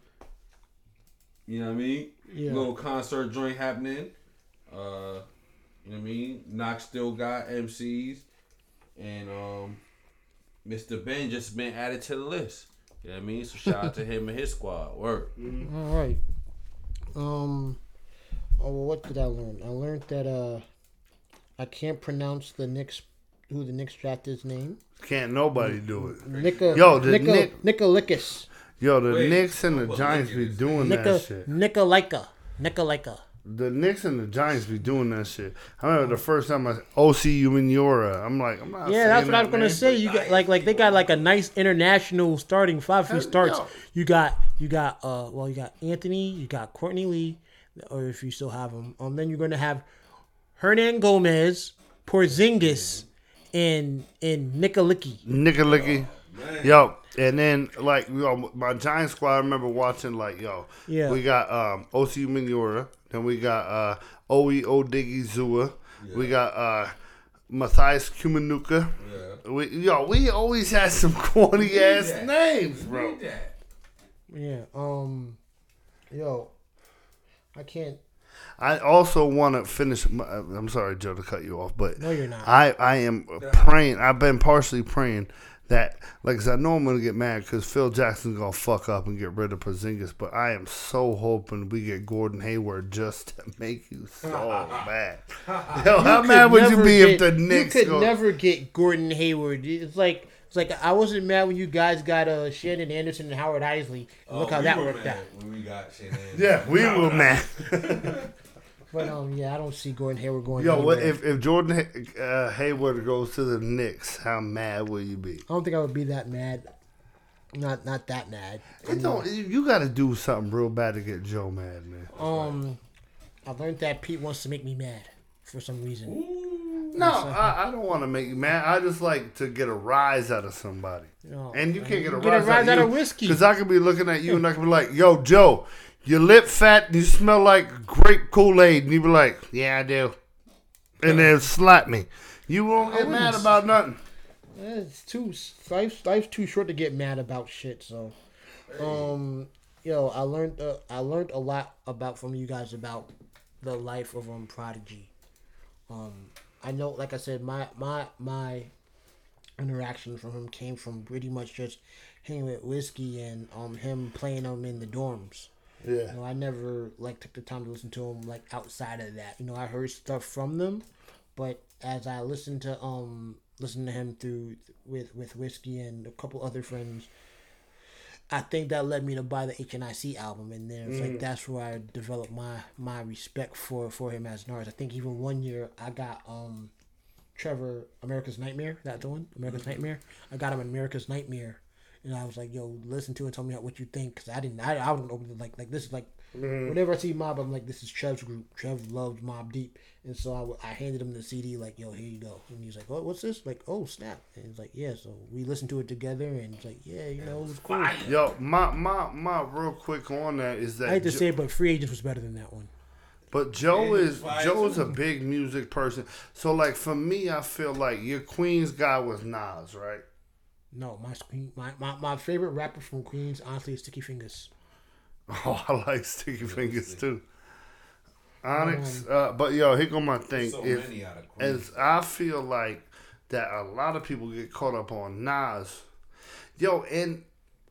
You know what I mean? Yeah. Little concert joint happening. Uh you know what I mean? Knox still got MCs. And um Mr. Benn just been added to the list. You know what I mean? So shout out to him and his squad. Work. All right. Um. Oh, well, what did I learn? I learned that uh, I can't pronounce the Knicks, who the Knicks drafted's name. Can't nobody do it. Nika. Yo, the Nika, Nick- Nikolikas. Yo, the Wait, Knicks and the Giants be doing Nika. that shit. Nikolaika. Nikolaika. The Knicks and the Giants be doing that shit. I remember the first time I Osi Umenyiora. I'm like, I'm not. Yeah, that's what I that was gonna name. say. You got like like they got like a nice international starting five. Who starts? yo. You got you got uh well you got Anthony, you got Courtney Lee, or if you still have him. Um, then you're gonna have Hernangomez, Porzingis, and and Nicolicki. Nickalicky. Yo, and then like yo, my Giant squad. I remember watching like yo. Yeah. We got um Osi Umenyiora. Then we got uh Oe Odiggy Zua. We got uh Mathias Kiwanuka. Yeah. We, yo, we always had some (laughs) corny ass that. names, bro. That. Yeah. Um. Yo, I can't. I also want to finish. My, I'm sorry, Joe, to cut you off, but No, you're not. I I am praying. I've been partially praying that, like I said, I know I'm gonna get mad because Phil Jackson's gonna fuck up and get rid of Porzingis, but I am so hoping we get Gordon Hayward just to (laughs) make you so (laughs) mad. Yo, how could mad would you be get- if the Knicks You could go? never get Gordon Hayward. It's like it's like I wasn't mad when you guys got uh Shandon Anderson and Howard Eisley. And look Oh, how we that worked mad out. When we got Shandon. yeah, we were mad. (laughs) But um, yeah, I don't see Gordon Hayward going. Yo, what if if Jordan uh, Hayward goes to the Knicks? How mad will you be? I don't think I would be that mad. Not not that mad. It don't, you got to do something real bad to get Joe mad, man. Um, I learned that Pete wants to make me mad for some reason. No, I, I don't want to make you mad. I just like to get a rise out of somebody. No, And you can't get a get a rise, rise out, out of of whiskey. Because I could be looking at you and I could be like, yo, Joe, your lip fat and you smell like grape Kool Aid. And you be like, yeah, I do. And then slap me. You won't get mad wouldn't- about nothing. It's too life's life's too short to get mad about shit. So, um, yo, I learned uh, I learned a lot about from you guys about the life of um Prodigy. Um, I know, like I said, my my my interaction from him came from pretty much just hanging with whiskey and um him playing them in the dorms. Yeah. You know, I never like took the time to listen to them like outside of that. You know, I heard stuff from them, but as I listened to um listen to him through with with whiskey and a couple other friends, I think that led me to buy the H.N.I.C album, and then it's like that's where I developed my my respect for for him as an artist. I think even one year I got um Trevor Amerikaz Nightmare, that the one Amerikaz Nightmare. I got him Amerikaz Nightmare, and I was like, "Yo, listen to it, tell me what you think," because I didn't, I, I don't open it like like this is like mm-hmm. whenever I see Mobb, I'm like, "This is Trev's group. Trev loves Mobb Deep," and so I, I handed him the CD like, "Yo, here you go," and he's like, "Oh, what's this?" Like, "Oh, snap!" And he's like, "Yeah." So we listened to it together, and it's like, "Yeah, you know, it was cool." Yo, my my my real quick on that is that I hate to Jo- say it, but Free Agents was better than that one. But Joe Yeah, is fire Joe's too. a big music person. So like for me, I feel like your Queens guy was Nas, right? No, my screen, my, my, my favorite rapper from Queens, honestly, is Sticky Fingaz. (laughs) Oh, I like Sticky Fingaz too. Onyx, uh, but yo, here go my thing. So if, many out of Queens. as I feel like that a lot of people get caught up on Nas, yo, and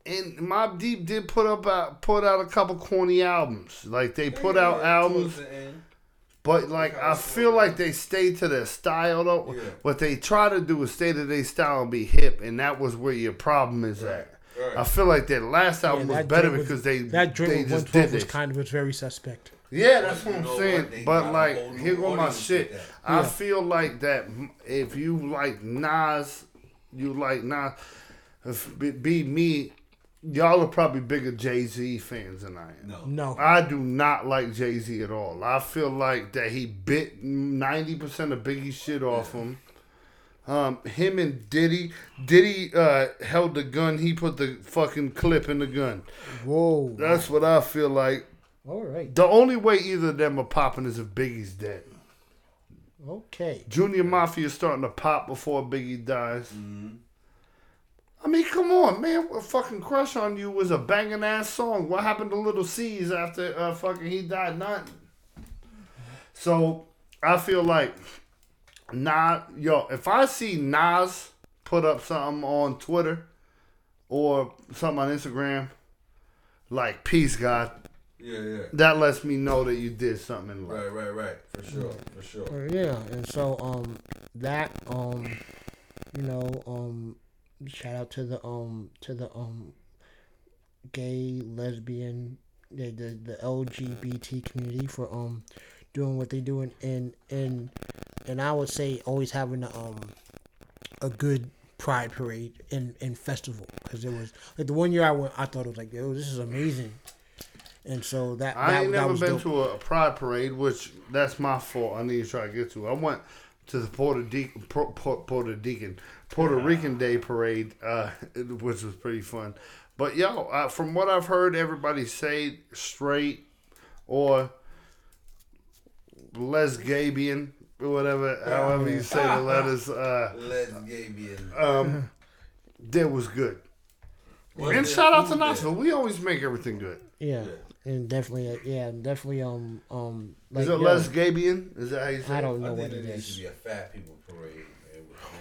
and Mobb Deep did put up a, put out a couple corny albums. Like they put out Yeah, albums the end. But like I feel like they stay to their style though. Yeah. What they try to do is stay to their style and be hip, and that was where your problem is at. right. I feel like their last album was better joint was- because they that joint they just 112 did was kind of was very suspect. Yeah, that's what I'm saying. what? But like, here go my shit. with. I Yeah. feel like that if you like Nas, you like Nas. If be, be me, y'all are probably bigger Jay Z fans than I am. No. No, I do not like Jay Z at all. I feel like that he bit ninety percent of Biggie's shit off him. Um, him and Diddy, Diddy uh, held the gun. He put the fucking clip in the gun. whoa, That's what I feel like. all right, The only way either of them are popping is if Biggie's dead. okay. Junior Mafia is starting to pop before Biggie dies. I mean, come on, man. What fucking crush on you was a banging ass song. What happened to Lil' Cease after uh, fucking he died? Nothing. So I feel like Nas, yo, if I see Nas put up something on Twitter or something on Instagram, like peace, God, Yeah, yeah. that lets me know that you did something in life. Right, right, right. For sure, for sure. Yeah, and so um that um you know um shout out to the um to the um gay lesbian the the, the LGBT community for um doing what they do and and and, and I would say always having a, um a good pride parade and, and festival because it was like the one year I went I thought it was like yo this is amazing and so that I that, ain't that never been dope. to a, pride parade, which that's my fault. I need to try to get to. I went to the Puerto Rican, Puerto Rican, Puerto Rican Day parade, uh, (laughs) which was pretty fun. But yo, uh, from what I've heard, everybody say straight or lesgabian, or whatever, however you say the (laughs) letters. Uh, Let's Gabian. um, that was good. What's And shout out to food? Knoxville. We always make everything good. Yeah, and definitely, uh, yeah, definitely. Um, um, like, Is it yo, lesgabian? Is that how you say I don't know think what there it needs to is. be a fat people parade.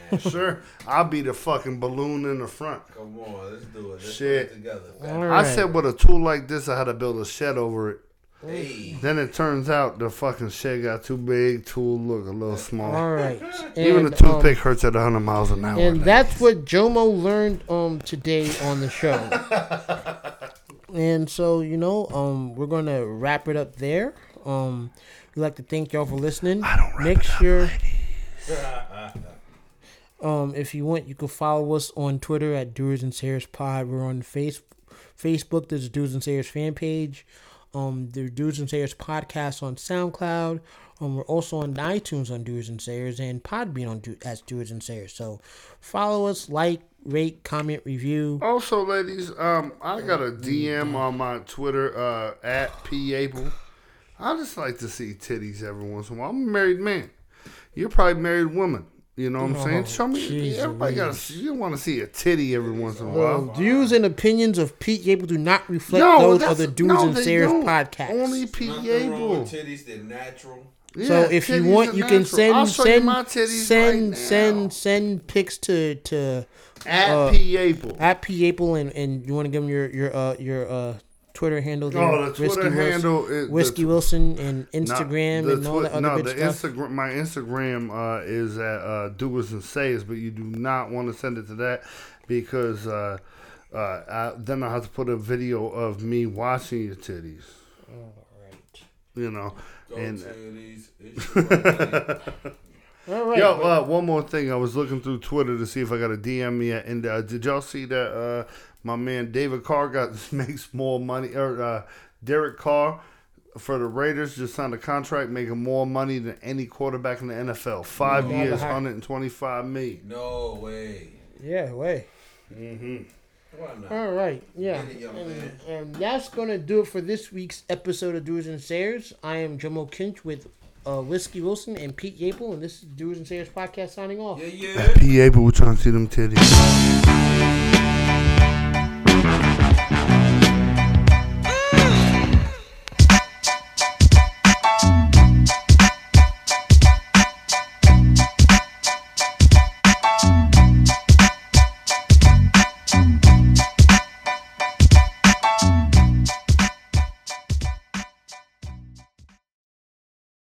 Man, with masks. (laughs) Sure, I'll be the fucking balloon in the front. Come on, let's do it. Let's Shit. put it together. All I said with a tool like this, I had to build a shed over it. Hey, Then it turns out the fucking shed got too big, tool look a little small. All right, (laughs) Even and, the toothpick um, hurts at 100 miles an hour. and that's what Jomo learned um today on the show. (laughs) and so you know, um, we're gonna wrap it up there. Um, we'd like to thank y'all for listening. I don't wrap Make it up, sure. Um, if you want, you can follow us on Twitter at Dudes and Sayers Pod. We're on face Facebook. There's a Doers and Sayers fan page. Um, the Dudes and Sayers podcast on SoundCloud. Um, we're also on iTunes on Dudes and Sayers and Podbean on Do- as Dudes and Sayers. So follow us, like, rate, comment, review. Also, ladies, um, I got a DM on my Twitter uh, at P April. I just like to see titties every once in a while. I'm a married man. You're probably a married woman. You know what I'm Oh, saying? Show me. jeez everybody got. You want to see a titty every once in a while. views and opinions of Pete Gable do not reflect No, those that's- of the Dudes no, and they Sayers don't. podcast. Only Pete Nothing wrong with titties. They're natural. so Yeah, if you want, are you can natural. I'll send you send my send right now. send send pics to to at uh, P April. at P Apple and and you want to give them your your uh your uh Twitter handle. there? Oh, the Twitter Wilson- handle is Whiskey the, Wilson and Instagram the and all twi- that other no, good the stuff. Instagram. My Instagram uh, is at uh, doers and sayers, but you do not want to send it to that because uh, uh, I, then I have to put a video of me washing your titties. All right. You know, Go and titties. (laughs) It's your. All right. Yo, but- uh, one more thing. I was looking through Twitter to see if I got a DM yet, and uh, did y'all see that uh, my man David Carr got (laughs) makes more money, or uh, Derek Carr for the Raiders just signed a contract making more money than any quarterback in the NFL. Five Yeah, years, but how- 125 million. no way. yeah, way. Why not? All right, yeah, it, and, and that's gonna do it for this week's episode of Doers and Sayers. I am Jomo Kinch with uh, Whiskey Wilson and Pete Gable, and this is Doers and Sayers podcast signing off. Yeah, yeah. At PA, but we're trying to see them titties.